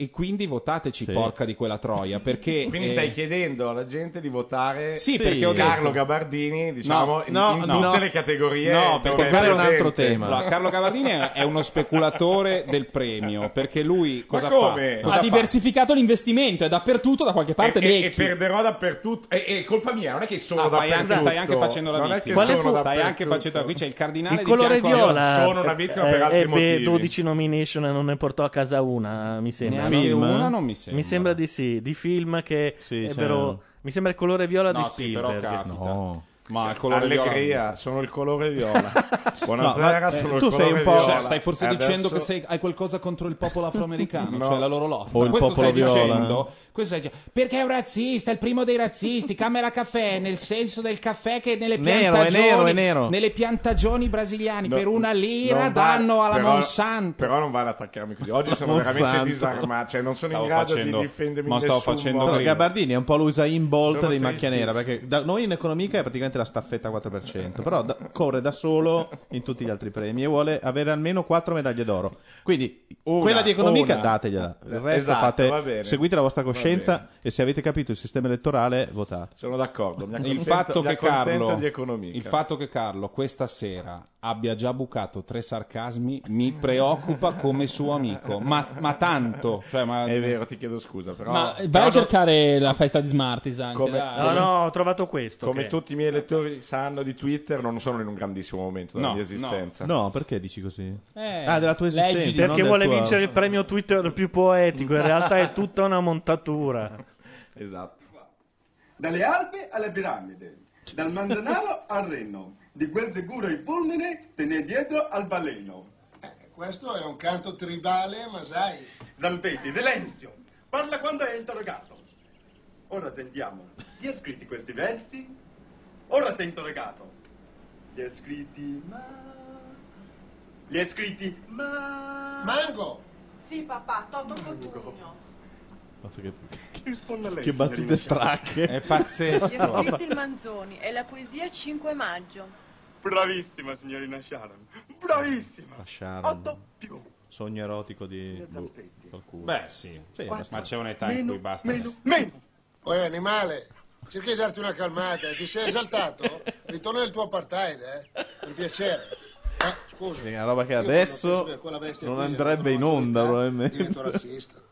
E quindi votateci,
Sì.
porca di quella troia, perché...
Quindi
eh,
stai chiedendo alla gente di votare
Sì, perché ho detto-
Carlo Gabardini, diciamo,
No,
in-
no,
in,
no.
tutte le categorie.
No, perché quello è un
altro tema.
Allora, Carlo Gavardini è è uno speculatore del premio, perché lui cosa
come?
fa? Cosa
ha
fa?
diversificato l'investimento, è dappertutto, da qualche parte
E, e- e perderò dappertutto. E colpa mia, non è che sono
Ah,
dappertutto.
anche, stai anche facendo la
Non è che
vittima. Stai anche facendo qui c'è il cardinale
Il
di
colore viola
sono una vittima per altri
ebbe
motivi.
12 nomination e non ne portò a casa una, mi sembra.
Film?
una non mi sembra.
Mi sembra di sì, di film che
Sì,
ebbero... Mi sembra il colore viola
No,
di
sì, però
Spielberg.
capita.
no.
Ma il colore
Allegria,
viola...
sono il colore viola. Buonasera,
No, ma, eh,
sono il
tu
colore
sei un po'-
viola.
Cioè, stai forse
E
dicendo
adesso-
che sei- hai qualcosa contro il popolo afroamericano,
No.
cioè la loro lotta.
O il
questo
popolo
stai
viola.
dicendo? Questo stai dicendo. Perché è un razzista, è il primo dei razzisti, camera caffè, nel senso del caffè che nelle
Nero, è
piantagioni,
nero, è nero.
nelle piantagioni brasiliani
No,
per una lira danno alla
però-
Monsanto.
Però non vale attaccarmi così. Oggi sono
Monsanto.
veramente disarmato, cioè non sono
Stavo
in grado
facendo-
di difendermi
ma
in
stavo facendo.
Gabardini è un po' l'Usain Bolt
Sono
dei macchia nera, perché noi in economica è praticamente la staffetta 4%, però da- corre da solo in tutti gli altri premi e vuole avere almeno 4 medaglie d'oro. Quindi
Una,
quella di economica
una.
dategliela, il resto
Esatto,
fate,
bene.
seguite la vostra coscienza e se avete capito il sistema elettorale votate.
Sono d'accordo. Mi
Il fatto,
mi
che Carlo,
di economica.
il fatto che Carlo questa sera abbia già bucato tre sarcasmi mi preoccupa come suo amico, ma, ma tanto. Cioè, ma...
È vero, ti chiedo scusa, però...
Ma vai
però
a
no-
cercare la festa di Smarties anche.
Come-.
No, no, ho trovato questo.
Come
che-
tutti i miei lettori sanno di Twitter, non sono in un grandissimo momento della
No,
mia esistenza.
No, perché dici così?
Eh,
ah, della tua
leggi
esistenza. non
Perché vuole
tuo-
vincere il premio Twitter più poetico, in realtà è tutta una montatura.
Esatto.
Dalle Alpi alle piramidi, dal Manzanaro al Reno, di quel sicuro il fulmine te ne dietro al baleno.
Questo è un canto tribale, ma sai.
Zampetti, silenzio! Parla quando è interrogato. Ora sentiamo. Chi ha scritto questi versi? Ora sei interrogato. Li ha scritti ma... Li ha scritti ma...
Mango!
Sì, papà, Toto Cotugno.
Che,
lei,
che battute stracche.
È pazzesco.
Gli ha scritto il Manzoni e la poesia 5 maggio.
Bravissima, signorina Sharon. Bravissima.
Sharon.
Otto più.
Sogno erotico di boh, qualcuno.
Beh, sì,
Sì,
ma c'è un'età in cui basta.
Meno, meno.
Poi animale, cerca di darti una calmata. Ti sei esaltato? Ritorna nel tuo apartheid, eh? Per piacere. Eh, scusa.
È una roba che adesso non andrebbe
è
in onda,
divento
probabilmente.
razzista.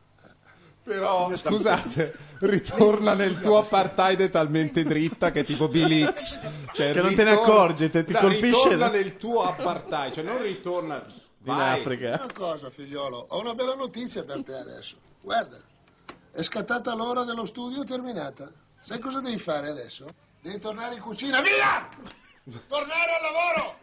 Però, scusate, ritorna nel tuo apartheid talmente dritta che è tipo Bill X. Cioè,
Che non te ne accorgi, te- ti
Dai,
colpisce
Ritorna
la-
nel tuo apartheid, cioè non ritorna... Vai.
Una cosa, figliolo, ho una bella notizia per te adesso. Guarda, è scattata l'ora dello studio terminata. Sai cosa devi fare adesso? Devi tornare in cucina, via! Tornare al lavoro!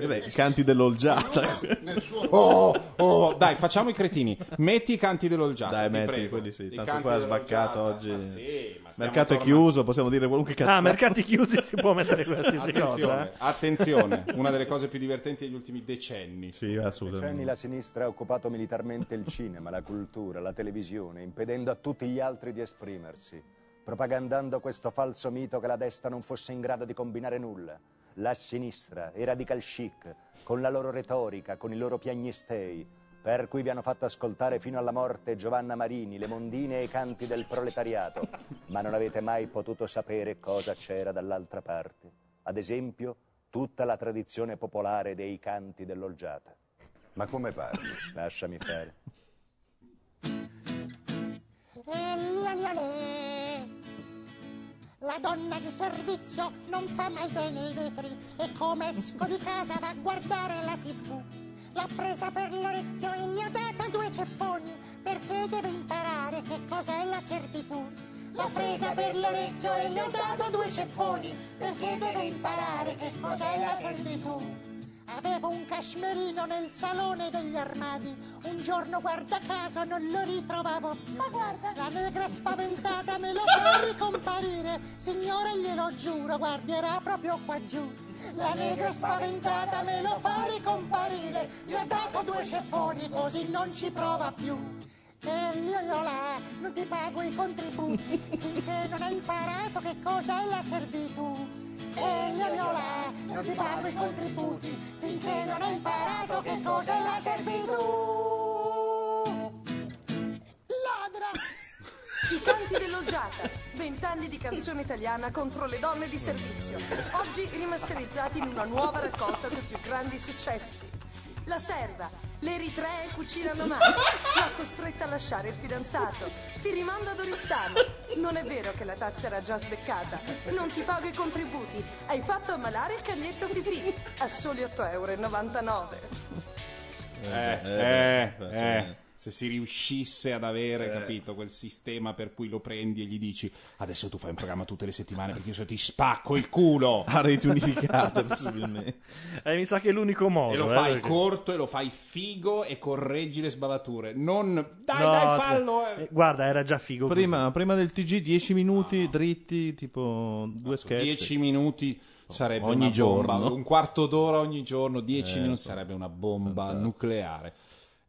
Cos'è? I canti dell'olgiata.
Nel suo
Oh, oh, dai, facciamo i cretini. Metti i canti dell'olgiata.
Dai,
ti
metti
prego.
quelli sì.
I
Tanto qua è
dell'olgiata.
sbaccato oggi.
Ma sì, ma stiamo
Mercato è
tornando.
chiuso, possiamo dire qualunque cazzo.
Ah, mercati chiusi si può mettere qualsiasi
Attenzione,
cosa. eh.
attenzione, una delle cose più divertenti degli ultimi decenni.
Sì,
decenni
assolutamente.
la sinistra ha occupato militarmente il cinema, la cultura, la televisione, impedendo a tutti gli altri di esprimersi, propagandando questo falso mito che la destra non fosse in grado di combinare nulla. La sinistra e i radical chic, con la loro retorica, con i loro piagnistei, per cui vi hanno fatto ascoltare fino alla morte Giovanna Marini, le mondine e i canti del proletariato, ma non avete mai potuto sapere cosa c'era dall'altra parte. Ad esempio, tutta la tradizione popolare dei canti dell'olgiata.
Ma come parli?
Lasciami fare.
La donna di servizio non fa mai bene i vetri e come esco di casa va a guardare la tv. L'ha presa per l'orecchio e ne ho dato due ceffoni perché deve imparare che cos'è la servitù. L'ho presa per l'orecchio e le ho dato due ceffoni perché deve imparare che cos'è la servitù. Avevo un cashmerino nel salone degli armadi. Un giorno, guarda caso, non lo ritrovavo. Ma guarda, la negra spaventata me lo fa ricomparire. Signore, glielo giuro, guarderà proprio qua giù. La negra spaventata me lo fa ricomparire. Gli ho dato due ceffoni, così non ci prova più. E io io là, non ti pago i contributi finché non hai imparato che cosa è la servitù. E io io là, non ti pago i contributi finché non hai imparato che cosa è la servitù. Ladra!
I canti dell'Olgiata, vent'anni di canzone italiana contro le donne di servizio, oggi rimasterizzati in una nuova raccolta dei più grandi successi. La serva, le eritree cucinano male, l'ha costretta a lasciare il fidanzato, ti rimando ad Oristano. Non è vero che la tazza era già sbeccata, non ti pago i contributi, hai fatto ammalare il cagnetto pipì. A soli 8,99 euro.
Eh, eh, eh, se si riuscisse ad avere, capito, quel sistema per cui lo prendi e gli dici adesso tu fai un programma tutte le settimane perché io se ti spacco il culo.
A reti unificate, possibilmente.
Eh, mi sa che è l'unico modo.
E lo
eh,
fai
perché-
corto e lo fai figo e correggi le sbavature. Non dai,
No,
dai, fallo.
eh, Guarda, era già figo.
Prima, prima del TG 10 minuti dritti, tipo due sketch.
10 minuti sarebbe
Ogni
una bomba.
giorno.
Un quarto d'ora ogni giorno, 10
Eh,
minuti sarebbe una bomba nucleare.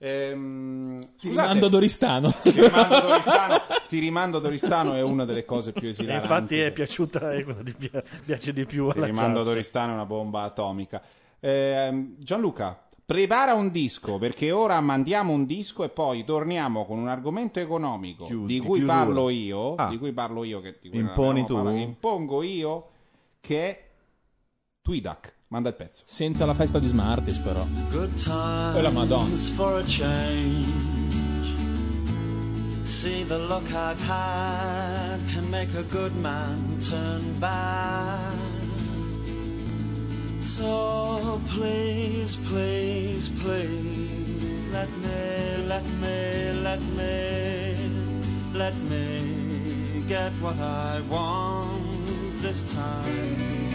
Ehm,
Ti rimando ad Oristano.
Ti rimando ad Oristano. Ti rimando ad Oristano è una delle cose più
E
esilaranti.
infatti è piaciuta, è quella che pi- piace di più.
Ti rimando ad
chat.
Oristano è una bomba atomica. Ehm, Gianluca, prepara un disco perché ora mandiamo un disco e poi torniamo con un argomento economico
Chiu-
di
di
cui
chiusura.
parlo io.
Ah.
Di cui parlo io. Che, di cui
Imponi tu?
parlato, Impongo io che è Twidak. Manda il pezzo.
Senza la festa di Smarties, però.
Good
E la Madonna.
times for a change. See the look I've had can make a good man turn bad. So please, please, please, let me, let me, let me, let me get what I want this time.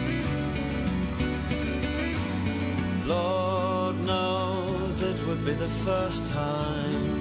Lord knows it would be the first time.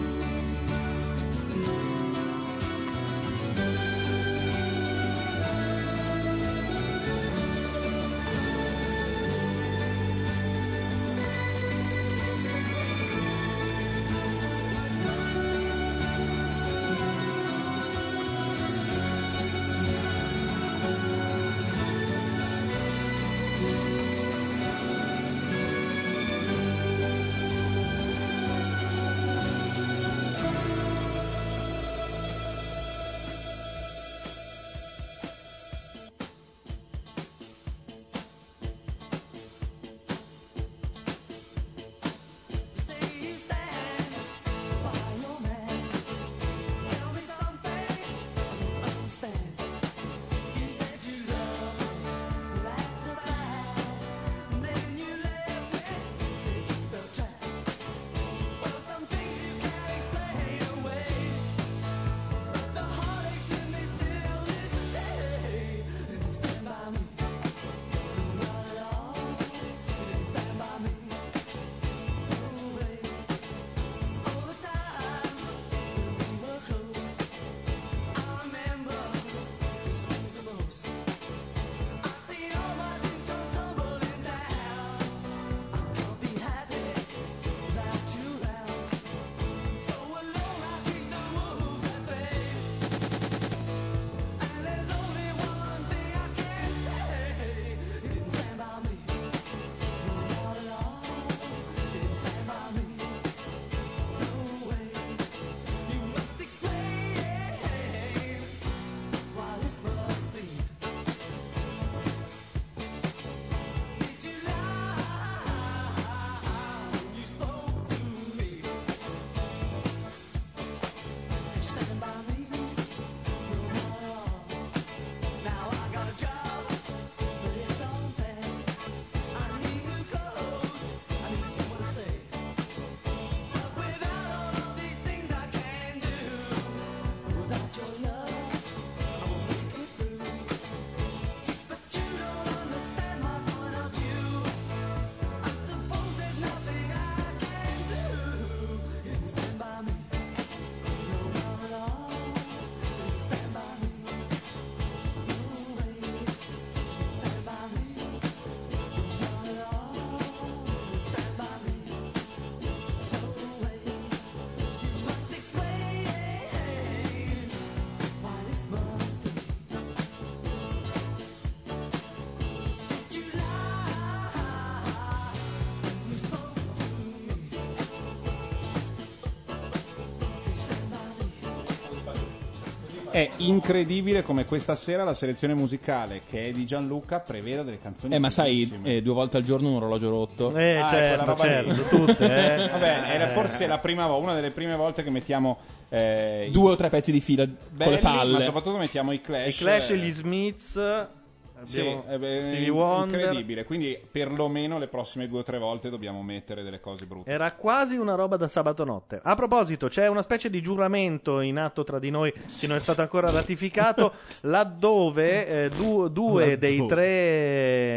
È incredibile come questa sera la selezione musicale che è di Gianluca preveda delle canzoni
Eh, ma sai, eh, due volte al giorno un orologio rotto.
Eh,
Ah, è
certo,
quella roba lì.
certo, tutte, eh.
Vabbè, era
Eh.
forse la prima vo- una delle prime volte che mettiamo eh,
Due o tre pezzi di fila con
belli,
le palle.
ma soprattutto mettiamo i Clash.
I Clash e gli Smiths.
Sì,
abbiamo Stevie Wonder.
incredibile. Quindi perlomeno le prossime due o tre volte dobbiamo mettere delle cose brutte.
Era quasi una roba da sabato notte. A proposito, c'è una specie di giuramento in atto tra di noi che non è stato ancora ratificato, laddove eh, du- due dei
Laddove?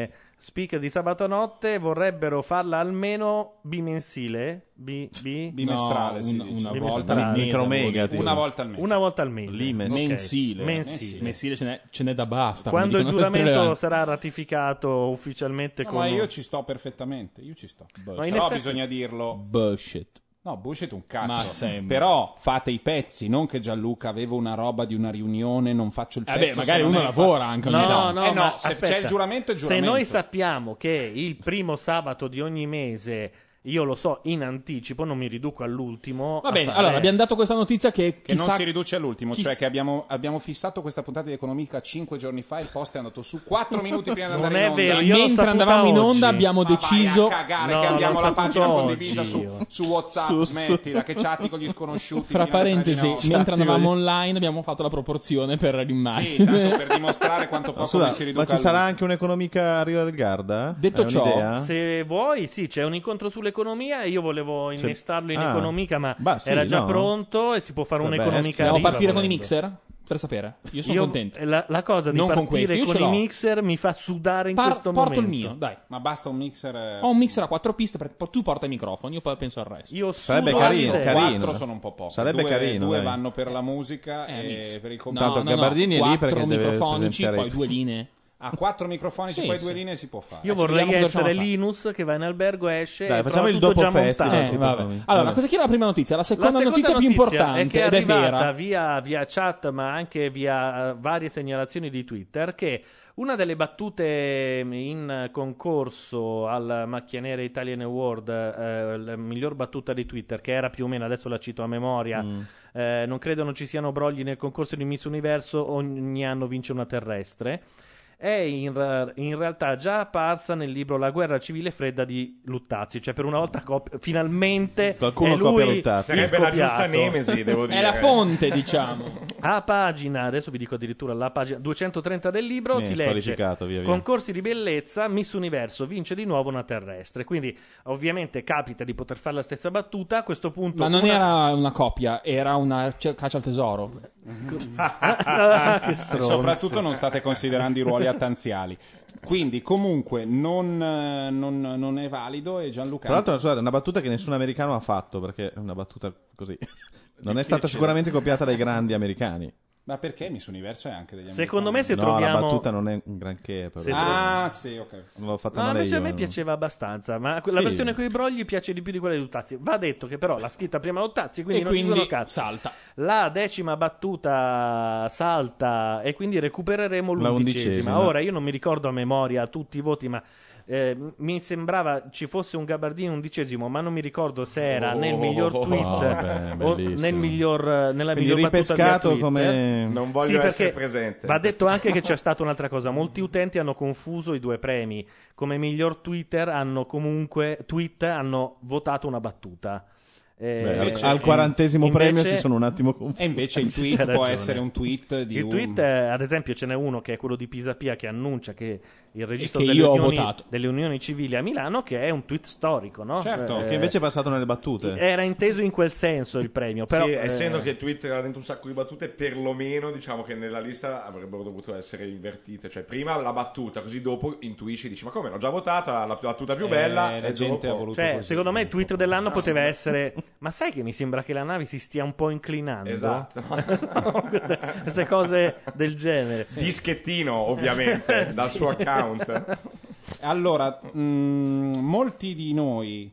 tre speaker di sabato notte vorrebbero farla almeno bimensile. Bi- bi-
Bimestrale,
No,
si
una-
dice.
una
Bimestrale.
volta al mese,
Micromega,
tipo.
Una volta al mese.
Una volta al mese.
Limes.
Ok.
Mensile.
Mensile.
Mensile ce n'è, ce n'è da basta.
Quando il giuramento
stelle.
sarà ratificato ufficialmente
No,
con
ma io ci sto perfettamente, io ci sto.
Ma in
Però
effetti-
bisogna dirlo.
Bullshit.
No, bullshit un cazzo. Però fate i pezzi, non che Gianluca aveva una roba di una riunione, non faccio il
Eh
pezzo.
beh, magari
se
uno lavora
fatto.
anche
No,
ogni
no,
tanto.
no,
Eh no, se
aspetta.
c'è il giuramento è
Se
giuramento.
noi sappiamo che il primo sabato di ogni mese, io lo so in anticipo, non mi riduco all'ultimo.
Va bene,
fare-
allora abbiamo dato questa notizia che,
Che non si riduce all'ultimo,
chissà-
cioè che abbiamo, abbiamo fissato questa puntata di Economica 5 giorni fa, il post è andato su 4 minuti prima di
Non
andare
è
in onda.
vero, io
Mentre andavamo in onda
oggi.
abbiamo
Ma vai
deciso
a cagare
No,
che abbiamo la pagina
oggi
condivisa su, su WhatsApp,
Su- su-
smettila che chatti con gli sconosciuti.
Fra parentesi, mentre andavamo online abbiamo fatto la proporzione per l'immagine.
Sì, tanto per dimostrare quanto
Ma
poco
scusa,
mi si
ma
riduca
ci sarà anche un'economica a Riva del Garda?
Detto ciò?
Se vuoi, sì, c'è un incontro sull'economia e io volevo innestarlo in
Ah.
economica, ma
Bah, sì,
era già
no?
pronto e si può fare
Vabbè,
un'economica.
Dobbiamo
arriva,
partire con i
volendo.
mixer? Per sapere. Io sono
Io-
contento.
La, la cosa di
Non con
partire
questo,
con,
ce
i mixer mi fa sudare in
Par-
questo
porto
momento.
il mio, dai.
Ma basta un mixer. eh,
Ho un mixer a quattro piste, per- tu porta i microfoni, io poi penso al resto.
Io
Sarebbe carino, carino.
Quattro sono un po' pochi.
Sarebbe
due,
carino,
Due
dai.
vanno per la musica
Eh,
e
mix.
per il
No,
computer.
Tanto
no, no,
Gabardini è lì perché deve
microfonici, poi due linee.
A quattro microfonici,
Sì,
poi
sì.
due linee si può fare.
Io
Eh,
vorrei
cosa
essere
fare.
Linus che va in albergo, esce
Dai,
e
facciamo
trova
il
tutto
dopo
già
festival,
montato.
Eh, vabbè.
come-
Allora, cosa chi era la prima notizia? La seconda,
La seconda
notizia, più
è
importante
che è
ed è
arrivata
vera.
Via, via chat, ma anche via eh, varie segnalazioni di Twitter, che una delle battute mm, in concorso al Macchia Nera Italian Award, eh, la miglior battuta di Twitter, che era più o meno, adesso la cito a memoria,
Mm.
eh, non credo non ci siano brogli nel concorso di Miss Universo, ogni anno vince una terrestre. È in, in realtà già apparsa nel libro La guerra civile fredda di Luttazzi, cioè per una volta cop- finalmente
Qualcuno
è
copia Luttazzi.
Sarebbe la giusta nemesi, devo dire.
È la fonte, diciamo.
A pagina, adesso vi dico addirittura la pagina 230 del libro,
Viene
si legge
via, via.
concorsi di bellezza, Miss Universo vince di nuovo una terrestre. Quindi ovviamente capita di poter fare la stessa battuta. A questo punto
Ma non
una-
era una coppia, era una cioè, caccia al tesoro.
Che
E
stronzo.
soprattutto non state considerando i ruoli attanziali. Quindi, comunque, non, eh, non- non è valido. E Gianluca.
Tra l'altro, scusate, è una battuta che nessun americano ha fatto perché è una battuta così. Non è stata sicuramente copiata dai grandi americani.
Ma perché Miss Universo è anche degli
Secondo me se
no,
troviamo
la battuta non è un granché. Però.
Se
Ah, sì, ok.
Non l'ho fatta
No,
male
invece
io.
a me
eh.
piaceva abbastanza, ma la
Sì.
versione con i brogli piace di più di quella di Luttazzi. Va detto che però l'ha scritta prima Luttazzi, quindi
E
non ci
quindi
sono cazzi.
salta.
La decima battuta salta e quindi recupereremo l'undicesima.
undicesima.
Ora io non mi ricordo a memoria tutti i voti, ma eh, mi sembrava ci fosse un Gabardini undicesimo, ma non mi ricordo se era
Oh,
nel miglior tweet
vabbè,
o
bellissimo.
nel miglior, nella
Quindi
miglior
ripescato come-
Non voglio
Sì,
essere presente.
Va detto anche che c'è stata un'altra cosa. Molti utenti hanno confuso i due premi. Come miglior Twitter hanno comunque tweet hanno votato una battuta. Eh,
Beh, al-
invece-
al quarantesimo premio
invece-
si sono un attimo confusi.
E invece il tweet
c'è
può
ragione.
essere un tweet di
Il
un.
tweet, eh, ad esempio, ce n'è uno che è quello di Pisapia che annuncia che il registro
che
delle, unioni, delle unioni civili a Milano, che è un tweet storico, no?
Certo,
Eh,
Che invece è passato nelle battute.
era inteso in quel senso il premio. Però,
sì,
eh,
essendo che Twitter era dentro un sacco di battute, perlomeno diciamo che nella lista avrebbero dovuto essere invertite. Cioè, prima la battuta, così dopo intuisci, dici: Ma come l'ho già votata? La battuta più
Eh,
bella.
la
e
gente
dopo-
ha voluto
Cioè,
così.
secondo me il tweet dell'anno poteva essere. Ma sai che mi sembra che la nave si stia un po' inclinando?
Esatto.
queste, queste cose del genere.
Dischettino, ovviamente, dal suo account.
Allora, mh, molti di noi,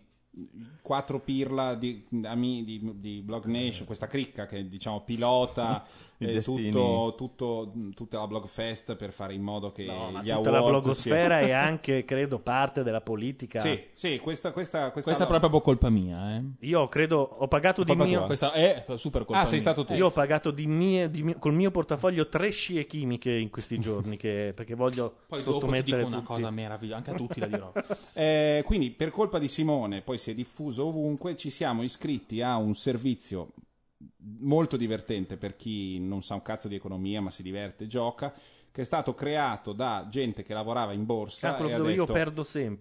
quattro pirla di, di, di Blog Nation, questa cricca che diciamo pilota eh, tutto, tutto- tutta la Blog Fest per fare in modo che
Ma
gli
tutta la blogosfera
siano-
e anche, credo, parte della politica.
Sì, sì, questa, questa, questa,
Questa è proprio colpa mia, eh.
Io credo, ho pagato di mio.
Questa è super colpa
Ah, sei
mia.
stato tu.
Io ho pagato di mie, di mio- col mio portafoglio tre scie chimiche in questi giorni che- perché voglio
Poi dopo ti
sottomettere
dico una cosa meravigliosa, anche a tutti la dirò.
Eh, quindi per colpa di Simone, poi si è diffuso ovunque, ci siamo iscritti a un servizio molto divertente per chi non sa un cazzo di economia ma si diverte gioca, che è stato creato da gente che lavorava in borsa
Cavolo,
e ha detto,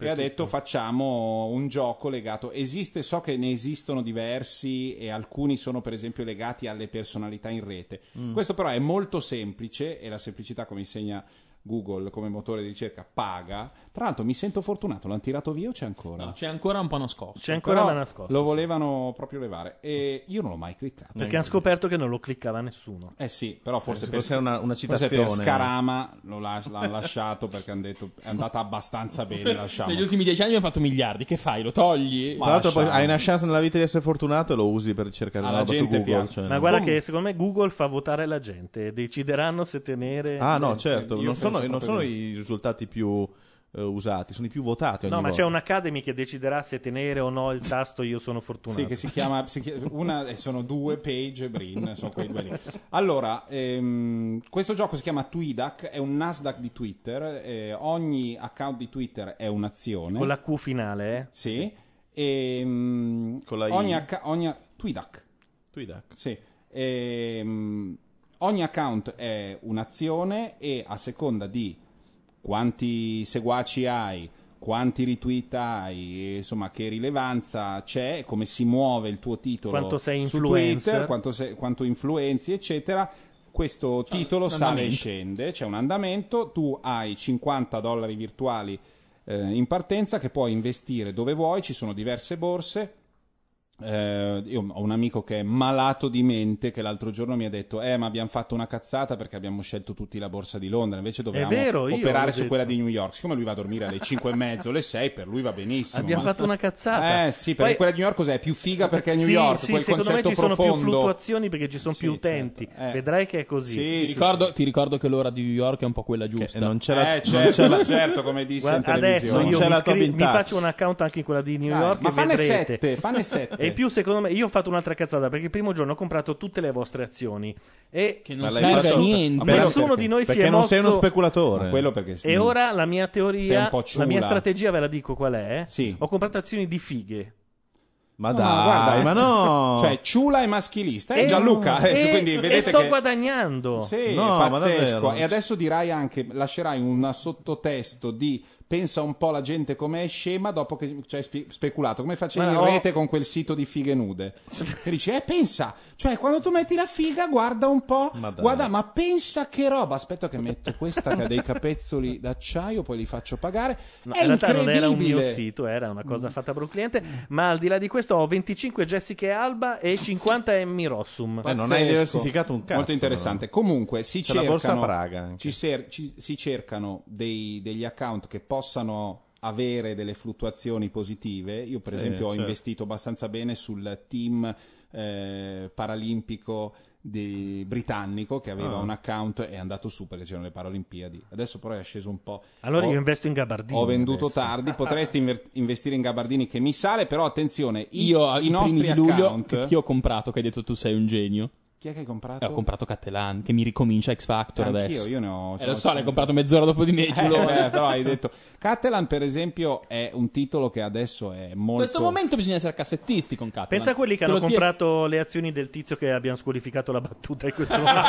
e ha detto facciamo un gioco legato, esiste, so che ne esistono diversi e alcuni sono per esempio legati alle personalità in rete,
Mm.
questo però è molto semplice e la semplicità come insegna Google come motore di ricerca paga. Tra l'altro mi sento fortunato, l'hanno tirato via o c'è ancora?
No, c'è ancora un po' nascosto.
C'è ancora
Però
da nascosto.
Lo volevano proprio levare e io non l'ho mai cliccato.
Perché hanno scoperto che non lo cliccava nessuno.
Eh sì, però forse,
Eh,
per,
fosse una- una
forse per
citazione.
Scarama lo las- l'hanno lasciato perché hanno detto è andata abbastanza bene, lasciamo.
Negli ultimi dieci anni abbiamo fatto miliardi. Che fai? Lo togli?
Tra l'altro, poi hai una chance nella vita di essere fortunato e lo usi per cercare una roba su
gente
Google. cioè.
Ma guarda che secondo me Google fa votare la gente decideranno se tenere.
Ah, no, certo. Non sono, non sono i risultati più eh, usati, sono i più votati. Ogni
No, ma
volta.
c'è un'Academy che deciderà se tenere o no il tasto Io sono fortunato.
Sì, che si chiama, si chia- una, eh, sono due Page e Brin, sono quei due lì. Allora, ehm, questo gioco si chiama Twidak, è un Nasdaq di Twitter, eh, ogni account di Twitter è un'azione.
Con la Q finale, eh?
Sì, e mm,
Con la I?
ogni, acca- ogni Twidak.
Twidak.
Sì. Ehm, ogni account è un'azione e a seconda di quanti seguaci hai, quanti retweet hai, insomma che rilevanza c'è, come si muove il tuo titolo
Quanto sei
su. Twitter, quanto, sei- quanto influenzi, eccetera. Questo titolo
un
sale e scende, c'è un andamento, tu hai 50 dollari virtuali eh, in partenza che puoi investire dove vuoi, ci sono diverse borse. Eh, io ho un amico che è malato di mente che l'altro giorno mi ha detto: Eh, ma abbiamo fatto una cazzata perché abbiamo scelto tutti la borsa di Londra. Invece dovevamo
vero,
operare su
detto.
quella di New York. Siccome lui va a dormire alle 5 e mezzo, le 6, per lui va benissimo.
Abbiamo
ma...
fatto una cazzata.
Eh, sì, perché
Poi...
quella di New York cos'è? È più figa perché è New
sì,
York.
Sì,
quel
secondo
concetto me
ci profondo. sono più fluttuazioni perché ci sono
sì,
più certo. utenti.
Certo. Eh.
Vedrai che è così.
Sì,
ti, ricordo, ti, ricordo, che l'ora di New York è un po' quella giusta.
Non c'è la...
eh, certo, non c'è certo. la... certo, come disse
Guarda,
in televisione.
Adesso io
mi, faccio un account anche in quella di New York.
Ma fanne 7, fanne
7. in più secondo me io ho fatto un'altra cazzata perché il primo giorno ho comprato tutte le vostre azioni e
Che non serve a
fatto-
niente.
Ma
nessuno
perché?
di noi si
Perché
è
non
mosso
sei uno speculatore.
Ma quello perché
e ora la mia teoria la mia strategia ve la dico qual è
Sì.
ho comprato azioni di fighe
Ma
No,
dai,
ma guarda,
ma no.
Cioè, ciula e maschilista. Eh,
E-
Gianluca, eh,
e-
quindi
e
vedete
sto
che...
guadagnando
Sì,
No,
pazzesco. E adesso dirai anche, lascerai un sottotesto di pensa un po' la gente com'è scema dopo che ci hai spe- speculato, come facevi
Ma
in rete con quel sito di fighe nude. E dici, eh, pensa, cioè quando tu metti la figa, guarda un po',
Ma
guarda, ma pensa che roba, aspetta che metto questa che ha dei capezzoli d'acciaio, poi li faccio pagare.
No,
è
in realtà non era un mio sito, era una cosa fatta per un cliente. Ma al di là di questo, ho 25 Jessica Alba e 50 Emmy Rossum.
Eh, non hai diversificato un cazzo.
Molto interessante. Comunque si
C'è la borsa
cercano, ci ser- ci- si cercano dei- degli account che possano avere delle fluttuazioni positive. Io, per esempio, ho
certo.
investito abbastanza bene sul team eh, paralimpico di- britannico che aveva
Ah.
un account e è andato su perché c'erano le Paralimpiadi. Adesso però è sceso un po'.
Allora
Ho-
io investo in Gabardini.
Ho venduto
adesso.
tardi, potresti inver- investire in Gabardini che mi sale, però attenzione, i,
Io
i
primi
nostri
di luglio
account...
che, che ho comprato, che hai detto tu sei un genio.
Chi è che hai comprato?
Eh, ho comprato Cattelan, che mi ricomincia X Factor
Anch'io,
adesso.
io ne ho-
Eh, lo so, l'hai comprato mezz'ora dopo di me,
Eh,
Giulone.
beh, però hai detto Catalan per esempio è un titolo che adesso è
In
molto
questo momento bisogna essere cassettisti con Cattelan.
Pensa a quelli che hanno
Quello ti-
comprato le azioni del tizio che abbiamo squalificato la battuta in questo momento.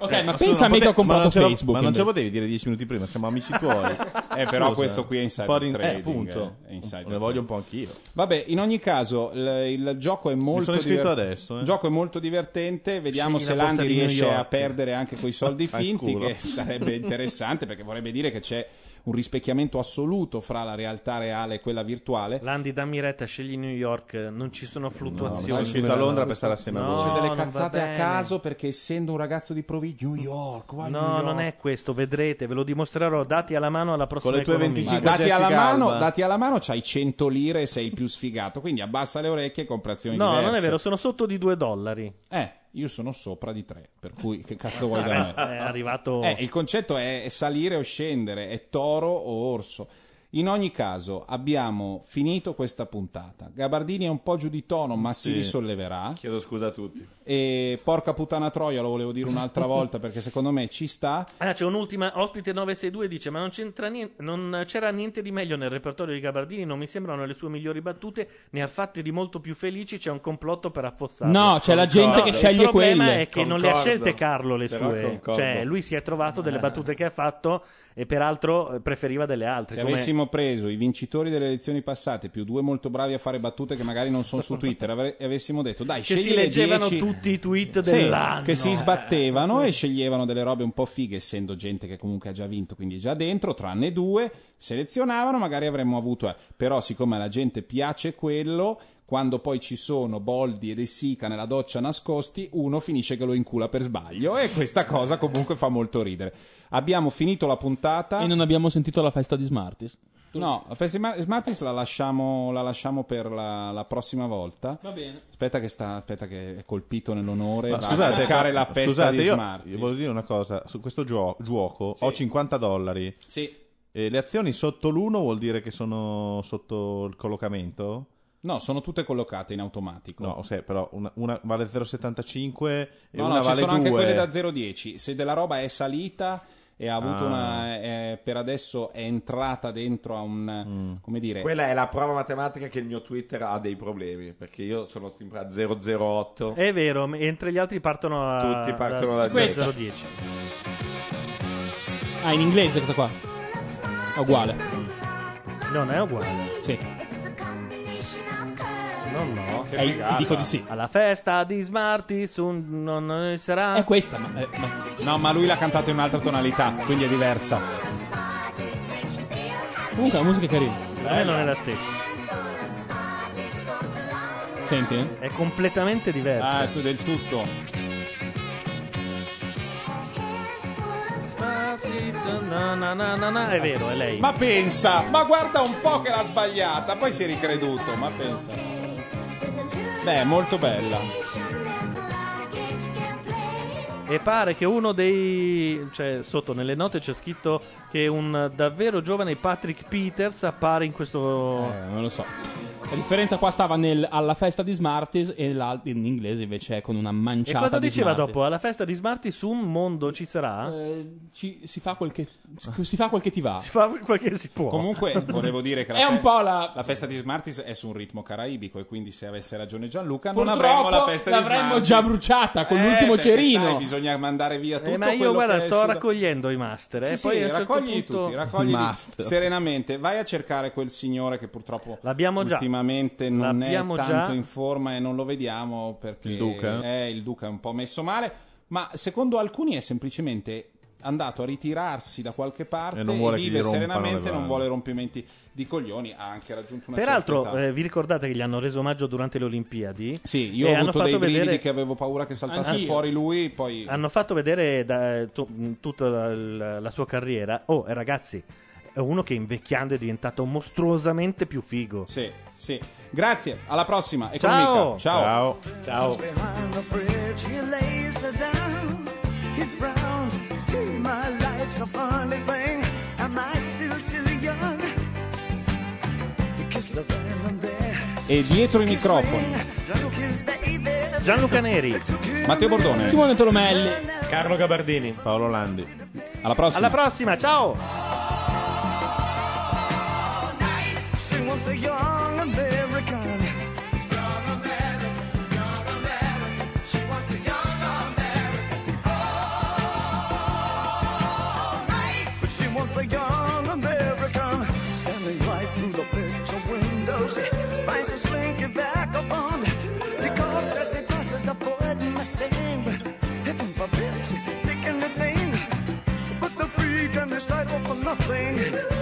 Ok,
Eh,
ma
ma
pensa a me che ho
pote-
comprato Facebook.
Ma non ce lo potevi dire dieci minuti prima, siamo amici tuoi.
Eh, però
Scusa.
questo qui è
di-
trading,
Eh, appunto.
eh, è insider
Ne voglio un po' anch'io.
Vabbè, in ogni caso il, il gioco è molto
sono iscritto
diver-
adesso, eh.
Il gioco è molto divertente, vediamo
Scegli
se
la borsa
Landi
di New
riesce a perdere anche quei soldi finti che sarebbe interessante perché vorrebbe dire che c'è un rispecchiamento assoluto fra la realtà reale e quella virtuale.
Landi, dammi retta, scegli New York, non ci sono fluttuazioni.
sono scritto a Londra per stare assieme a
no,
voi.
C'è delle cazzate a caso perché essendo un ragazzo di provincia New York, vai a New
No,
York.
non è questo, vedrete, ve lo dimostrerò dati alla mano alla prossima
le tue
economia.
25
Ma dati alla, mano,
Alba.
dati alla mano c'hai 100 lire e sei il più sfigato, quindi abbassa le orecchie e compra azioni
No,
diverse.
non è vero, sono sotto di 2 dollari.
Eh, io sono sopra di 3, per cui che cazzo vuoi da me?
È arrivato...
Eh, il concetto è salire o scendere, è toro o orso. In ogni caso, abbiamo finito questa puntata. Gabardini è un po' giù di tono, ma si
Sì.
risolleverà.
Chiedo scusa a tutti.
E porca puttana troia, lo volevo dire un'altra volta perché secondo me ci sta.
Ah, c'è un'ultima ospite 962 dice: Ma non, c'entra niente, non c'era niente di meglio nel repertorio di Gabardini. Non mi sembrano le sue migliori battute. Ne ha fatte di molto più felici. C'è un complotto per affossarle.
No, c'è la gente che sceglie
Il problema
quelle.
è che non le ha
Concordo.
scelte Carlo le
Però
sue.
concordo.
Cioè, lui si è trovato delle battute che ha fatto e peraltro eh, preferiva delle altre.
Se
come-
avessimo preso i vincitori delle elezioni passate più due molto bravi a fare battute che magari non sono su Twitter avre- e avessimo detto dai,
Che
scegli
si
le
leggevano
10
tutti i tweet
Sì,
dell'anno.
che si sbattevano e sceglievano delle robe un po' fighe, essendo gente che comunque ha già vinto, quindi è già dentro, tranne due, selezionavano, magari avremmo avuto... eh, Però siccome alla gente piace quello, quando poi ci sono Boldi e De Sica nella doccia nascosti, uno finisce che lo incula per sbaglio e questa cosa comunque fa molto ridere. Abbiamo finito la puntata.
E non abbiamo sentito la festa di Smarties.
No, la festa di Mar- Smarties la lasciamo, la lasciamo per la, la prossima volta.
Va bene.
Aspetta che, sta, aspetta che è colpito nell'onore.
Ma
va
scusate,
a cercare la festa
scusate,
di
io,
Smarties.
io voglio dire una cosa. Su questo gio- gioco ho 50 dollari.
Sì.
E le azioni sotto l'uno vuol dire che sono sotto il collocamento?
No, sono tutte collocate in automatico.
No, sì, però una, una vale 0,75 e
No,
una
no, ci
vale
sono anche
2.
quelle da 0,10. Se della roba è salita e ha avuto
Ah.
una. è- per adesso è entrata dentro a un.
Mm.
come dire.
Quella è la prova matematica che il mio Twitter ha dei problemi. Perché io sono sempre a 008.
È vero, mentre gli altri partono a.
Tutti partono da
questo.
questo.
10.
Ah, in inglese questa qua. È uguale.
Non è uguale.
Sì.
No, no.
Che Eh, ti dico di sì.
Alla festa di Smarties un- non non sarà.
È questa, ma, eh, ma-
No, ma lui l'ha cantato in un'altra tonalità, quindi è diversa.
Comunque la musica è carina.
Per me non è la stessa.
Senti, eh?
È completamente diversa.
Ah, tu del tutto.
Na, na, na, na, na. È vero, è lei.
Ma pensa, ma guarda un po' che l'ha sbagliata, poi si è ricreduto, ma pensa. Beh, molto bella.
E pare che uno dei. cioè, sotto nelle note c'è scritto che un davvero giovane Patrick Peters appare in questo.
Eh, non lo so. La differenza qua stava nel, alla festa di Smarties e l'al- in inglese invece è con una
E
manciata
cosa
di
diceva
Smarties.
dopo? Alla festa di Smarty su un mondo ci sarà?
Eh, ci- si, fa quel che, si fa quel che ti va.
Si fa quel che si può.
Comunque, volevo dire che la,
È un
fe-
po' la-
la festa di Smarties è su un ritmo caraibico e quindi se avesse ragione Gianluca non
Purtroppo
avremmo la festa di
l'avremmo
Smarties.
già bruciata con
Eh,
l'ultimo cerino.
sai, bisogna mandare via tutto
Eh, ma io guarda,
che
sto raccogliendo i master.
Sì,
eh,
sì,
poi un certo
raccogli
punto...
tutti, raccogli
Master.
serenamente. Vai a cercare quel signore che purtroppo
L'abbiamo già.
Ultimamente non
L'abbiamo
è tanto
già.
in forma e non lo vediamo perché
Il Duca?
eh, il Duca è un po' messo male. Ma secondo alcuni è semplicemente andato a ritirarsi da qualche parte
E non vuole che
vive serenamente, non vuole rompimenti di coglioni. Ha anche raggiunto una
Peraltro, eh, vi ricordate che gli hanno reso omaggio durante le Olimpiadi?
Sì, io
E
ho
hanno
avuto
fatto
dei brividi
vedere-
che avevo paura che saltasse
Anch'io.
fuori lui, poi
Hanno fatto vedere da, tu- tutta la, la- la sua carriera. Oh, eh, ragazzi, è uno che invecchiando è diventato mostruosamente più figo.
Sì, sì. Grazie, alla prossima. Economica.
Ciao.
Ciao.
Ciao.
E dietro i microfoni.
Gianluca Neri.
Matteo Bordone.
Simone Tolomelli.
Carlo Gabardini.
Paolo Landi.
Alla prossima.
Alla prossima, ciao.
She was a young American. Young American, young American. She was the young American. All right. But she the young American. Standing right through the picture window. She finds a slinky vagabond. Because as she passes a poet Mustang. a forbid taking the blame, But the freedom is title for
nothing.